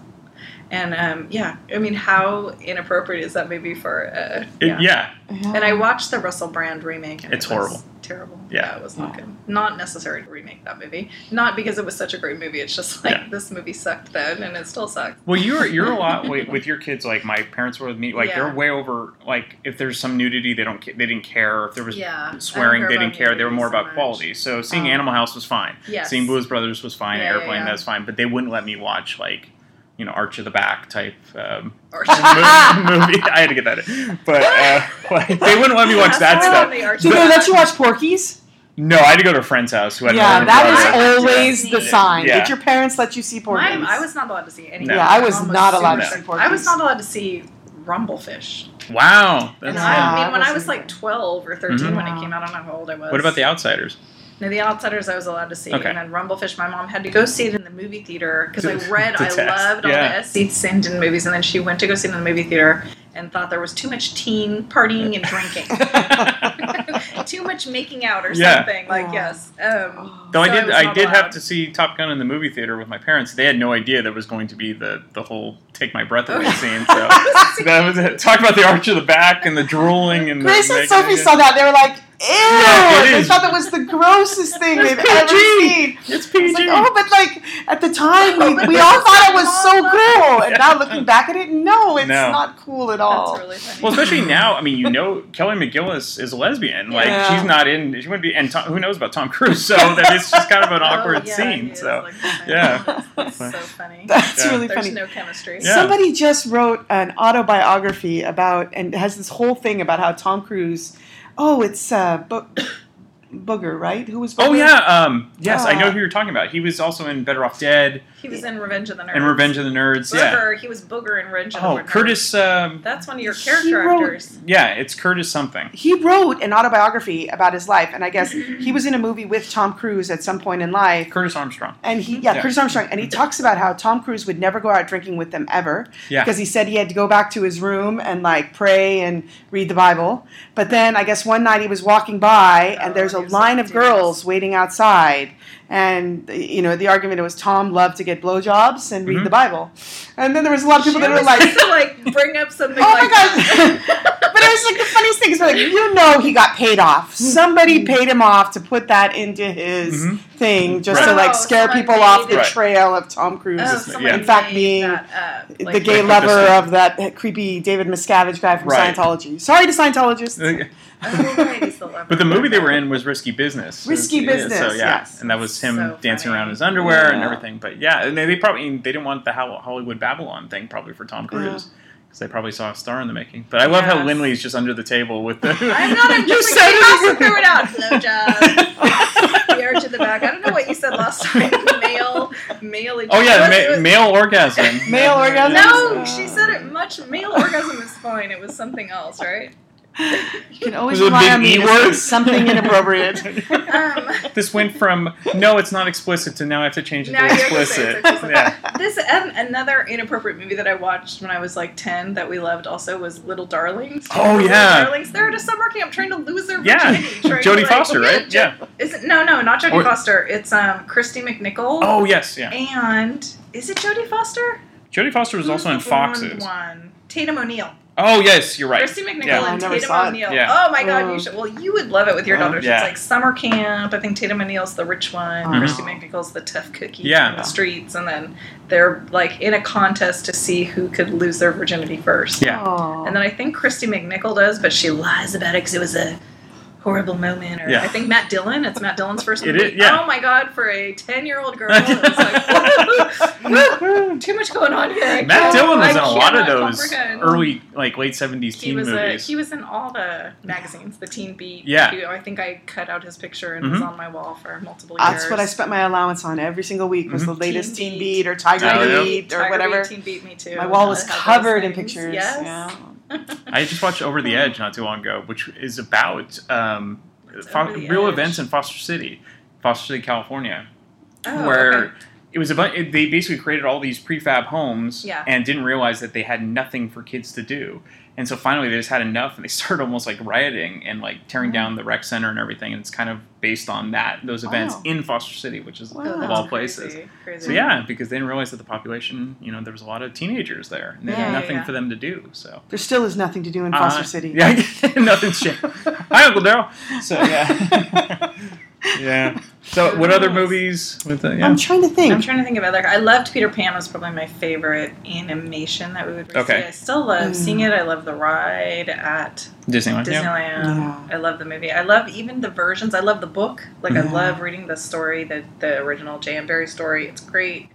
And um, yeah, I mean, how inappropriate is that movie for? Uh, It- yeah. And I watched the Russell Brand remake. And It's it was horrible. Terrible. Yeah. it was not mm. good. Not necessary to remake that movie. Not because it was such a great movie. It's just like Yeah. this movie sucked then, and it still sucks. Well, you're you're a lot with, with your kids. Like my parents were with me. Like Yeah. they're way over. Like if there's some nudity, they don't they didn't care. If there was Yeah, swearing, they didn't care. They were more so about much. quality. So seeing Oh. Animal House was fine. Yes. Seeing Blues Brothers was fine. Airplane that's fine. But they wouldn't let me watch like you know Arch of the Back type um, movie. I had to get that in. But uh, like, they wouldn't let me watch that stuff. the Arch Did they let you watch Porky's? No, I had to go to a friend's house who had Yeah, an older that brother. always the sign. Yeah. Did your parents let you see Porky's? Mine, I was not allowed to see any. No. Yeah, I was not allowed to super see strict. I was not allowed to see Rumblefish. Wow. And That's I, I mean, when I was like 12 or 13 Mhm. when it came out, I don't know how old I was. What about The Outsiders? No, The Outsiders I was allowed to see. Okay. And then Rumblefish, my mom had to go see it in the movie theater because I read, To I test. loved all Yeah. the S.E. Hinton movies. And then she went to go see it in the movie theater and thought there was too much teen partying and drinking. too much making out or Yeah. something. Like, yes. Um, Though so I did, was I, not did allowed. have to see Top Gun in the movie theater with my parents. They had no idea there was going to be the, the whole take my breath away scene. So that was it. Talk about the arch of the back and the drooling and Grace the and Sophie saw that. They were like, ew. Yeah, it they is. thought that was the grossest thing It's they've ever seen. It's I was like, oh, but like at the time, we, we all thought it was so cool. And now looking back at it, no, it's No. not cool at all. Really Well, especially now. I mean, you know, Kelly McGillis is a lesbian. Like Yeah. she's not in. She wouldn't be. And Tom, who knows about Tom Cruise? So that it's just kind of an oh, awkward Oh, yeah, scene. So like, yeah, That's so funny. That's Yeah. really There's funny. no chemistry. Somebody just wrote an autobiography about, and has this whole thing about how Tom Cruise. Oh, it's uh, Bo- Booger, right? Who was? Booger? Oh yeah. Um. Yes, I know Uh, who you're talking about. He was also in Better Off Dead He was in Revenge of the Nerds. In Revenge of the Nerds. Yeah. He was Booger in Revenge of the Nerds. Oh, Nerds. Curtis. Um. That's one of your He character wrote- actors. Yeah, it's Curtis something. He wrote an autobiography about his life, and I guess he was in a movie with Tom Cruise at some point in life. Curtis Armstrong. And he, yeah, Yeah. Curtis Armstrong, and he talks about how Tom Cruise would never go out drinking with them ever, Yeah. because he said he had to go back to his room and like pray and read the Bible. But then I guess one night he was walking by, and there's a line of girls waiting outside, and you know the argument was Tom loved to get blowjobs and read Mhm. the Bible, and then there was a lot of people She that were like. to like bring up something Oh like my god! but it was like the funniest thing is like you know he got paid off. Somebody paid him off to put that into his Mhm. thing just Right. to like Oh, scare someone people off the made- trail of Tom Cruise. Oh, Just- someone In fact, made being that up, the gay lover of that creepy David Miscavige guy from Right. Scientology. Sorry to Scientologists. Oh, right, he's the lover. But the movie they were in was Risky Business. Risky Yeah, Business, So yeah, yes. and that was him So dancing funny. around in his underwear and everything. But yeah, and they, they probably they didn't want the Hollywood Babylon thing probably for Tom Cruise because they probably saw a star in the making. But I love how Yes. Lindley's just under the table with the. I'm not. I'm You just said like, it. he has to throw it out. Blowjob. the arch in the back. I don't know what you said last time. Male, male. oh yeah, ma- male orgasm. Male orgasm? No, she said it much. Male orgasm is fine. It was something else, right? You can always Was rely on me to something inappropriate. Um, this went from no, it's not explicit to now I have to change it Now to you have to say explicit. it's explicit. yeah. this and another inappropriate movie that I watched when I was like ten that we loved also was Little Darlings. Oh, remember Little yeah. Darlings. They're at a summer camp trying to lose their Yeah. virginity. trying Jodie to, like- Foster, right? Yeah. Is it no, no, not Jodie Or- Foster. It's um Kristy McNichol. Oh yes, yeah. And is it Jodie Foster? Jodie Foster was also in Who's the blonde Foxes. One. Tatum O'Neal. Oh yes, you're right. Kristy McNichol Yeah. and Tatum saw. O'Neal. Yeah. Oh my god, Oh. you should. Well, you would love it with your Oh, daughters. yeah. It's like summer camp. I think Tatum O'Neal's the rich one. Mhm. Kristy McNichol's the tough cookie Yeah. from the streets, and then they're like in a contest to see who could lose their virginity first. Yeah. Oh. And then I think Kristy McNichol does, but she lies about it because it was a horrible moment. Or Yeah. I think Matt Dillon. It's Matt Dillon's first It movie. is, yeah. Oh my god, for a ten-year-old girl, it was like too much going on here. I Matt can't- Dillon was in a lot of those comprehend. early, like late seventies teen was a, movies. he was in all the magazines, the Teen Beat. Yeah. He- I think I cut out his picture and was Mhm. on my wall for multiple years. That's what I spent my allowance on every single week was Mhm. the latest Teen Teen Beat. Beat or Tiger Oh, yeah. Beat or Tiger whatever. Beat, Teen Beat, me too. My wall was I had those covered in pictures. Yes. Yeah. I just watched Over the Edge not too long ago, which is about um, fo- real Edge. events in Foster City, Foster City, California, Oh, where okay. it was a bu- it- they basically created all these prefab homes Yeah. and didn't realize that they had nothing for kids to do. And so finally they just had enough and they started almost like rioting and like tearing Mm. down the rec center and everything. And it's kind of based on that, those events Wow. in Foster City, which is Wow. of That's all places. crazy, crazy. So yeah, because they didn't realize that the population, you know, there was a lot of teenagers there and they Yeah, had nothing yeah. for them to do. So There still is nothing to do in Foster Uh, City. Yeah, nothing's changed. Hi, Uncle Daryl. So yeah, yeah. So what other movies? With the, yeah. I'm trying to think. I'm trying to think of other. I loved Peter Pan was probably my favorite animation that we would. Okay. See. I still love Mm. seeing it. I love the ride at Disneyland. yeah. Disneyland. I love the movie. I love even the versions. I love the book. Like I Mhm. love reading the story, the the original J.M. Barrie story. It's great.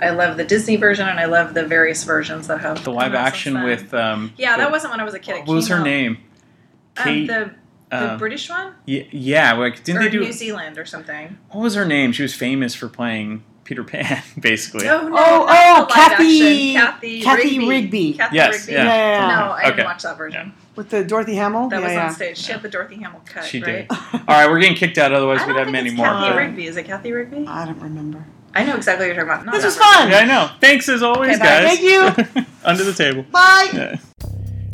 I love the Disney version, and I love the various versions that have The live action with um. Yeah, the- that wasn't when I was a kid. What was her out- name? Um, Kate. the the um, British one, Yeah, yeah. Like, didn't or they do? New Zealand or something. What was her name? She was famous for playing Peter Pan, basically. Oh, no, Oh, not oh, Cathy- Cathy, Cathy Rigby. Rigby. Cathy Yes, Rigby. yeah. Yeah, yeah, yeah. No, I didn't watch that version. With the Dorothy Hamill? That yeah, was on stage. She had the Dorothy Hamill cut, She right? did. All right, we're getting kicked out. Otherwise, we'd don't have many more. Cathy but- Rigby. Is it Cathy Rigby? I don't remember. I know exactly what you're talking about. Not This was version. fun. Yeah, I know. Thanks as always, Okay, guys. Thank you. Under the table. Bye.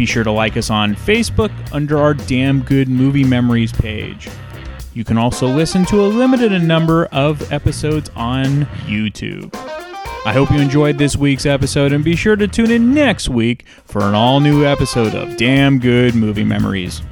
Be sure to like us on Facebook under our Damn Good Movie Memories page. You can also listen to a limited number of episodes on YouTube. I hope you enjoyed this week's episode and be sure to tune in next week for an all new episode of Damn Good Movie Memories.